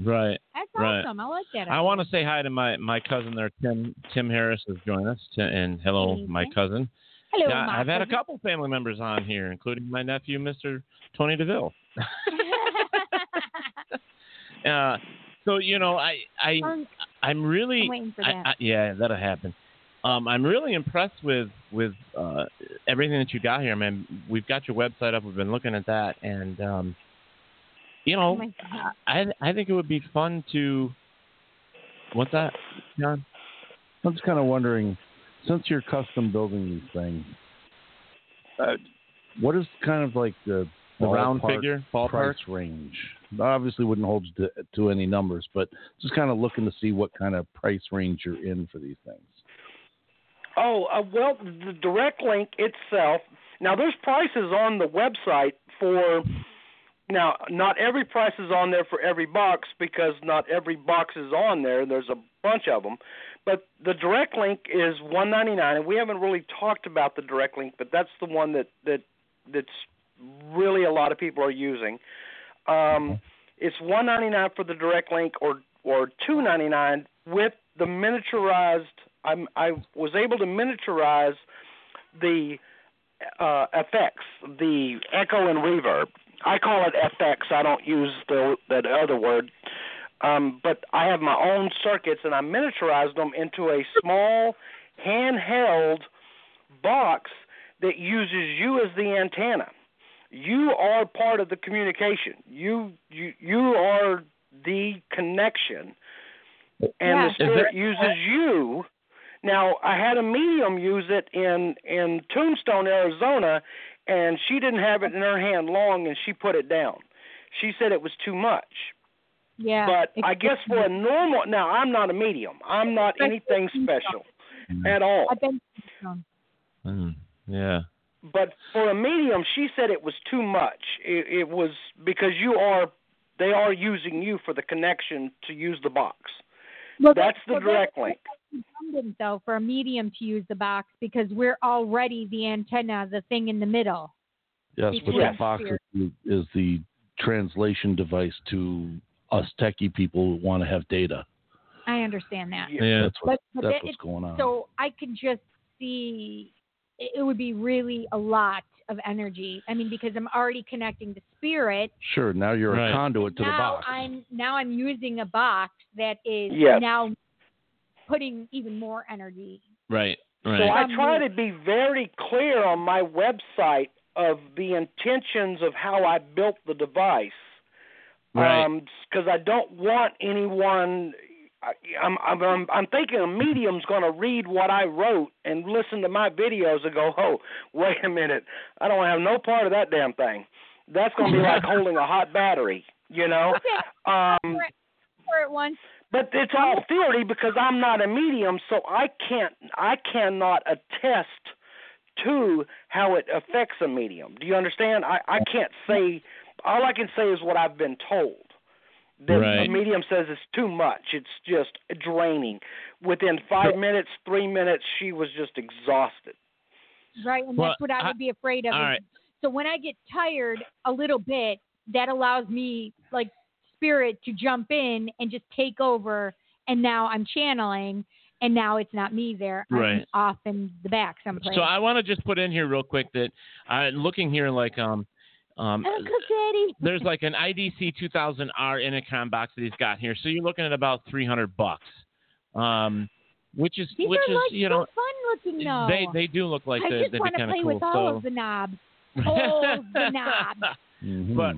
Right. That's Right. awesome. I like that. I want to say hi to my my cousin there, Tim Tim Harris has joined us, and hello, my cousin. Hello, my I've had a couple family members on here, including my nephew, Mr. Tony DeVille. uh, so you know, I I Um, I'm really I'm waiting for I. I, yeah, that'll happen. Um, I'm really impressed with with uh, everything that you got here, man. We've got your website up. We've been looking at that, and um, you Oh know, my I I think it would be fun to. What's that, John? I'm just kind of wondering, since you're custom building these things, uh, what is kind of like the The round ballpark figure, ballpark. price range? Obviously, wouldn't hold to, to any numbers, but just kind of looking to see what kind of price range you're in for these things. Oh, uh, well, the direct link itself. Now, there's prices on the website for. Now, not every price is on there for every box because not every box is on there. There's a bunch of them, but the direct link is 199, and we haven't really talked about the direct link, but that's the one that that that's really a lot of people are using. Um, it's 199 for the direct link, or or 299 with the miniaturized. I'm I was able to miniaturize the uh, effects, the echo and reverb. I call it FX. I don't use the that other word. Um, but I have my own circuits, and I miniaturized them into a small handheld box that uses you as the antenna. You are part of the communication. You you you are the connection, and Yeah. the spirit uses you. Now, I had a medium use it in in Tombstone, Arizona, and she didn't have it in her hand long, and she put it down. She said it was too much. Yeah. But I guess for a normal now, I'm not a medium. I'm not anything special at all. I've. Mm, yeah. but for a medium, she said it was too much. It, it was because you are they are using you for the connection to use the box. Well, That's the well, direct link. Redundant though for a medium to use the box because we're already the antenna, the thing in the middle. Yes, but Yes. that box is the, is the translation device to us techie people who want to have data. I understand that. Yeah. That's what But, but that's that- what's going on. So I can just see it it would be really a lot of energy. I mean, because I'm already connecting to spirit. sure, now you're Right. a conduit to the now box. I'm now I'm using a box that is Yes. now putting even more energy. Right. So I try to be very clear on my website of the intentions of how I built the device. Right. because I don't want anyone. I, I'm, I'm I'm I'm thinking a medium's going to read what I wrote and listen to my videos and go, "Oh, wait a minute, I don't have no part of that damn thing." That's going to be like holding a hot battery, you know. Um, For it once, but it's all theory because I'm not a medium, so I can't I cannot attest to how it affects a medium. Do you understand? I I can't say all I can say is what I've been told. That Right. a medium says it's too much. It's just draining. Within five minutes, three minutes, she was just exhausted. right? And Well, that's what I I- would be afraid of. all right. So when I get tired a little bit, that allows me like spirit to jump in and just take over. And now I'm channeling, and now it's not me there. I'm Right. off in the back someplace. So I want to just put in here real quick that I'm looking here like um um Uncle there's like an IDC 2000R InterComm box that he's got here. So you're looking at about 300 bucks. Um which is These which are is like you so know fun looking though. they they do look like I they just they'd be want to of play cool. with all so of the knobs. All the knobs. Mhm. But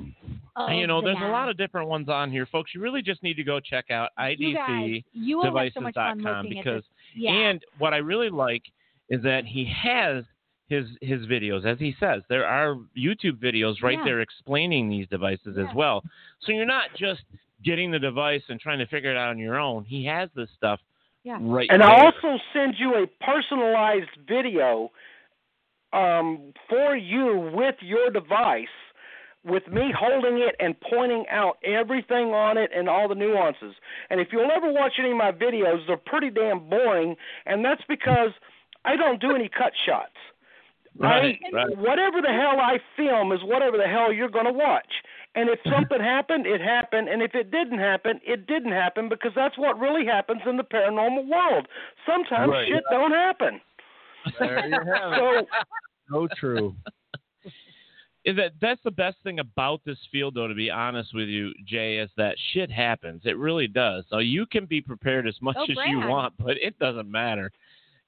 All you know, the there's a lot of different ones on here, folks. You really just need to go check out You guys, you will have so IDCdevices.com because. Yeah. and what I really like is that he has his his videos, as he says, there are YouTube videos right Yeah. there explaining these devices Yeah. as well. So you're not just getting the device and trying to figure it out on your own. He has this stuff Yeah. right And there. I also send you a personalized video um, for you with your device, with me holding it and pointing out everything on it and all the nuances. And if you'll ever watch any of my videos, they're pretty damn boring, and that's because I don't do any cut shots. Right, I, right. Whatever the hell I film is whatever the hell you're going to watch. And if something happened, it happened. And if it didn't happen, it didn't happen because that's what really happens in the paranormal world. Sometimes Right. shit don't happen. there you have it. So So true. That that's the best thing about this field though to be honest with you jay is that shit happens. It really does. So you can be prepared as much Oh, as you want but it doesn't matter.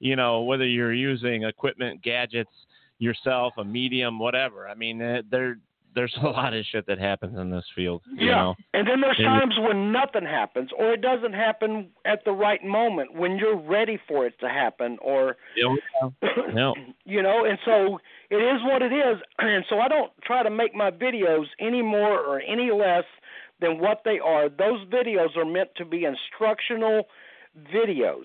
You know whether you're using equipment gadgets yourself a medium whatever. I mean eh, there there's a lot of shit that happens in this field you yeah. know? And then there's And- times when nothing happens or it doesn't happen at the right moment when you're ready for it to happen or no you know and so it is what it is. And so i don't try to make my videos any more or any less than what they are. Those videos are meant to be instructional videos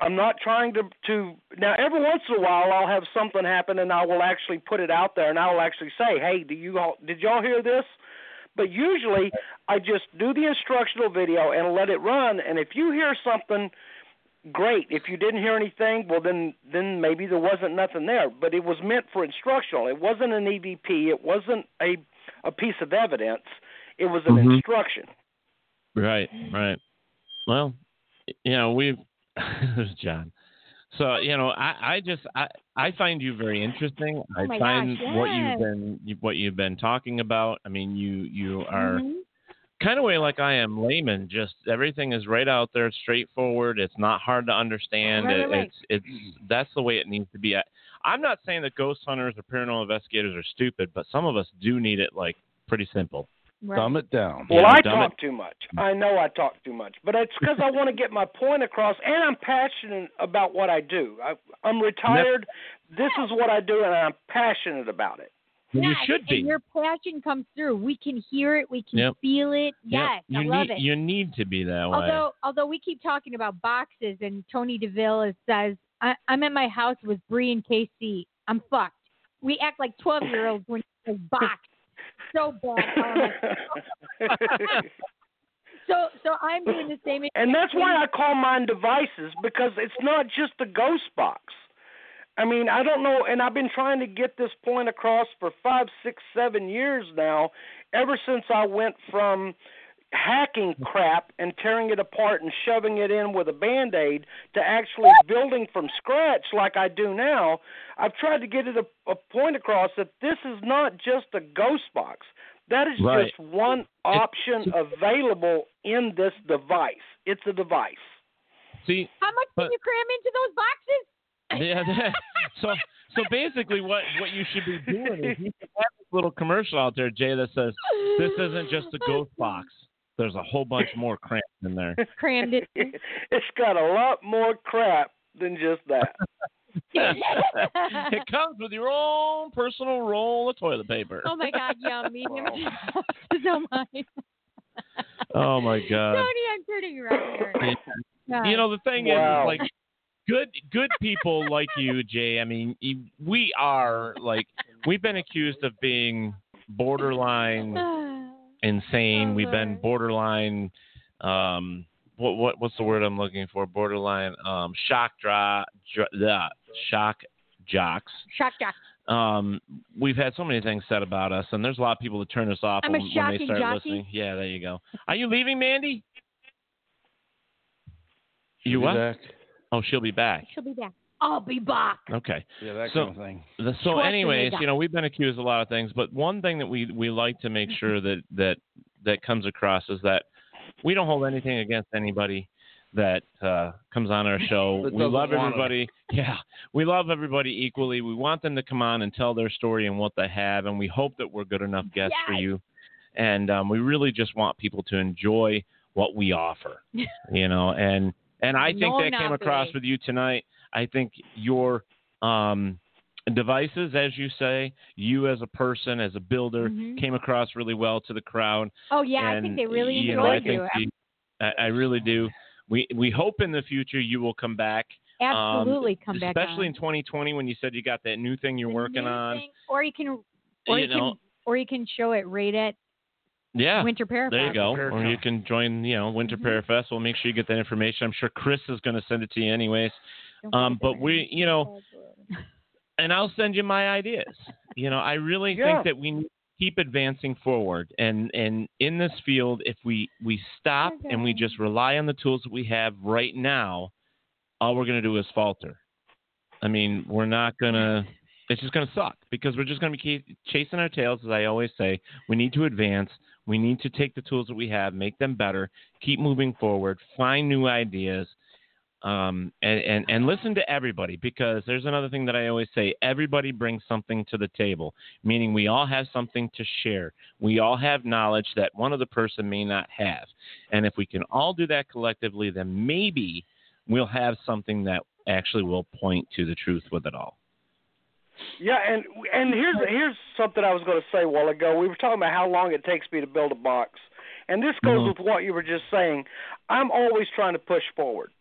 i'm not trying to to now every once in a while i'll have something happen and i will actually put it out there and i will actually say hey do you all did y'all hear this but usually i just do the instructional video and let it run and if you hear something great. If you didn't hear anything, well then then maybe there wasn't nothing there. But it was meant for instructional. It wasn't an EVP. It wasn't a a piece of evidence. It was an Mhm. instruction. Right, right. Well, you know, we've there's John. So, you know, I, I just I, I find you very interesting. I Oh my find gosh, what you've been what you've been talking about. I mean, you you are Mhm. kind of way like I am layman. Just everything is right out there, straightforward. It's not hard to understand. Right, It- right. It's it's that's the way it needs to be. I, I'm not saying that ghost hunters or paranormal investigators are stupid, but some of us do need it like pretty simple. Right. Dumb it down. Well, Yeah, I dumb it- talk too much. I know I talk too much, but it's because I want to get my point across, and I'm passionate about what I do. I, I'm retired. This is what I do, and I'm passionate about it. You Yes, should be. And your passion comes through. We can hear it. We can Yep. feel it. Yeah, Yes, you I love need it. you need to be that way. although although we keep talking about boxes and Tony DeVille is, says I, I'm at my house with Bree and Casey. I'm fucked. we act like twelve year olds when it's box. So bad. Um, so so I'm doing the same. and that's why I call mine devices because it's not just a ghost box. I mean, I don't know, and I've been trying to get this point across for five, six, seven years now, ever since I went from hacking mm-hmm. crap and tearing it apart and shoving it in with a band aid to actually building from scratch like I do now. I've tried to get it a, a point across that this is not just a ghost box. That is Right. just one option available in this device. It's a device. See, How much But- can you cram into those boxes? yeah. so so basically, what what you should be doing is you should have this little commercial out there, Jay, that says this isn't just a ghost box. There's a whole bunch more crap in there. Crammed it. it's got a lot more crap than just that. it comes with your own personal roll of toilet paper. Oh my God, yeah, medium so much. Oh my god. Tony, I'm turning around here. God. You know the thing Wow. is, is like good good people like you, Jay. I mean, we are like we've been accused of being borderline insane. Oh, We've been borderline. Um, what what what's the word I'm looking for? Borderline um, shock dra, dra, yeah, shock jocks. Shock jock. Um, we've had so many things said about us, and there's a lot of people that turn us off I'm when, when they start jockey? listening. Yeah, there you go. Are you leaving, Mandy? You what? back. Oh, she'll be back. She'll be back. I'll be back. Okay. Yeah, that So- kind of thing. The- So, Schwarzenegger. anyways, you know, we've been accused of a lot of things, but one thing that we we like to make sure that that that comes across is that we don't hold anything against anybody that uh, comes on our show. We love wanna- everybody. Yeah, we love everybody equally. We want them to come on and tell their story and what they have, and we hope that we're good enough guests for you. And um, we really just want people to enjoy what we offer, you know. And and I think No that came across monopoly. with you tonight. I think your um, devices, as you say, you as a person, as a builder, Mhm. came across really well to the crowd. Oh yeah, I think they really you know, I enjoyed think you. the- I, I really do. We we hope in the future you will come back. um, Absolutely, come back. Especially on. in 2020 when you said you got that new thing you're The working on. thing, or you can, or you, you know, can, or you can show it right at yeah. Winter Parafest. There you go. Or you can join, you know, Winter Mhm. Parafest. We'll make sure you get that information. I'm sure Chris is going to send it to you anyways. Um, but we, you know, and I'll send you my ideas. You know, I really Yeah. think that we keep advancing forward. And and in this field, if we we stop and we just rely on the tools that we have right now, all we're going to do is falter. I mean, we're not going to. It's just going to suck because we're just going to be chasing our tails, as I always say. We need to advance. We need to take the tools that we have, make them better, keep moving forward, find new ideas, um, and, and, and listen to everybody because there's another thing that I always say everybody brings something to the table, meaning we all have something to share. We all have knowledge that one other person may not have. And if we can all do that collectively, then maybe we'll have something that actually will point to the truth with it all. Yeah, and and here's here's something I was going to say a while ago. We were talking about how long it takes me to build a box, and this goes Mhm. with what you were just saying. I'm always trying to push forward.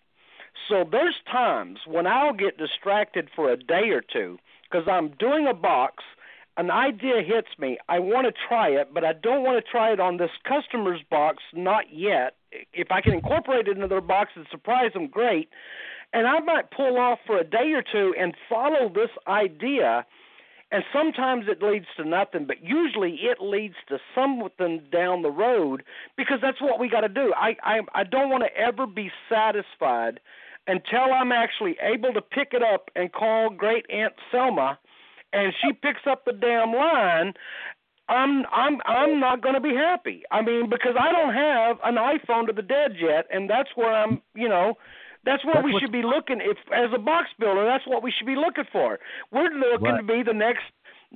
So there's times when I'll get distracted for a day or two because I'm doing a box. An idea hits me. I want to try it, but I don't want to try it on this customer's box, not yet. If I can incorporate it into their box and surprise them, great. And I might pull off for a day or two and follow this idea and sometimes it leads to nothing, but usually it leads to something down the road because that's what we got to do. I I I don't want to ever be satisfied until I'm actually able to pick it up and call Great Aunt Selma, and she picks up the damn line. I'm I'm I'm not going to be happy. I mean, because I don't have an iPhone to the dead yet, and that's where I'm. You know, that's where That's we should be looking. If as a box builder, that's what we should be looking for. We're looking Right. to be the next,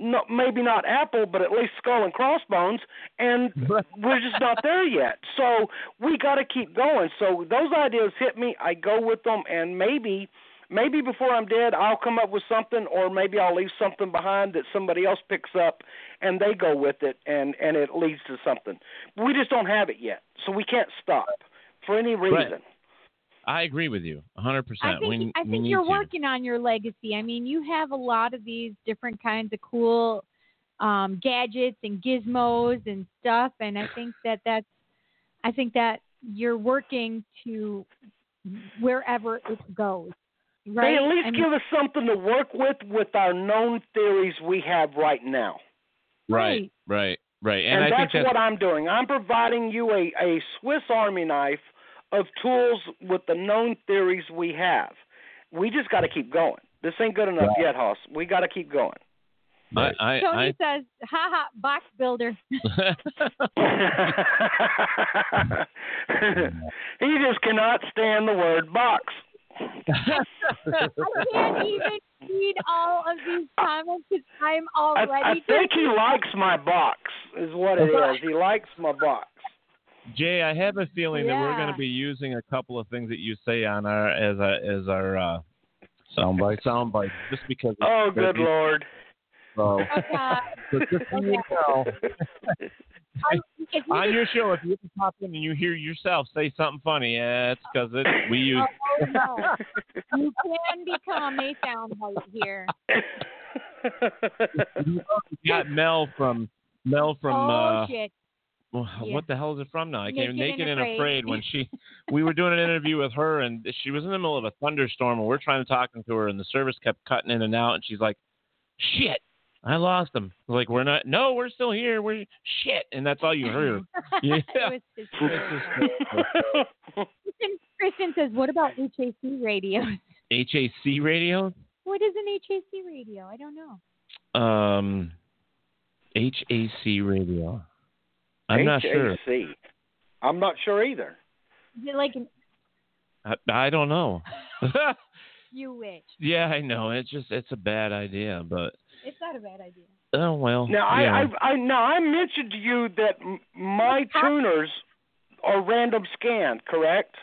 no, maybe not Apple, but at least Skull and Crossbones, and we're just not there yet. So we got to keep going. So those ideas hit me. I go with them, and maybe. Maybe before I'm dead, I'll come up with something, or maybe I'll leave something behind that somebody else picks up, and they go with it, and and it leads to something. We just don't have it yet, so we can't stop for any reason. I agree with you 100%. I think we, I we think need you're to. working on your legacy. I mean, you have a lot of these different kinds of cool um, gadgets and gizmos and stuff, and I think that that's I think that you're working to wherever it goes. Right? They at least I mean, give us something to work with with our known theories we have right now. Right, right, right. And, And, I think that's that's what I'm doing. I'm providing you a, a Swiss Army knife of tools with the known theories we have. We just got to keep going. This ain't good enough yet, Hoss. We got to keep going. I, I, Tony I, says, "Haha, box builder." he just cannot stand the word box. I can't even read all of these comments because I'm I, already. I think he likes my box, is what it is. He likes my box. Jay, I have a feeling that we're going to be using a couple of things that you say on our as a as our uh, Soundbite. sound bites, just because. Oh, good be- lord. So, Okay. so just so you know, you on your show, if you can pop in and you hear yourself say something funny, yeah, it's because it we use. Oh, no. You can become a soundbite here. We got Mel from Mel from oh uh, shit! Well, Yeah. what the hell is it from now? I can't Naked naked and and Afraid. when she we were doing an interview with her and she was in the middle of a thunderstorm and we're trying to talk to her and the service kept cutting in and out and she's like, "Shit, I lost them." Like, "We're not. No, we're still here. We're shit." And that's all you heard. Yeah. It. Kristen, Kristen says, "What about HAC radio? HAC radio? What is an HAC radio? I don't know." Um, HAC radio. I'm not sure. HAC. I'm not sure either. Is it like an I, I don't know. you wish? yeah, I know. It's just it's a bad idea, but It's not a bad idea. oh well. Now you I. I I now I mentioned to you that my tuners are random scan, correct?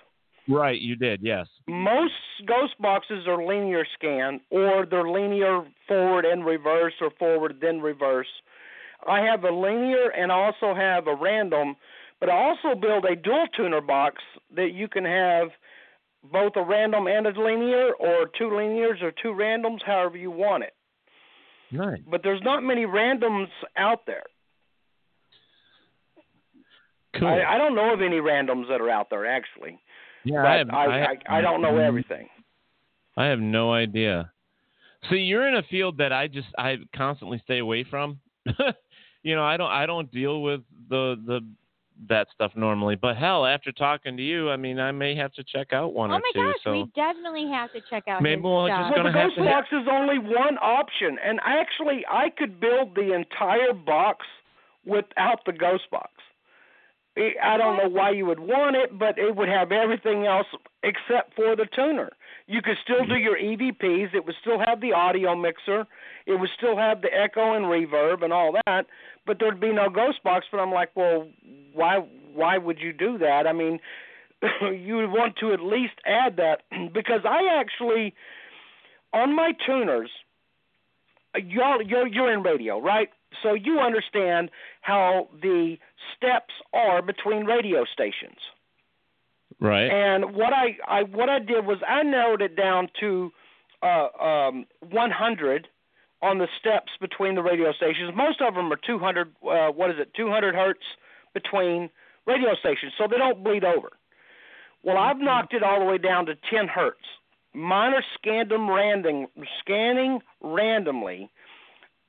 right, you did. Yes. Most ghost boxes are linear scan or they're linear forward and reverse or forward then reverse. I have a linear and I also have a random, but I also build a dual tuner box that you can have both a random and a linear or two linears or two randoms, however you want it. Nice. But there's not many randoms out there. Cool. I, I don't know of any randoms that are out there actually. yeah, I, have, I, I, I don't know mm-hmm. everything. I have no idea. See, you're in a field that I just I constantly stay away from. you know, I don't I don't deal with the the that stuff normally. But hell, after talking to you, I mean, I may have to check out one oh or my gosh, so we definitely have to check out. Maybe his we'll stuff. just Well, the gonna have ghost to- box is only one option, and actually, I could build the entire box without the ghost box. I I don't know why you would want it, but it would have everything else except for the tuner. You could still do your EVPs. It would still have the audio mixer. It would still have the echo and reverb and all that. But there'd be no ghost box. But I'm like, well, why? Why would you do that? I mean, you would want to at least add that because I actually, on my tuners, y'all, you're you're in radio, right? So you understand how the steps are between radio stations. right. And what I, I what I did was I narrowed it down to uh, um, 100 on the steps between the radio stations. Most of them are 200. Uh, what is it? 200 hertz between radio stations, so they don't bleed over. Well, I've knocked it all the way down to 10 hertz. Mine are scanned them random, scanning randomly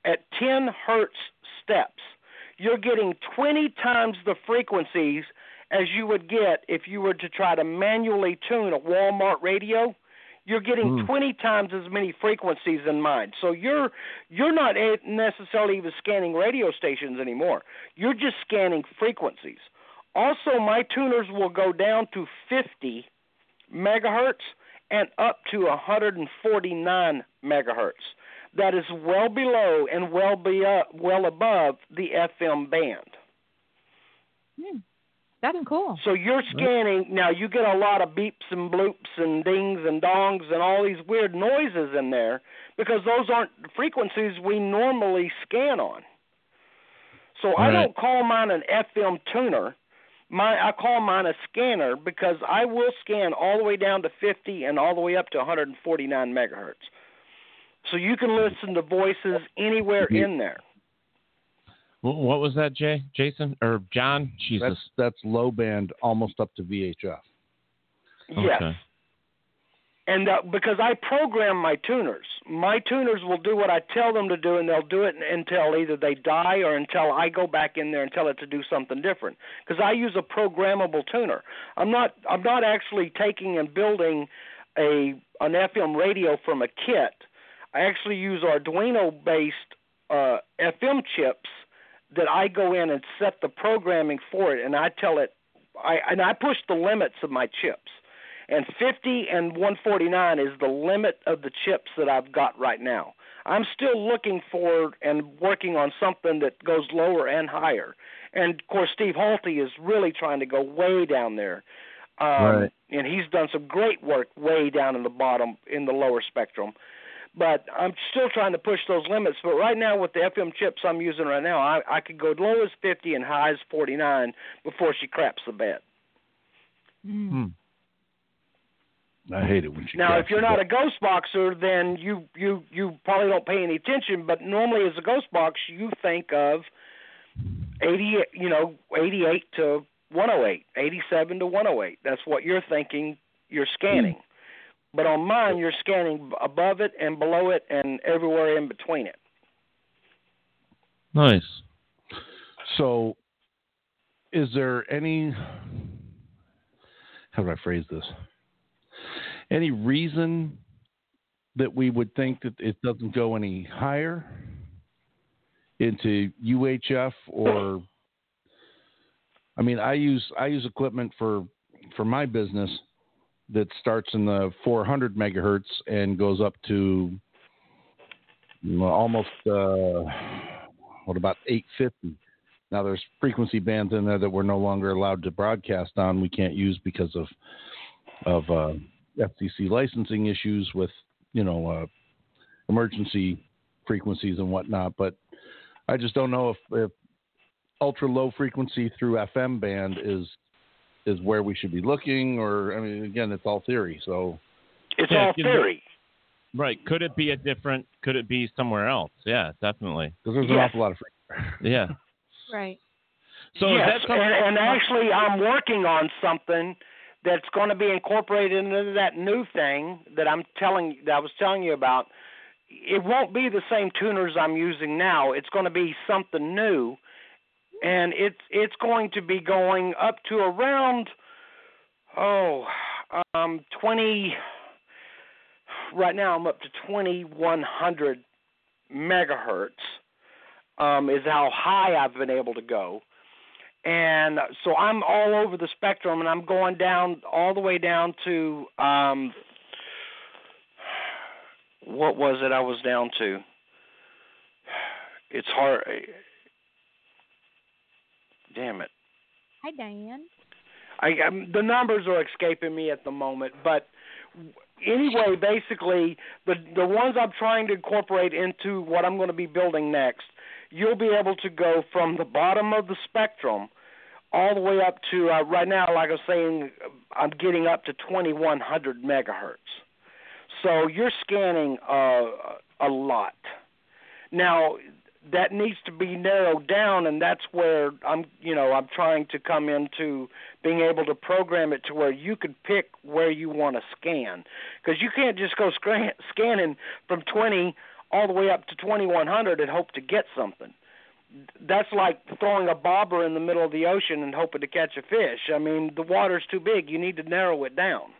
at 10 hertz steps. You're getting 20 times the frequencies as you would get if you were to try to manually tune a Walmart radio. You're getting 20 times as many frequencies in mine. So you're you're not a- necessarily even scanning radio stations anymore. You're just scanning frequencies. Also, my tuners will go down to 50 megahertz and up to 149 megahertz. That is well below and well be up, well above the FM band. Hmm. That's cool. So you're scanning now. You get a lot of beeps and bloops and dings and dongs and all these weird noises in there because those aren't frequencies we normally scan on. So I Right. don't call mine an FM tuner My I call mine a scanner because I will scan all the way down to 50 and all the way up to 149 megahertz. So you can listen to voices anywhere in there. Wh- What was that, Jay? Jason or John? Jesus. That's that's low band, almost up to VHF. Yes. Okay. And uh, because I program my tuners, my tuners will do what I tell them to do, and they'll do it until either they die or until I go back in there and tell it to do something different. Because I use a programmable tuner. I'm not. I'm not actually taking and building a an FM radio from a kit. I actually use Arduino-based uh, FM chips that I go in and set the programming for it, and I tell it. I and I push the limits of my chips and 50 and 149 is the limit of the chips that I've got right now. I'm still looking for and working on something that goes lower and higher. And of course, Steve Hultay is really trying to go way down there. Um, Right. And he's done some great work way down in the bottom, in the lower spectrum. But I'm still trying to push those limits. But right now, with the FM chips I'm using right now, I, I could go low as 50 and high as 49 before she craps the bed. Mm. Hmm. I hate it when she. Now, cracks if you're not bed. a ghost boxer, then you you you probably don't pay any attention. But normally, as a ghost box, you think of eighty, you know, eighty-eight to one hundred eight, eighty-seven to one hundred eight. That's what you're thinking. You're scanning. But on mine, you're scanning above it and below it and everywhere in between it. Nice. So, is there any? How do I phrase this? Any reason that we would think that it doesn't go any higher into UHF or? I mean, I use I use equipment for for my business that starts in the 400 megahertz and goes up to almost uh, what about 850. Now there's frequency bands in there that we're no longer allowed to broadcast on. We can't use because of of uh, FCC licensing issues with you know uh, emergency frequencies and whatnot. But I just don't know if, if ultra low frequency through FM band is is where we should be looking, or I mean, again, it's all theory. So It's Yeah, all you know- theory. Right. Could it be a different? Could it be somewhere else? Yeah, definitely. because there's an awful lot of frequency. Yeah. Right. So yes, that and, and actually, I'm working on something that's going to be incorporated into that new thing that I'm telling that I was telling you about. It won't be the same tuners I'm using now. It's going to be something new, and it's it's going to be going up to around oh um 20. Right now, I'm up to 2100 megahertz. Um, is how high I've been able to go and so I'm all over the spectrum, and I'm going down all the way down to um, what was it? I was down to. It's hard. Damn it! Hi, Diane. I um, the numbers are escaping me at the moment, but anyway, basically the the ones I'm trying to incorporate into what I'm going to be building next, you'll be able to go from the bottom of the spectrum all the way up to uh, right now. Like I was saying, I'm getting up to 2100 megahertz. So you're scanning uh, a lot. Now that needs to be narrowed down, and that's where I'm, you know, I'm trying to come into being able to program it to where you could pick where you want to scan, because you can't just go scan- scanning from 20 all the way up to 2100 and hope to get something. That's like throwing a bobber in the middle of the ocean and hoping to catch a fish. I mean, the water's too big. You need to narrow it down.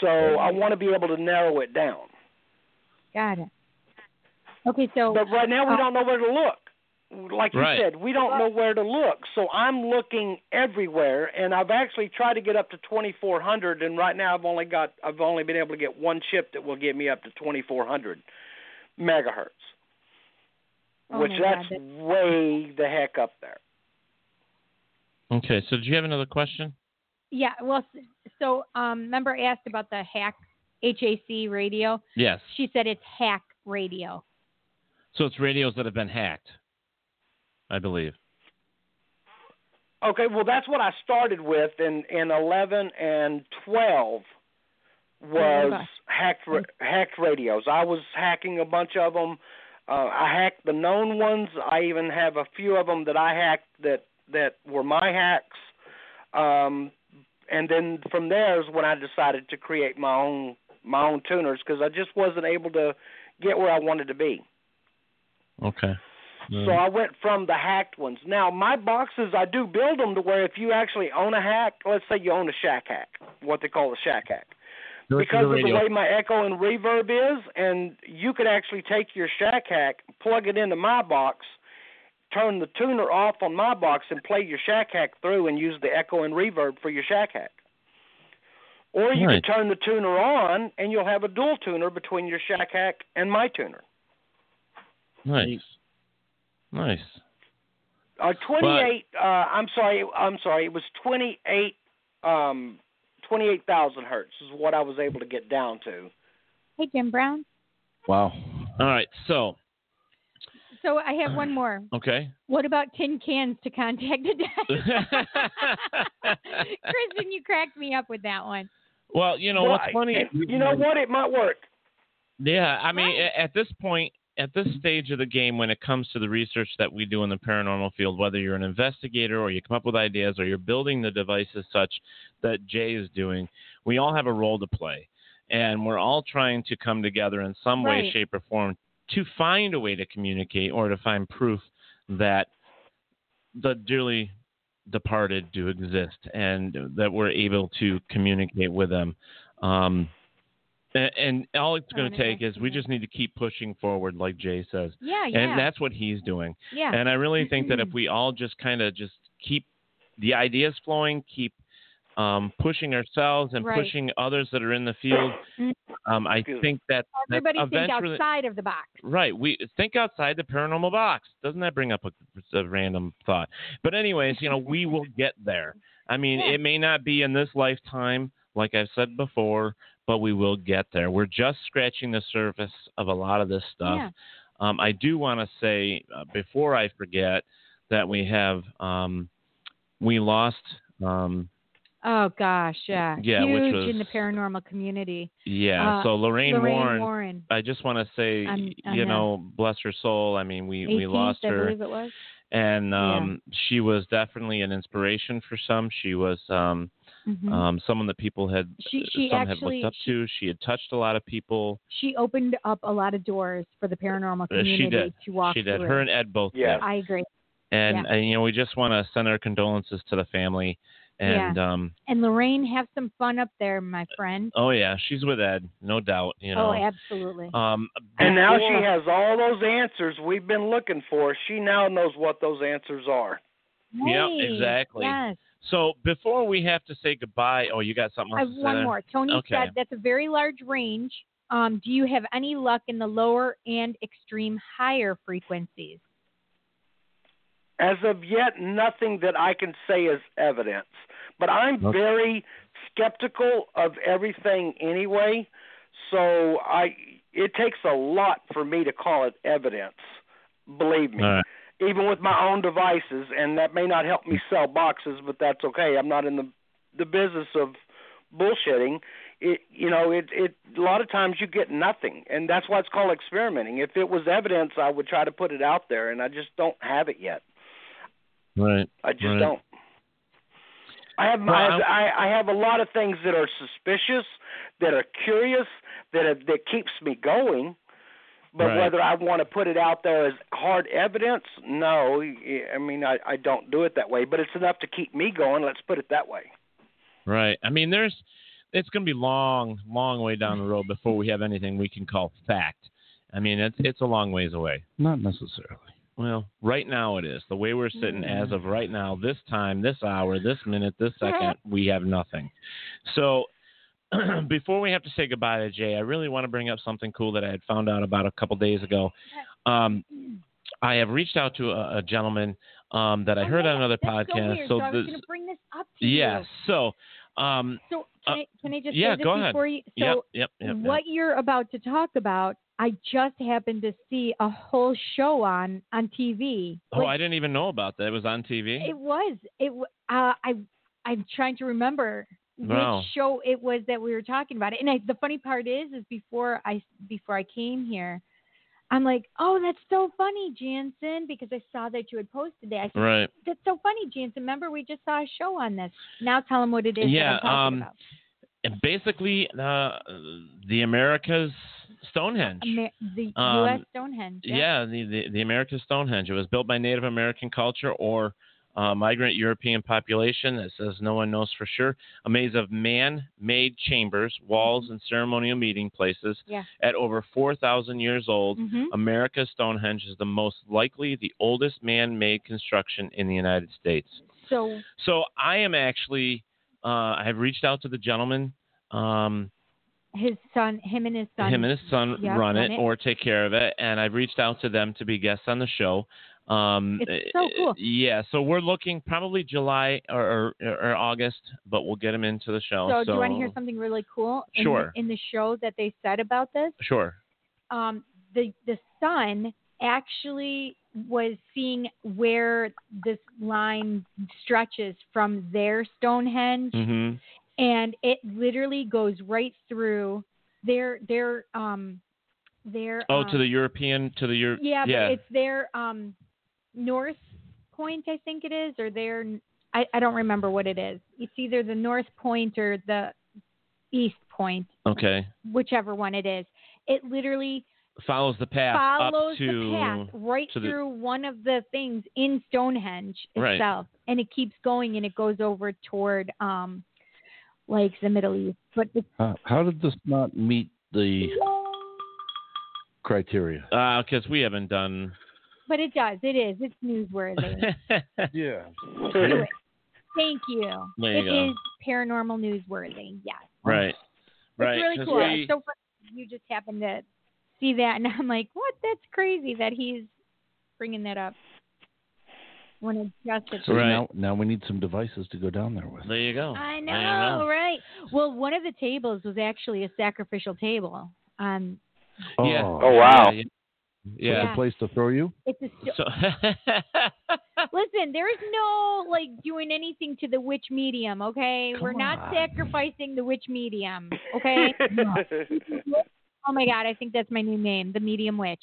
So mm-hmm. I want to be able to narrow it down. Got it. Okay, so But right now we don't know where to look. Like you Right. said, we don't know where to look. So I'm looking everywhere, and I've actually tried to get up to 2400, and right now I've only got I've only been able to get one chip that will get me up to 2400 megahertz, Oh which that's God, way the heck up there. Okay. So did you have another question? yeah, well, so um, remember I asked about the hack HAC radio. Yes. She said it's hack radio. So it's radios that have been hacked, I believe. Okay, well that's what I started with in in 11 and 12 was hacked ra- hacked radios. I was hacking a bunch of them. Uh, I hacked the known ones. I even have a few of them that I hacked that that were my hacks. Um, and then from there is when I decided to create my own my own tuners because I just wasn't able to get where I wanted to be. Okay. So I went from the hacked ones. Now my boxes, I do build them to where if you actually own a hack, let's say you own a shack hack, what they call a shack hack, to because the of the way my echo and reverb is, and you could actually take your shack hack, plug it into my box, turn the tuner off on my box, and play your shack hack through, and use the echo and reverb for your shack hack. Or you Right. could turn the tuner on, and you'll have a dual tuner between your shack hack and my tuner. Nice. Nice. Uh, 28. Uh, I'm sorry. I'm sorry. It was 28. Um, 28,000 hertz is what I was able to get down to. Hey, Jim Brown. Wow. All right. So, So I have one more. okay. What about tin cans to contact the desk? Kristen, you cracked me up with that one. well, you know Well, what's funny? I- You know what? It might work. Yeah, I mean, a- at this point, at this stage of the game, when it comes to the research that we do in the paranormal field, whether you're an investigator or you come up with ideas or you're building the devices such that Jay is doing, we all have a role to play. And we're all trying to come together in some way, shape, or form to find a way to communicate or to find proof that the dearly departed do exist and that we're able to communicate with them. Um, and, and all it's going to take is we just need to keep pushing forward, like Jay says, Yeah, yeah. and that's what he's doing. yeah. And I really think that if we all just kind of just keep the ideas flowing, keep um, pushing ourselves and Right. pushing others that are in the field, um, I think that, that Everybody think outside of the box. Right. We think outside the paranormal box. Doesn't that bring up a, a random thought? But anyways, you know, we will get there. I mean, Yeah. it may not be in this lifetime, like I've said before, but we will get there. We're just scratching the surface of a lot of this stuff. Yeah. Um, I do want to say uh, before I forget that we have um, we lost. Um, Oh gosh, yeah. Yeah, which Huge was- in the paranormal community. yeah. Uh, so Lorraine, Lorraine Warren. Warren. I just want to say, you know, bless her soul. I mean, we we 18th, lost I her. believe it was. and um, she was definitely an inspiration for some. She was um, Mhm. um, someone that people had She- she some actually- had looked up to. She had touched a lot of people. she opened up a lot of doors for the paranormal Uh, she community did. to walk She did. through. Her and Ed both Yeah. did. I agree. And, yeah. and you know, we just want to send our condolences to the family. And um, And Lorraine, have some fun up there, my friend. oh yeah, she's with Ed, no doubt. You know. oh, absolutely. Um, And now before- she has all those answers we've been looking for. She now knows what those answers are. Yep, Hey, exactly. Yes. So before we have to say goodbye, oh, you got something I have to say one there? more. Tony Okay. said that's a very large range. Um, do you have any luck in the lower and extreme higher frequencies? As of yet, nothing that I can say is evidence. But I'm Okay. very skeptical of everything anyway. So I it takes a lot for me to call it evidence. Believe me. All right. Even with my own devices and that may not help me sell boxes, but that's okay. I'm not in the the business of bullshitting. It you know, it it a lot of times you get nothing and that's why it's called experimenting. If it was evidence, I would try to put it out there and I just don't have it yet. Right. I just Right. don't. I have Well, my, I, I have a lot of things that are suspicious, that are curious, that are, that keeps me going. But Right. whether I want to put it out there as hard evidence, no. I mean, I, I don't do it that way. But it's enough to keep me going. Let's put it that way. Right. I mean, there's it's going to be long, long way down the road before we have anything we can call fact. I mean, it's it's a long ways away. Not necessarily. Well, right now it is. The way we're sitting mm-hmm. as of right now, this time, this hour, this minute, this second, mm-hmm. we have nothing. So before we have to say goodbye to Jay, I really want to bring up something cool that I had found out about a couple days ago. Um, I have reached out to a, a gentleman um, that I heard on another Oh, That's podcast. so So I was this, going to bring this up to yes. you. So, um, So can, Uh, I, can I just yeah, say this go ahead. you? So yep, yep, yep, yep. what you're about to talk about I just happened to see a whole show on on TV. Oh, Like, I didn't even know about that. It was on TV. It was. It. Uh, I. I'm trying to remember Wow. which show it was that we were talking about it. And I, the funny part is, is before I before I came here, I'm like, oh, that's so funny, Jansen, because I saw that you had posted that. I said, Right. That's so funny, Jansen. Remember, we just saw a show on this. Now tell them what it is. that Yeah, um, about. And basically, uh, the America's Stonehenge. Amer- the um, U.S. Stonehenge. Yeah, the, the the America's Stonehenge. It was built by Native American culture or uh, migrant European population. That says no one knows for sure. A maze of man-made chambers, walls, and ceremonial meeting places. Yeah. At over 4,000 years old, Mhm. America's Stonehenge is the most likely the oldest man-made construction in the United States. So So I am actually, uh, I have reached out to the gentleman. Um, his son, him and his son. him and his son yeah, run run it, it. or take care of it, and I've reached out to them to be guests on the show. Um, It's so uh, cool. Yeah, so we're looking probably July or, or, or August, but we'll get them into the show. So, do you want to hear something really cool? In Sure. The, in the show that they said about this, Sure. um, the the son actually was seeing where this line stretches from their Stonehenge, hmm and it literally goes right through their their um their Oh, um, to the European, to the Europe. yeah, yeah. but it's their um north point, I think it is, or their I, I don't remember what it is. It's either the north point or the east point, okay. whichever one it is. It literally Follows the path follows up to. the path right to the- through one of the things in Stonehenge Right. itself, and it keeps going and it goes over toward um like the Middle East. But it's How, how did this not meet the criteria? Because we haven't done. But it does. It is. It's newsworthy. Yeah. Anyway, Thank you. There you It go. is paranormal newsworthy. Yes. right. It's Right. really 'cause cool. we- It's so funny you just happened to see that, and I'm like, what? That's crazy that he's bringing that up. When it just So Right. now, now we need some devices to go down there with. there you go. I There you know, go. right? Well, one of the tables was actually a sacrificial table. Um, Yeah. Oh, wow. Yeah. With yeah. a place to throw you? it's a sto- So. listen. There is no like doing anything to the witch medium. Okay, Come we're not on. sacrificing the witch medium. Okay. oh my god, I think that's my new name, the medium witch.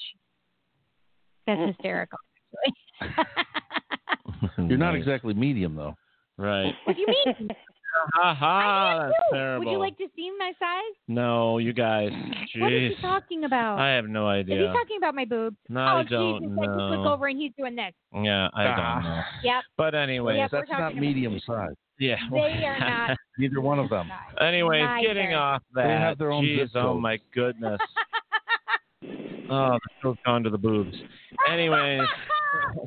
That's hysterical. actually. You're not exactly medium, though. Right. what do you mean? Ha ha. That's terrible. Would you like to see my size? No, you guys. Jeez. What is Jeez. he talking about? I have no idea. Is he idea. talking about my boobs? No, oh, I don't Jesus, I just look know. over and he's doing this. Yeah, I Ah. don't know. Yep. But anyways, Yep, That's talking not about- medium size. yeah. They are not. Neither one of them. anyways, Neither. getting off that. They have their own Jeez, oh my goodness. oh, the show's gone to the boobs. Anyways,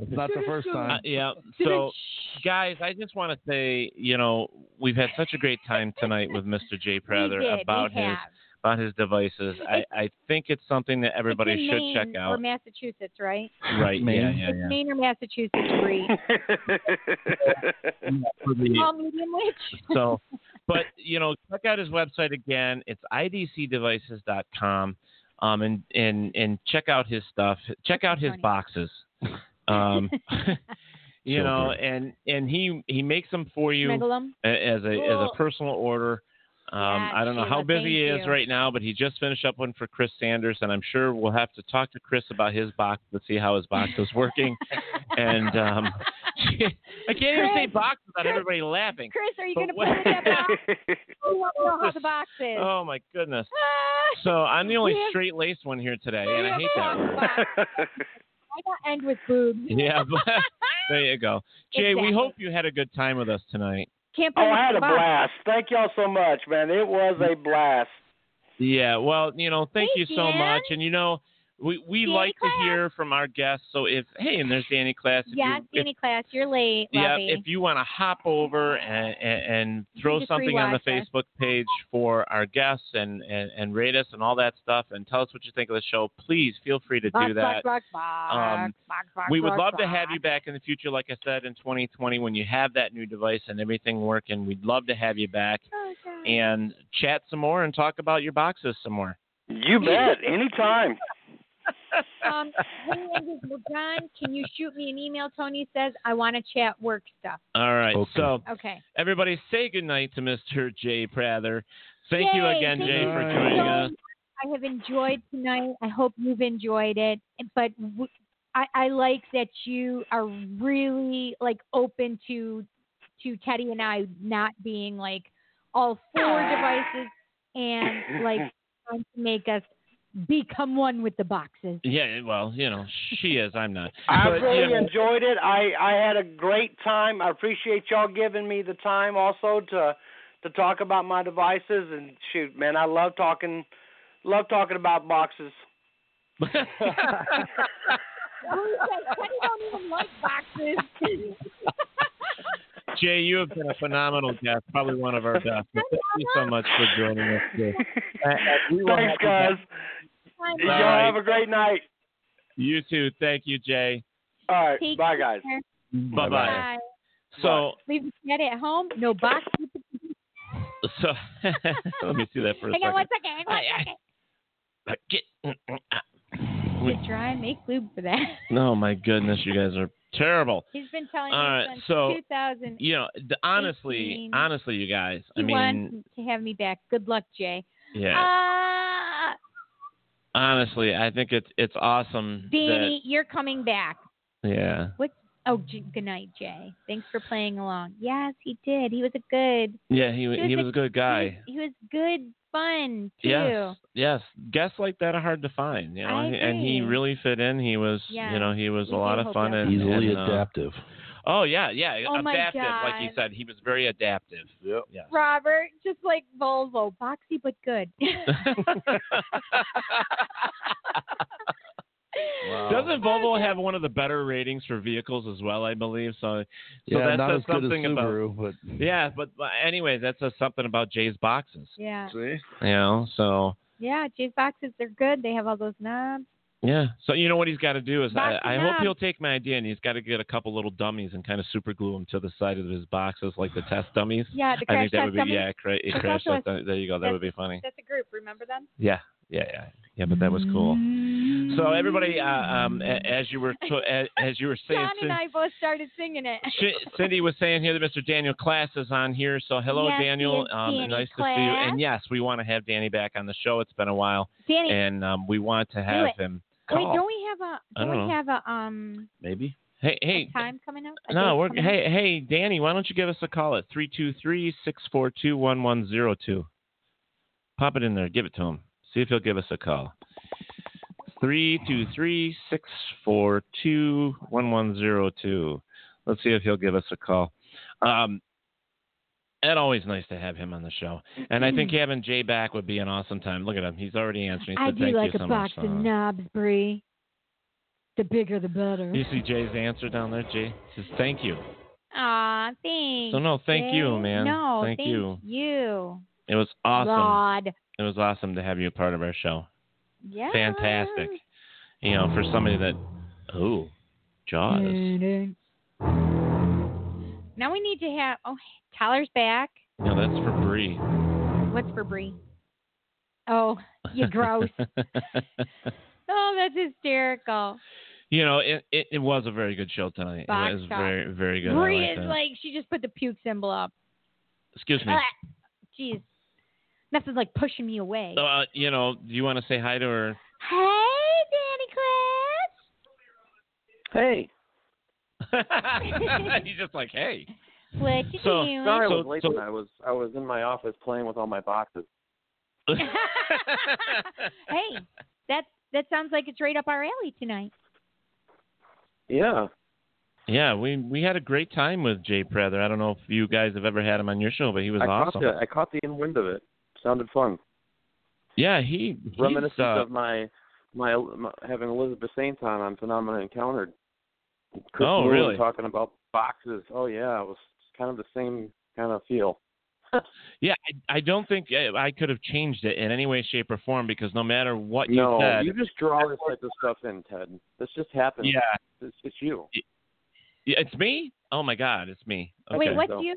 It's not the first uh, time. yeah. So, guys, I just want to say, you know, we've had such a great time tonight with Mr. Jay Prather did. about his have. about his devices. I, I think it's something that everybody it's in should Maine check out. Or out. Massachusetts, right? Right? Maine. Yeah, yeah, It's yeah. Maine or Massachusetts breed. Small, medium witch. so, but you know, check out his website again. It's idcdevices.com, um, and and and check out his stuff. Check out his boxes. Um, you So know, good. and and he he makes them for you Smiggle 'em. a- as a as a personal order. Um, Yeah, I don't know how busy he is you. right now, but he just finished up one for Chris Sanders, and I'm sure we'll have to talk to Chris about his box to see how his box is working. and um, I can't even say box without Chris, everybody laughing. Chris, are you going to put play with that box? We want to know how the box is. Oh my goodness. So I'm the only straight laced one here today, and I hate that talked word. About- Why not end with boobs? Yeah, but there you go. Jay, we hope you had a good time with us tonight. Can't Oh, I had a blast. Thank y'all so much, man. It was a blast. Yeah, well, you know, thank Hey, you so Dan. much. And you know, we we Danny like Klaes. to hear from our guests. So if hey, and there's Danny Klaes. If Yes, you, if, Danny Klaes, you're late, yeah, lovey. if you want to hop over and, and, and throw something on the rewatch us. Facebook page for our guests and, and, and rate us and all that stuff and tell us what you think of the show, please feel free to Box, do that. box, box, box, Um, box, box, we would box, love to have you back in the future, like I said, in 2020 when you have that new device and everything working. We'd love to have you back Oh, and chat some more and talk about your boxes some more. You bet. Anytime. Um, hey, Angus, we're done. Can you shoot me an email? Tony says I want to chat work stuff. All right. Okay. So Okay. everybody, say goodnight to Mr. Jay Prather. Thank you again, thank Jay, you for joining much. us. I have enjoyed tonight. I hope you've enjoyed it. But w- I, I like that you are really like open to to Teddy and I not being like all four devices and like trying to make us become one with the boxes. Yeah, well, you know, she is. I'm not. I But, really you know, enjoyed it. I I had a great time. I appreciate y'all giving me the time also to to talk about my devices and shoot, man, I love talking love talking about boxes. Teddy don't even like boxes. Jay, you have been a phenomenal guest, probably one of our best. Thank you so much for joining us. Jay. Uh, we will Thanks, have guys. Y'all right. have a great night. You too. Thank you, Jay. All right, Take bye, guys. care. Bye bye. Bye. So, Leave the cat at home. No box. so let me see that for a Hang on one second. second. Hang on one I- I- second. Uh, Get, We try and make lube for that. no, my goodness, you guys are terrible. He's been telling All me right, since so, 2000. You know, the, honestly, honestly, you guys. He I mean, wants to have me back. Good luck, Jay. yeah. Uh, honestly, I think it's it's awesome. Danny, you're coming back. Yeah. What? Oh, J- good night, Jay. Thanks for playing along. Yes, he did. He was a good. Yeah, he was he a- was a good guy. He was, he was good fun too. Yes, yes. Guests like that are hard to find, you know, I and he really fit in. He was, Yeah, you know, he was we a lot of fun and Easily and, uh, adaptive. Oh yeah, yeah, Oh, my adaptive, like you said. He was very adaptive. Yep. Yes. Robert, just like Volvo, boxy but good. Wow. Doesn't Volvo have one of the better ratings for vehicles as well? I believe so. So yeah, that not says as good as something about. Subaru, but Yeah, but, but anyway, that says something about Jay's boxes. yeah, see. You know, so yeah. Jay's boxes, they're good. They have all those knobs. Yeah. So you know what he's got to do is I, I hope he'll take my idea and he's got to get a couple little dummies and kind of super glue them to the side of his boxes like the test dummies. Yeah, the I crash think that would be dummies. yeah, cra- crash test dummy. There you go. That would be funny. That's a group. Remember them? Yeah. Yeah. Yeah. Yeah. But that was cool. So everybody, uh, um, as you were as, as you were saying, John and I both started singing it. Cindy was saying here that Mr. Daniel Klaes is on here. So hello, Yes, Daniel. Um, Danny nice to see you. And yes, we want to have Danny back on the show. It's been a while, Danny, and um, we want to have it. Him. wait, don't we have a I don't don't we know. have a um Maybe. Hey, hey, time coming up? No, we're hey hey Danny, why don't you give us a call at three two three six four two one one zero two. Pop it in there, give it to him. See if he'll give us a call. Three two three six four two one one zero two. Let's see if he'll give us a call. Um, and always nice to have him on the show. And I think mm-hmm. having Jay back would be an awesome time. Look at him; he's already answering. He I do Thank like a so box much. of knobs, Bree. The bigger the better. you see Jay's answer down there, Jay? Says, "Thank you." Aw, thanks. So no, thank you, man. No, thank you. you. It was awesome. God. It was awesome to have you a part of our show. Yeah. Fantastic. You know, for somebody that, oh, Jaws. Now we need to have. Oh, Tyler's back. No, that's for Bree. What's for Bree? Oh, you gross. oh, that's hysterical. you know, it, it it was a very good show tonight. Box it was shot. very very good. I Bree like is that. like she just put the puke symbol up. Excuse me. Ah, Jeez, nothing's like pushing me away. So, uh, you know, do you want to say hi to her? Hey, Danny Hey, He's just like, hey. Klaes. What you So- doing? sorry I So- was late. so- tonight. I was I was in my office playing with all my boxes. hey, that that sounds like it's right up our alley tonight. Yeah, yeah, we we had a great time with Jay Prather. I don't know if you guys have ever had him on your show, but he was I awesome. caught the I caught the end wind of it. Sounded fun. Yeah, he Reminiscent uh, of my, my my having Elizabeth Saint on on Phenomena Encountered. Chris Oh, Moon really? Talking about boxes. Oh yeah, it was kind of the same kind of feel. Yeah, I, I don't think uh, I could have changed it in any way, shape, or form because no matter what you no, said, you just draw this type of stuff in, Ted. This just happens. yeah, It's, it's you. yeah, it's me. Oh my God, it's me. Okay. Wait, what's so- you?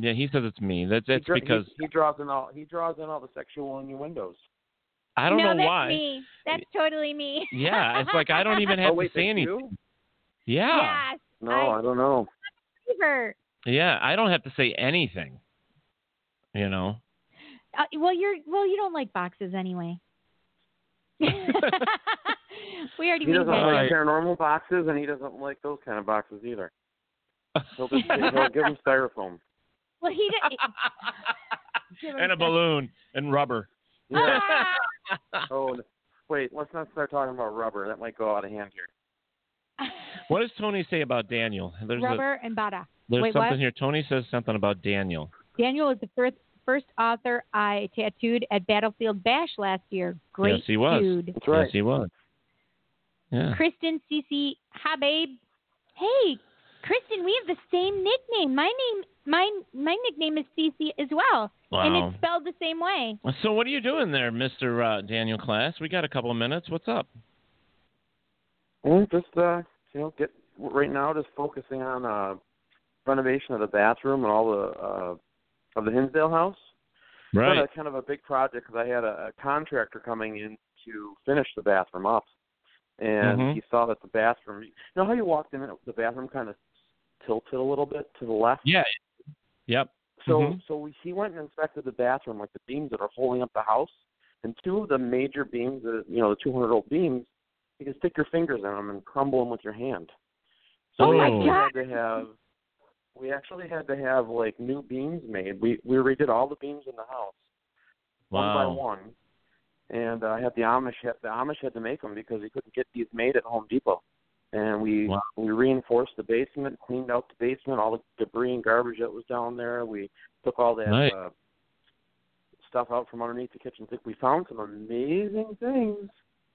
Yeah, he says it's me. That's He that's he- because he, draws in all he draws in all the sexual innuendos. I don't no, know that's why. me. That's totally me. Yeah, it's like I don't even have oh, wait, to say anything. you? Yeah. Yes. No, I- I don't know. Yeah, I don't have to say anything. You know. Uh, well, you're well. You don't like boxes anyway. we already. He doesn't that. like paranormal boxes, and he doesn't like those kind of boxes either. He'll just he'll give him styrofoam. Well, he did. Give him and a some- balloon and rubber. Yeah. Ah! oh, wait. Let's not start talking about rubber. That might go out of hand here. What does Tony say about Daniel? There's a, Rubber and Bada. there's Wait, something what? here. Tony says something about Daniel. Daniel is the first first author I tattooed at Battlefield Bash last year. Great yes, he was. dude. That's right. Yes, he was. Yeah. Kristen Cece Habib. Hey, Kristen, we have the same nickname. My name, my my nickname is CC as well, and it's spelled the same way. So what are you doing there, Mister uh, Daniel Klaes? We got a couple of minutes. What's up? Well, just uh, you know, get right now just focusing on uh, renovation of the bathroom and all the uh, of the Hinsdale house. Right. Kind of, kind of a big project because I had a, a contractor coming in to finish the bathroom up, and Mhm. he saw that the bathroom. You know how you walked in, the bathroom kind of tilted a little bit to the left. Yeah. Yep. So Mhm. so we, he went and inspected the bathroom, like the beams that are holding up the house, and two of the major beams, the you know the 200 old beams, you can stick your fingers in them and crumble them with your hand. So Oh we my actually God. had to have we actually had to have like new beams made. We we redid all the beams in the house one by one, and uh, I had the Amish had the Amish had to make them because he couldn't get these made at Home Depot. And we Wow. we reinforced the basement, cleaned out the basement, all the debris and garbage that was down there. We took all that Nice. uh, stuff out from underneath the kitchen. We found some amazing things.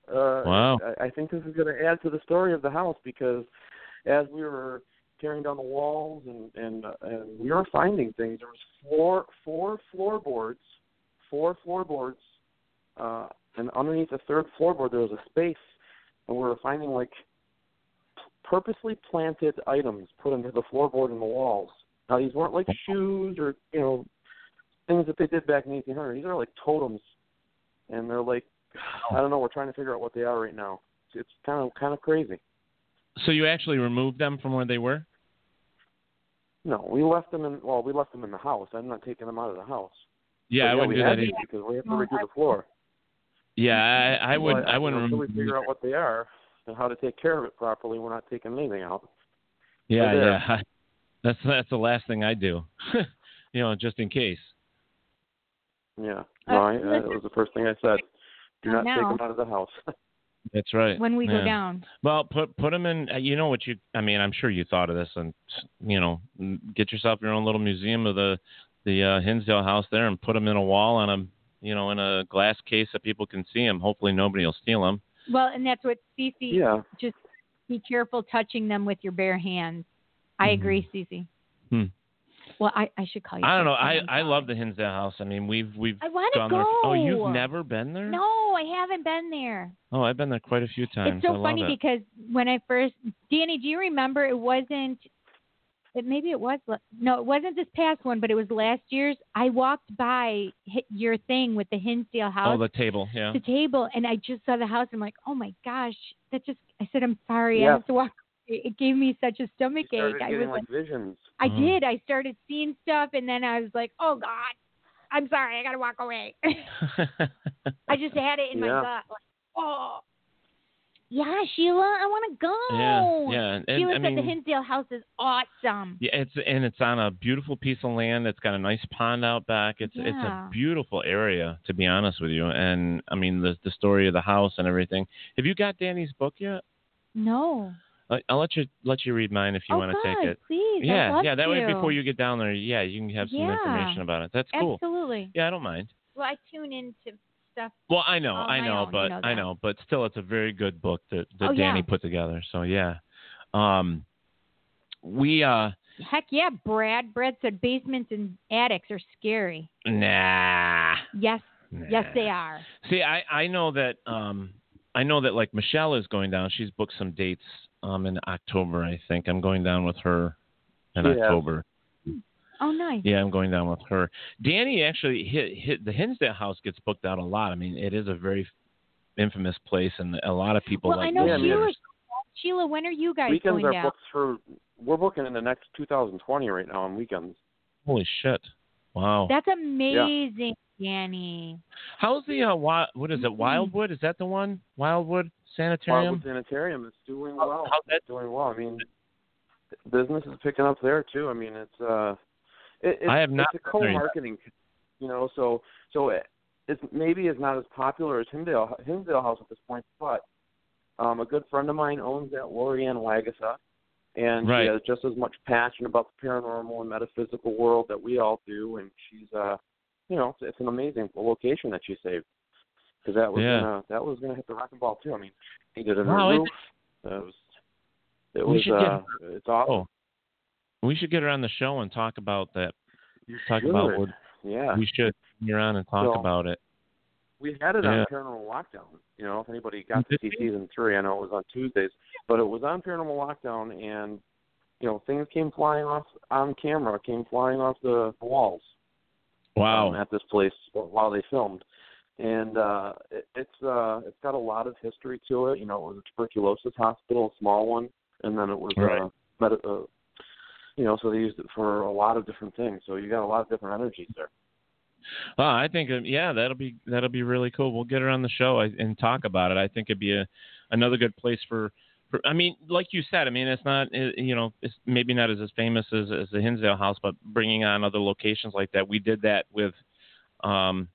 Uh, Wow. I, I think this is going to add to the story of the house because as we were tearing down the walls and and, uh, and we were finding things, there was four four floorboards, four floorboards, uh, and underneath the third floorboard there was a space, and we were finding like purposely planted items put into the floorboard and the walls. Now these weren't like shoes or you know things that they did back in 1800. These are like totems, and they're like I don't know. We're trying to figure out what they are right now. It's, kind of kind of crazy. So you actually removed them from where they were? No, we left them in. Well, we left them in the house. I'm not taking them out of the house. Yeah, I wouldn't do that either. because we have to redo the floor. Yeah, I, I would. But, I wouldn't. Until we figure out what they are and how to take care of it properly, we're not taking anything out. Yeah, yeah. That's that's the last thing I do. you know, just in case. Yeah. No, I, I, that was the first thing I said. Do not take them out of the house. That's right. When we go down. Well, put put them in. uh, You know what you? I mean, I'm sure you thought of this, and you know, get yourself your own little museum of the the uh, Hinsdale house there, and put them in a wall on a you know in a glass case that people can see them. Hopefully, nobody will steal them. Well, and that's what Cece. yeah. Just be careful touching them with your bare hands. I Mhm. agree, Cece. Hmm. Well, I, I should call you. I don't know. I I'm love the Hinsdale house. I mean, we've we've I want to gone go. there. Oh, you've never been there? No, I haven't been there. Oh, I've been there quite a few times. It's so I love funny it. because when I first, Danny, do you remember? It wasn't. It maybe it was. la- No, it wasn't this past one, but it was last year's. I walked by your thing with the Hinsdale oh, house. Oh, the table. Yeah. the table and I just saw the house. And I'm like, oh my gosh, that just. I said, I'm sorry. I have to walk. It it gave me such a stomach You ache. I was like visions. I Mhm. did. I started seeing stuff, and then I was like, oh God, I'm sorry. I gotta walk away. I just had it in my Yeah. gut. Like, oh. Yeah, Sheila, I want to go. yeah, yeah. And, Sheila I said mean, the Hinsdale house is awesome. Yeah, it's and it's on a beautiful piece of land. It's got a nice pond out back. It's it's a beautiful area, to be honest with you. And I mean, the the story of the house and everything. Have you got Danny's book yet? No. I- I'll let you let you read mine if you oh, want to take it. Please. Yeah, yeah. That way, before you get down there, yeah, you can have some Yeah. information about it. That's cool. Absolutely. Yeah, I don't mind. Well, I tune into stuff. Well, I know, I know, own, you but know I know, but still, it's a very good book that that Oh, Danny yeah. put together. So yeah, um, we uh, Heck yeah, Brad. Brad said basements and attics are scary. nah. Yes, yes, they are. See, I I know that um I know that like Michelle is going down. She's booked some dates um in October. I think I'm going down with her in She has. October. Oh, nice. Yeah, I'm going down with her. Danny actually hit hit the Hinsdale House gets booked out a lot. I mean, it is a very infamous place, and a lot of people well, like. I know Yeah, I mean, Sheila. Sheila, when are you guys weekends going are down? booked for. We're booking in the next 2020 right now on weekends. Holy shit! Wow. That's amazing, Danny. How's the uh, wi- what is it? Mhm. Wildwood? Is that the one? Wildwood Sanitarium. Wildwood Sanitarium is doing How- well. how's that? doing well. I mean, business is picking up there too. I mean, it's uh, it, it's, I have not it's a been there co-marketing, you know. So so it, it's maybe is not as popular as Hinsdale Hinsdale House at this point, but um, a good friend of mine owns that, Lorianne Wagasa, and Right. she has just as much passion about the paranormal and metaphysical world that we all do, and she's uh, you know, it's, an amazing location that she saved. Because that was Yeah. gonna that was gonna hit the wrecking ball too. I mean, he did it in Wow, it- roof. It was it was should get uh, it's awesome. Oh, we should get her on the show and talk about that. You Talk should. about what yeah. we should. Bring her on and talk So- about it. We had it Yeah. on Paranormal Lockdown. You know, if anybody got to see season three, I know it was on Tuesdays, but it was on Paranormal Lockdown, and you know, things came flying off on camera, came flying off the walls Wow. um, at this place while they filmed. And uh it, it's uh it's got a lot of history to it. You know, it was a tuberculosis hospital, a small one, and then it was Right. uh, med- uh you know, so they used it for a lot of different things. So you got a lot of different energies there. Oh, I think uh, yeah, that'll be that'll be really cool. We'll get her on the show I- and talk about it. I think it'd be a another good place for. For I mean, like you said, I mean, it's not uh, you know, it's maybe not as as famous as as the Hinsdale House, but bringing on other locations like that. We did that with um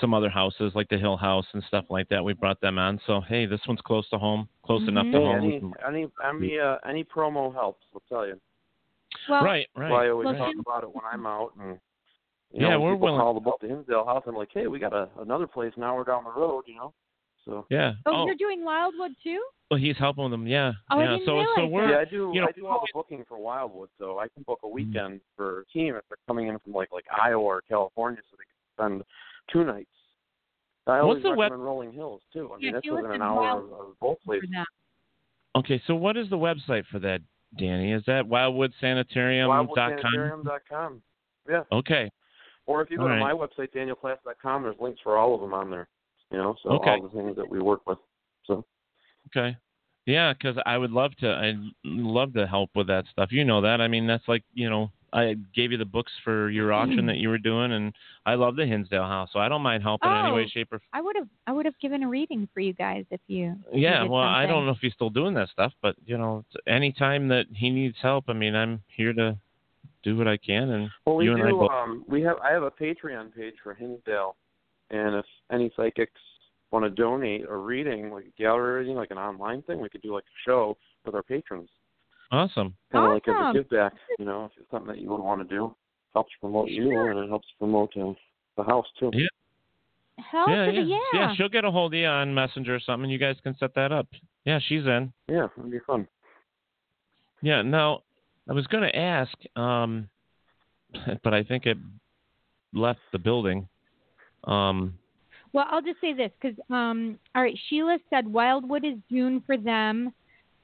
some other houses like the Hill House and stuff like that. We brought them on. So hey, this one's close to home, close enough to Mhm. Hey, home. Any any any uh, any promo helps. I'll tell you. Well, right, That's why I always Well, talk Tim- about it when I'm out and. You Yeah, know, we're willing- call about the Hinsdale House. I'm like, hey, we got a another place now. We're down the road, you know. So Yeah. Oh, Oh, you're doing Wildwood too? well, he's helping them. Yeah. Oh, I yeah. didn't so so realize we're yeah, I do. you know, I do all the booking for Wildwood, so I can book a mm-hmm. weekend for a team if they're coming in from like like Iowa or California, so they can spend two nights. I What's always the web- Rolling Hills too. I mean, Yeah, that's she within an hour of, of both places. them. Okay, so what is the website for that, Danny? Is that wildwoodsanitarium.com? WildwoodSanitarium.com. Yeah. Okay. Or if you go All to right. my website, danielklaes.com, there's links for all of them on there. You know, so Okay. all the things that we work with. So Okay. Yeah, because I would love to. I'd love to help with that stuff. You know that. I mean, that's like you know, I gave you the books for your auction that you were doing, and I love the Hinsdale House, so I don't mind helping in any way, Oh. shape, or. I would have I would have given a reading for you guys if you. if Yeah, did well, I don't know if he's still doing that stuff, but you know, anytime that he needs help, I mean, I'm here to do what I can, and Well, we you and I do. both. Um, we have. I have a Patreon page for Hinsdale, and if any psychics want to donate a reading, like a gallery reading, like an online thing, we could do like a show with our patrons, awesome. kind of like as a Awesome. give back. You know, if it's something that you would want to do, helps promote you and it helps promote uh, the house too. Yeah. Hell yeah, to yeah, the yeah. She'll get a hold of you on Messenger or something. You guys can set that up. Yeah, she's in. Yeah, it'd be fun. Yeah. Now, I was going to ask, um, but I think it left the building. Um, Well, I'll just say this because, um, all right, Sheila said Wildwood is June for them,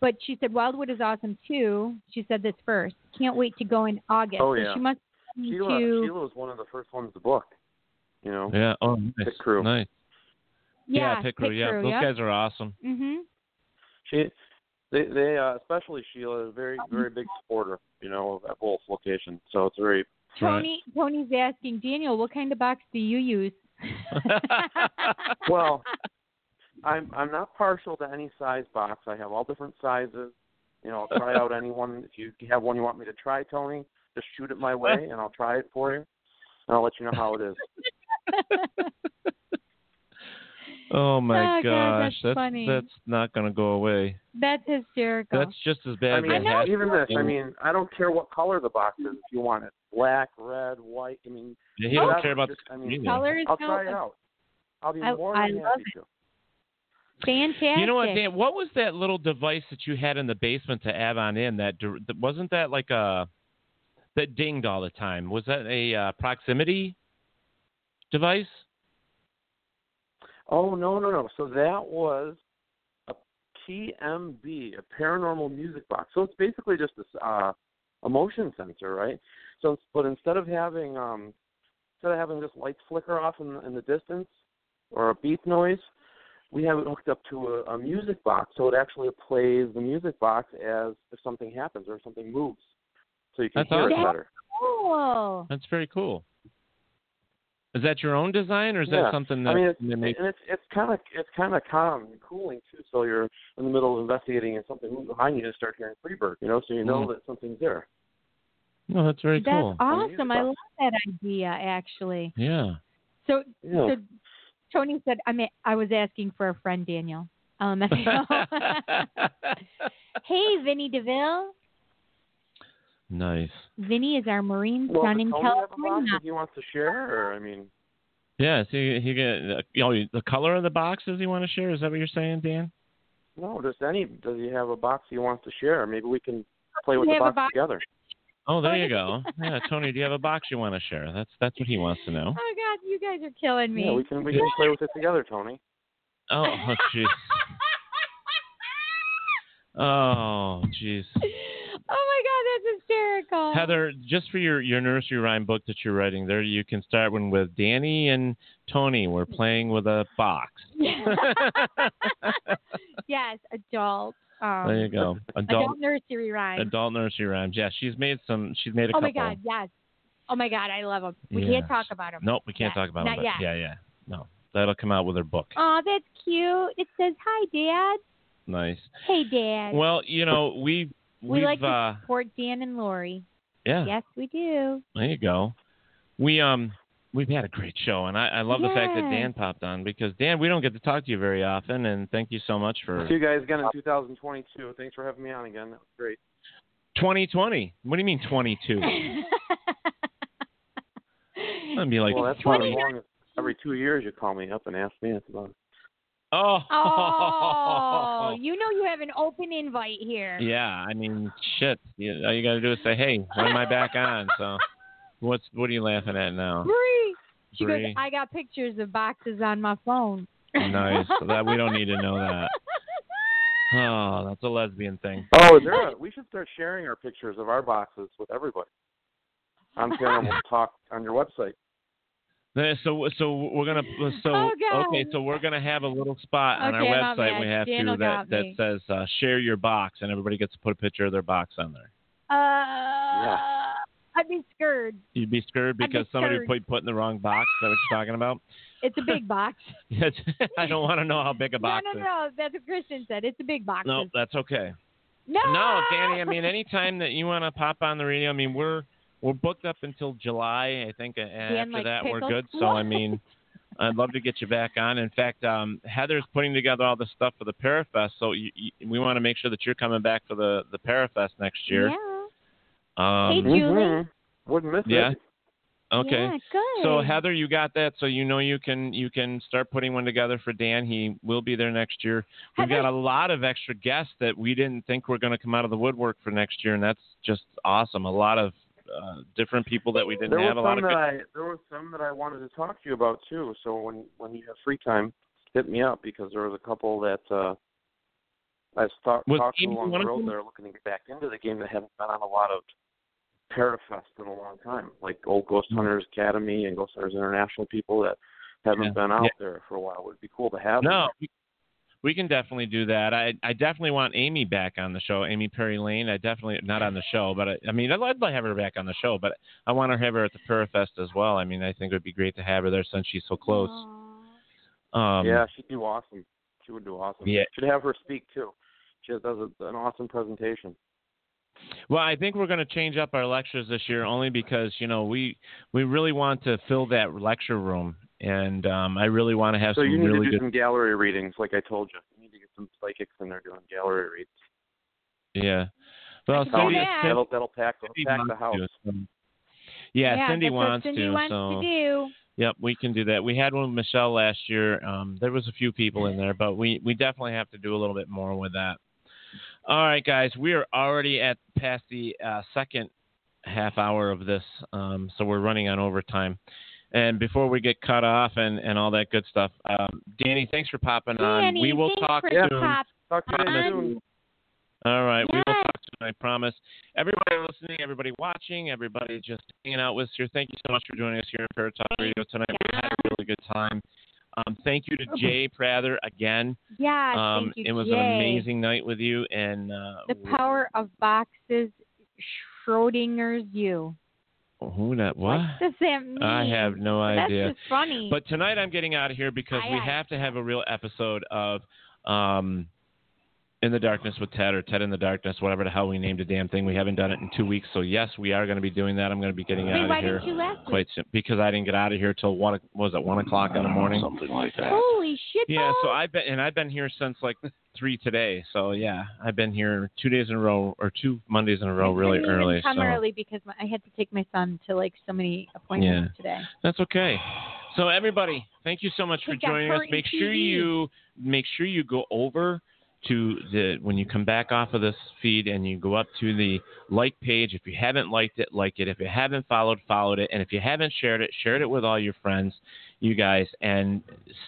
but she said Wildwood is awesome too. She said this first. Can't wait to go in August. Oh, So yeah. she must be Sheila, to Sheila was one of the first ones to book. You know, yeah. Oh, nice. Pit crew. Nice. yeah, Pit crew. Yeah, those yep. guys are awesome. Mhm. she, they, they, uh, especially Sheila, is a very, very big supporter. You know, at both locations. So it's very Tony Tony's asking Daniel, what kind of box do you use? well. I'm I'm not partial to any size box. I have all different sizes. You know, I'll try out any one. If you have one you want me to try, Tony, just shoot it my way, and I'll try it for you, and I'll let you know how it is. Oh my Oh, God, gosh, that's funny. that's not going to go away. That's hysterical. That's just as bad I mean, as a even this. I mean, I don't care what color the box is. If you want it black, red, white. I mean, Yeah, he don't whatever, care about just, the I mean, either. Colors I'll try it out. I'll be I- more I than love happy it. to. Fantastic. You know what, Dan? What was that little device that you had in the basement to add on in? That that- wasn't that like a that dinged all the time? Was that a uh, proximity device? Oh no no no! So that was a PMB, a paranormal music box. So it's basically just a, s- uh, a motion sensor, right? So, but instead of having um, instead of having just lights flicker off in, in the distance or a beep noise, we have it hooked up to a, a music box, so it actually plays the music box as if something happens or something moves, so you can That's hear awesome. it better. Cool. That's very cool. Is that your own design, or is yeah. that something that I mean, it's, they make? and it's it's kind of it's kind of calm and cooling too. So you're in the middle of investigating and something moves behind you, and start hearing Freebird, you know, so you know Mm. that something's there. No, that's very That's cool. awesome. I love that idea, actually. Yeah. So, Yeah. so Tony said, I mean, I was asking for a friend, Daniel. Um, hey, Vinny DeVille. Nice. Vinny is our Marine Well, son does in Tony have a box California. that he wants to share, or I mean, Yeah. So he, he get you know the color of the boxes you want to share. Is that what you're saying, Dan? no, just any. Does he have a box he wants to share? Maybe we can play with the box box. together. Oh, there you go. Yeah, Tony, do you have a box you want to share? That's that's what he wants to know. Oh God, you guys are killing me. Yeah, we can we can play with it together, Tony. Oh, oh, jeez. Oh, jeez. That's hysterical. Heather, just for your, your nursery rhyme book that you're writing, there you can start one with Danny and Tony. We're playing with a box. yes, adult. Um, there you go. Adult, Adult nursery rhyme. adult nursery rhymes. Yeah, she's made some. She's made a oh couple. my God, yes. Oh my God, I love them. We Yes. can't talk about them. Nope, we can't talk about Not them. Yet. yeah, yeah. No, that'll come out with her book. Oh, that's cute. It says, "Hi, Dad." Nice. Hey, Dad. Well, you know, we we we've like to uh, support Dan and Lori. yeah. Yes, we do. There you go. We um we've had a great show, and I, I love the fact that Dan popped on because Dan, we don't get to talk to you very often, and thank you so much for See you guys again in 2022. Thanks for having me on again. That was great. 2020. What do you mean 22? I'd be like well, that's 20. long every two years you call me up and ask me. It's about Oh. oh, you know you have an open invite here. Yeah, I mean, shit. You, all you got to do is say, "Hey, when am I back on?" So, what's what are you laughing at now? Bree. She goes, Bree. I got pictures of boxes on my phone. Nice. that we don't need to know that. Oh, that's a lesbian thing. Oh, is there we should start sharing our pictures of our boxes with everybody on Paranormal Talk on your website. Yeah, So so we're gonna so Oh, okay so we're gonna have a little spot on Okay, our website we have Daniel to that that says uh, share your box and everybody gets to put a picture of their box on there. Uh, I'd be scared. You'd be scared I'd be because somebody scared. put put in the wrong box. Is that what you're talking about? It's a big box. Yes. I don't want to know how big a box no, no, is. no. That's what Christian said. It's a big box. No, that's okay. No. No, Danny. I mean, anytime that you want to pop on the radio, I mean, we're we're booked up until July. I think, and after like that, we're good. So, I mean, I'd love to get you back on. In fact, um, Heather's putting together all the stuff for the Parafest, so you, you, we want to make sure that you're coming back for the the Parafest next year. Yeah. Um, Hey, Julie. Mhm. Wouldn't miss Yeah. it. Okay. Yeah, good. So Heather, you got that. So you know you can you can start putting one together for Dan. He will be there next year. We've got a lot of extra guests that we didn't think were going to come out of the woodwork for next year, and that's just awesome. A lot of uh, different people that we didn't There have. A lot of good. I there was some that I wanted to talk to you about too. So when when you have free time, hit me up because there was a couple that uh I talked Was talked to along the road that are looking to get back into the game that haven't been on a lot of Parafest in a long time, like old Ghost Hunters Academy and Ghost Hunters International people that haven't Yeah. been out Yeah. there for a while. It would be cool to have. No, them. We, we can definitely do that. I I definitely want Amy back on the show. Amy Perry Lane. I definitely not on the show, but I, I mean I'd like to have her back on the show, but I want to have her at the Parafest as well. I mean I think it would be great to have her there since she's so close. Um, yeah, she'd do awesome. She would do awesome. Yeah. Should have her speak too. She does a, an awesome presentation. Well, I think we're going to change up our lectures this year only because you know we we really want to fill that lecture room, and um, I really want to have So some So you need really to do good. some gallery readings, like I told you. You need to get some psychics in there doing gallery reads. Yeah. Well, can Cindy, do that. Cindy, That'll that'll pack Cindy pack the house. to, so- Yeah, Cindy wants Cindy to. wants so to do. Yep, we can do that. We had one with Michelle last year. Um, there was a few people in there, but we we definitely have to do a little bit more with that. All right, guys, we are already at past the uh, second half hour of this, um, so we're running on overtime. And before we get cut off and, and all that good stuff, um, Danny, thanks for popping on. Danny, we will thanks talk for soon. pop- Talk to you on. soon. All right, we will talk soon. I I promise. Everybody listening, everybody watching, everybody just hanging out with us here. Thank you so much for joining us here on Paratalk Radio tonight. We had a really good time. Um, thank you to Jay Prather again. Yes, Um, thank you, it was Jay. an amazing night with you, and uh, The power of boxes, Schrodinger's you. who that what? What does that mean? I have no That's idea. just funny. But tonight I'm getting out of here because Aye, we aye. have to have a real episode of um, In the Darkness with Ted or Ted in the Darkness, whatever the hell we named a damn thing. We haven't done it in two weeks, so yes, we are going to be doing that. I'm going to be getting Wait, out why of here didn't you last quite soon because I didn't get out of here till one. Was it one o'clock in the morning? Something like that. Holy shit! Yeah, so I've been and I've been here since like three today. So yeah, I've been here two days in a row or two Mondays in a row, really I didn't even early. Come so. early because my, I had to take my son to like so many appointments today. That's okay. So everybody, thank you so much for joining us. hurt in Make sure you make sure you go over to the when you come back off of this feed and you go up to the like page. If you haven't liked it, like it. If you haven't followed, followed it. And if you haven't shared it, shared it with all your friends, you guys. And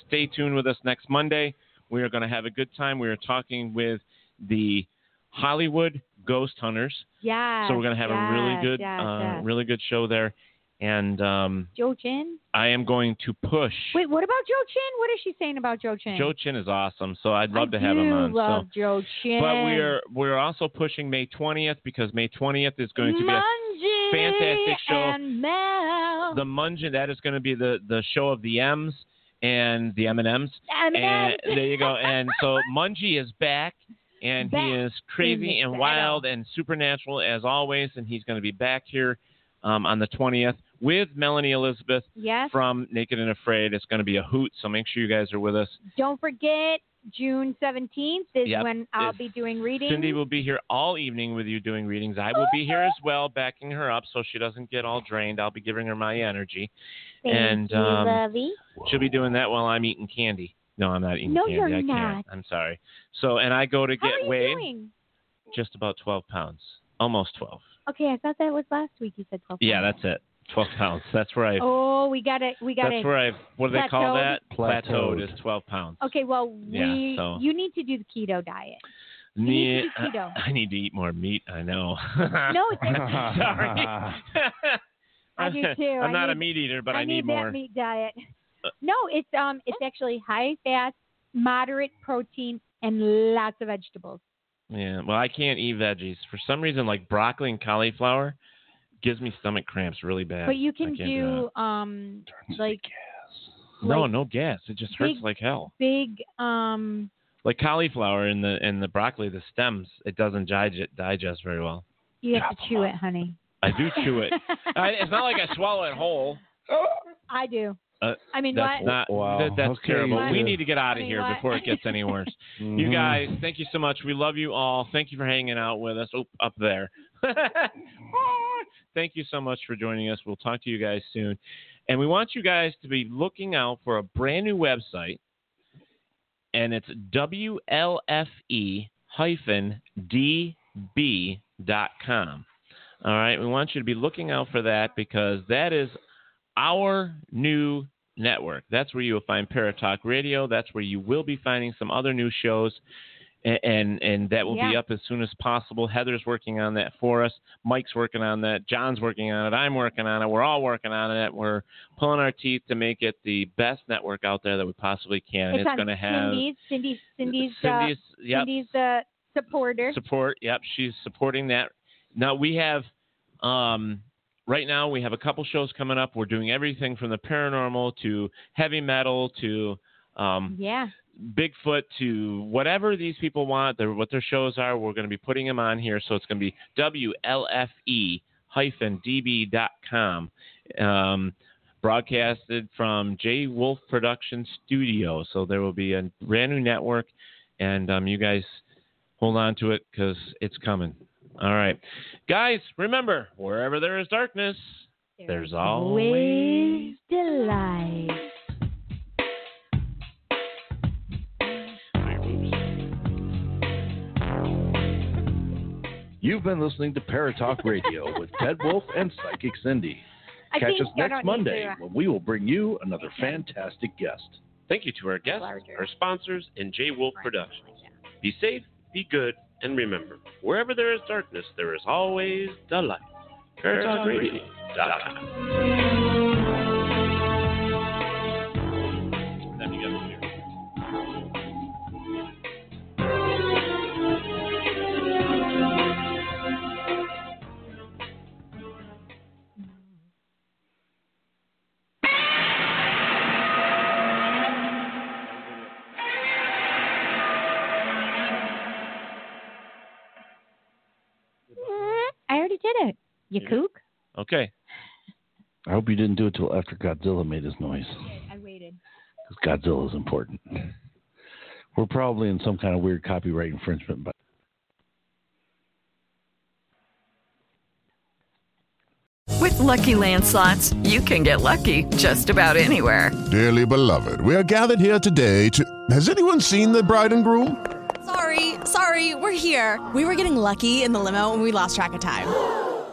stay tuned with us next Monday. We are going to have a good time. We are talking with the Hollywood Ghost Hunters. Yeah. So we're going to have a really good, yes, uh, yes. really good show there. And um, Joe Chin. I am going to push. Wait, what about Joe Chin? What is she saying about Joe Chin? Joe Chin is awesome, so I'd love I to have him on. love so. Joe Chin. But we are we're also pushing May 20th because May 20th is going to be a fantastic show. And Mel. the Munge. That is going to be the the show of the M's and the M and M's. And there you go. And so Mungie is back. And Back he is crazy and wild and supernatural as always. And he's going to be back here um, on the 20th with Melanie Elizabeth Yes. from Naked and Afraid. It's going to be a hoot. So make sure you guys are with us. Don't forget, June 17th is Yep. when I'll It's- be doing readings. Cindy will be here all evening with you doing readings. I will be here as well, backing her up so she doesn't get all drained. I'll be giving her my energy. Thank and you, um, lovey. she'll be doing that while I'm eating candy. No, I'm not eating No, candy. you're I can't. I'm sorry. So, and I go to How get weighed doing? just about 12 pounds, almost 12. Okay, I thought that was last week. You said 12. Yeah, that's it. 12 pounds. That's where I. Oh, we got it. We got it. that's it. where I. What do they call that? Plateaued. is 12 pounds. Okay, well, Yeah, we so- you need to do the keto diet. You need Me- to keto. I need to eat more meat. I know. No, it's Sorry. I do too. I'm I not a meat eater, but I, need, more. that meat diet. Uh, No, it's um, it's actually high fat, moderate protein, and lots of vegetables. Yeah, well, I can't eat veggies for some reason. Like broccoli and cauliflower gives me stomach cramps really bad. But you can do um, like no, like no gas. It just hurts big- like hell. big um. Like cauliflower and the and the broccoli, the stems, it doesn't digest digest very well. You have to chew it, honey. I do chew it. I, it's not like I swallow it whole. I do. Uh, I mean, that's what? not Wow. that, that's Okay, terrible. you We need to get out I of mean, here what? before it gets any worse. You Mhm. guys, thank you so much. We love you all. Thank you for hanging out with us. Oh, up there. thank you so much for joining us. We'll talk to you guys soon. And we want you guys to be looking out for a brand new website, and it's WLFE hyphen DB.com. All right, we want you to be looking out for that because that is our new network. That's where you will find Paratalk Radio. That's where you will be finding some other new shows. And and, and that will be up as soon as possible. Heather's working on that for us. Mike's working on that. John's working on it. I'm working on it. We're all working on it. We're pulling our teeth to make it the best network out there that we possibly can. it's it's going to have Cindy's. Cindy's. Cindy's. Cindy's, uh, yep, Cindy's uh, supporter. support. Yep, she's supporting that. Now we have, um, right now we have a couple shows coming up. We're doing everything from the paranormal to heavy metal to um, yeah. Bigfoot to whatever these people want. Their, what their shows are, we're going to be putting them on here. So it's going to be WLFE hyphen DB.com. Um, broadcasted from J Wolf Production Studio. So there will be a brand new network, and um, you guys hold on to it because it's coming. All right. Guys, remember, wherever there is darkness, there's always. Always delight. You've been listening to Paratalk Radio with Ted Wolf and Psychic Cindy. I Catch us next Monday to- uh, when we will bring you another fantastic guest. Thank you to our guests, Larger. our sponsors, and J Wolf Productions. Be safe, be good, And remember, wherever there is darkness, there is always the light. ParatalkRadio.com. Okay. I hope you didn't do it till after Godzilla made his noise, I waited. because Godzilla is important. We're probably in some kind of weird copyright infringement, but With Lucky Land slots, you can get lucky just about anywhere. Dearly beloved, we are gathered here today to. Has anyone seen the bride and groom? Sorry, sorry, we're here. We were getting lucky in the limo and we lost track of time.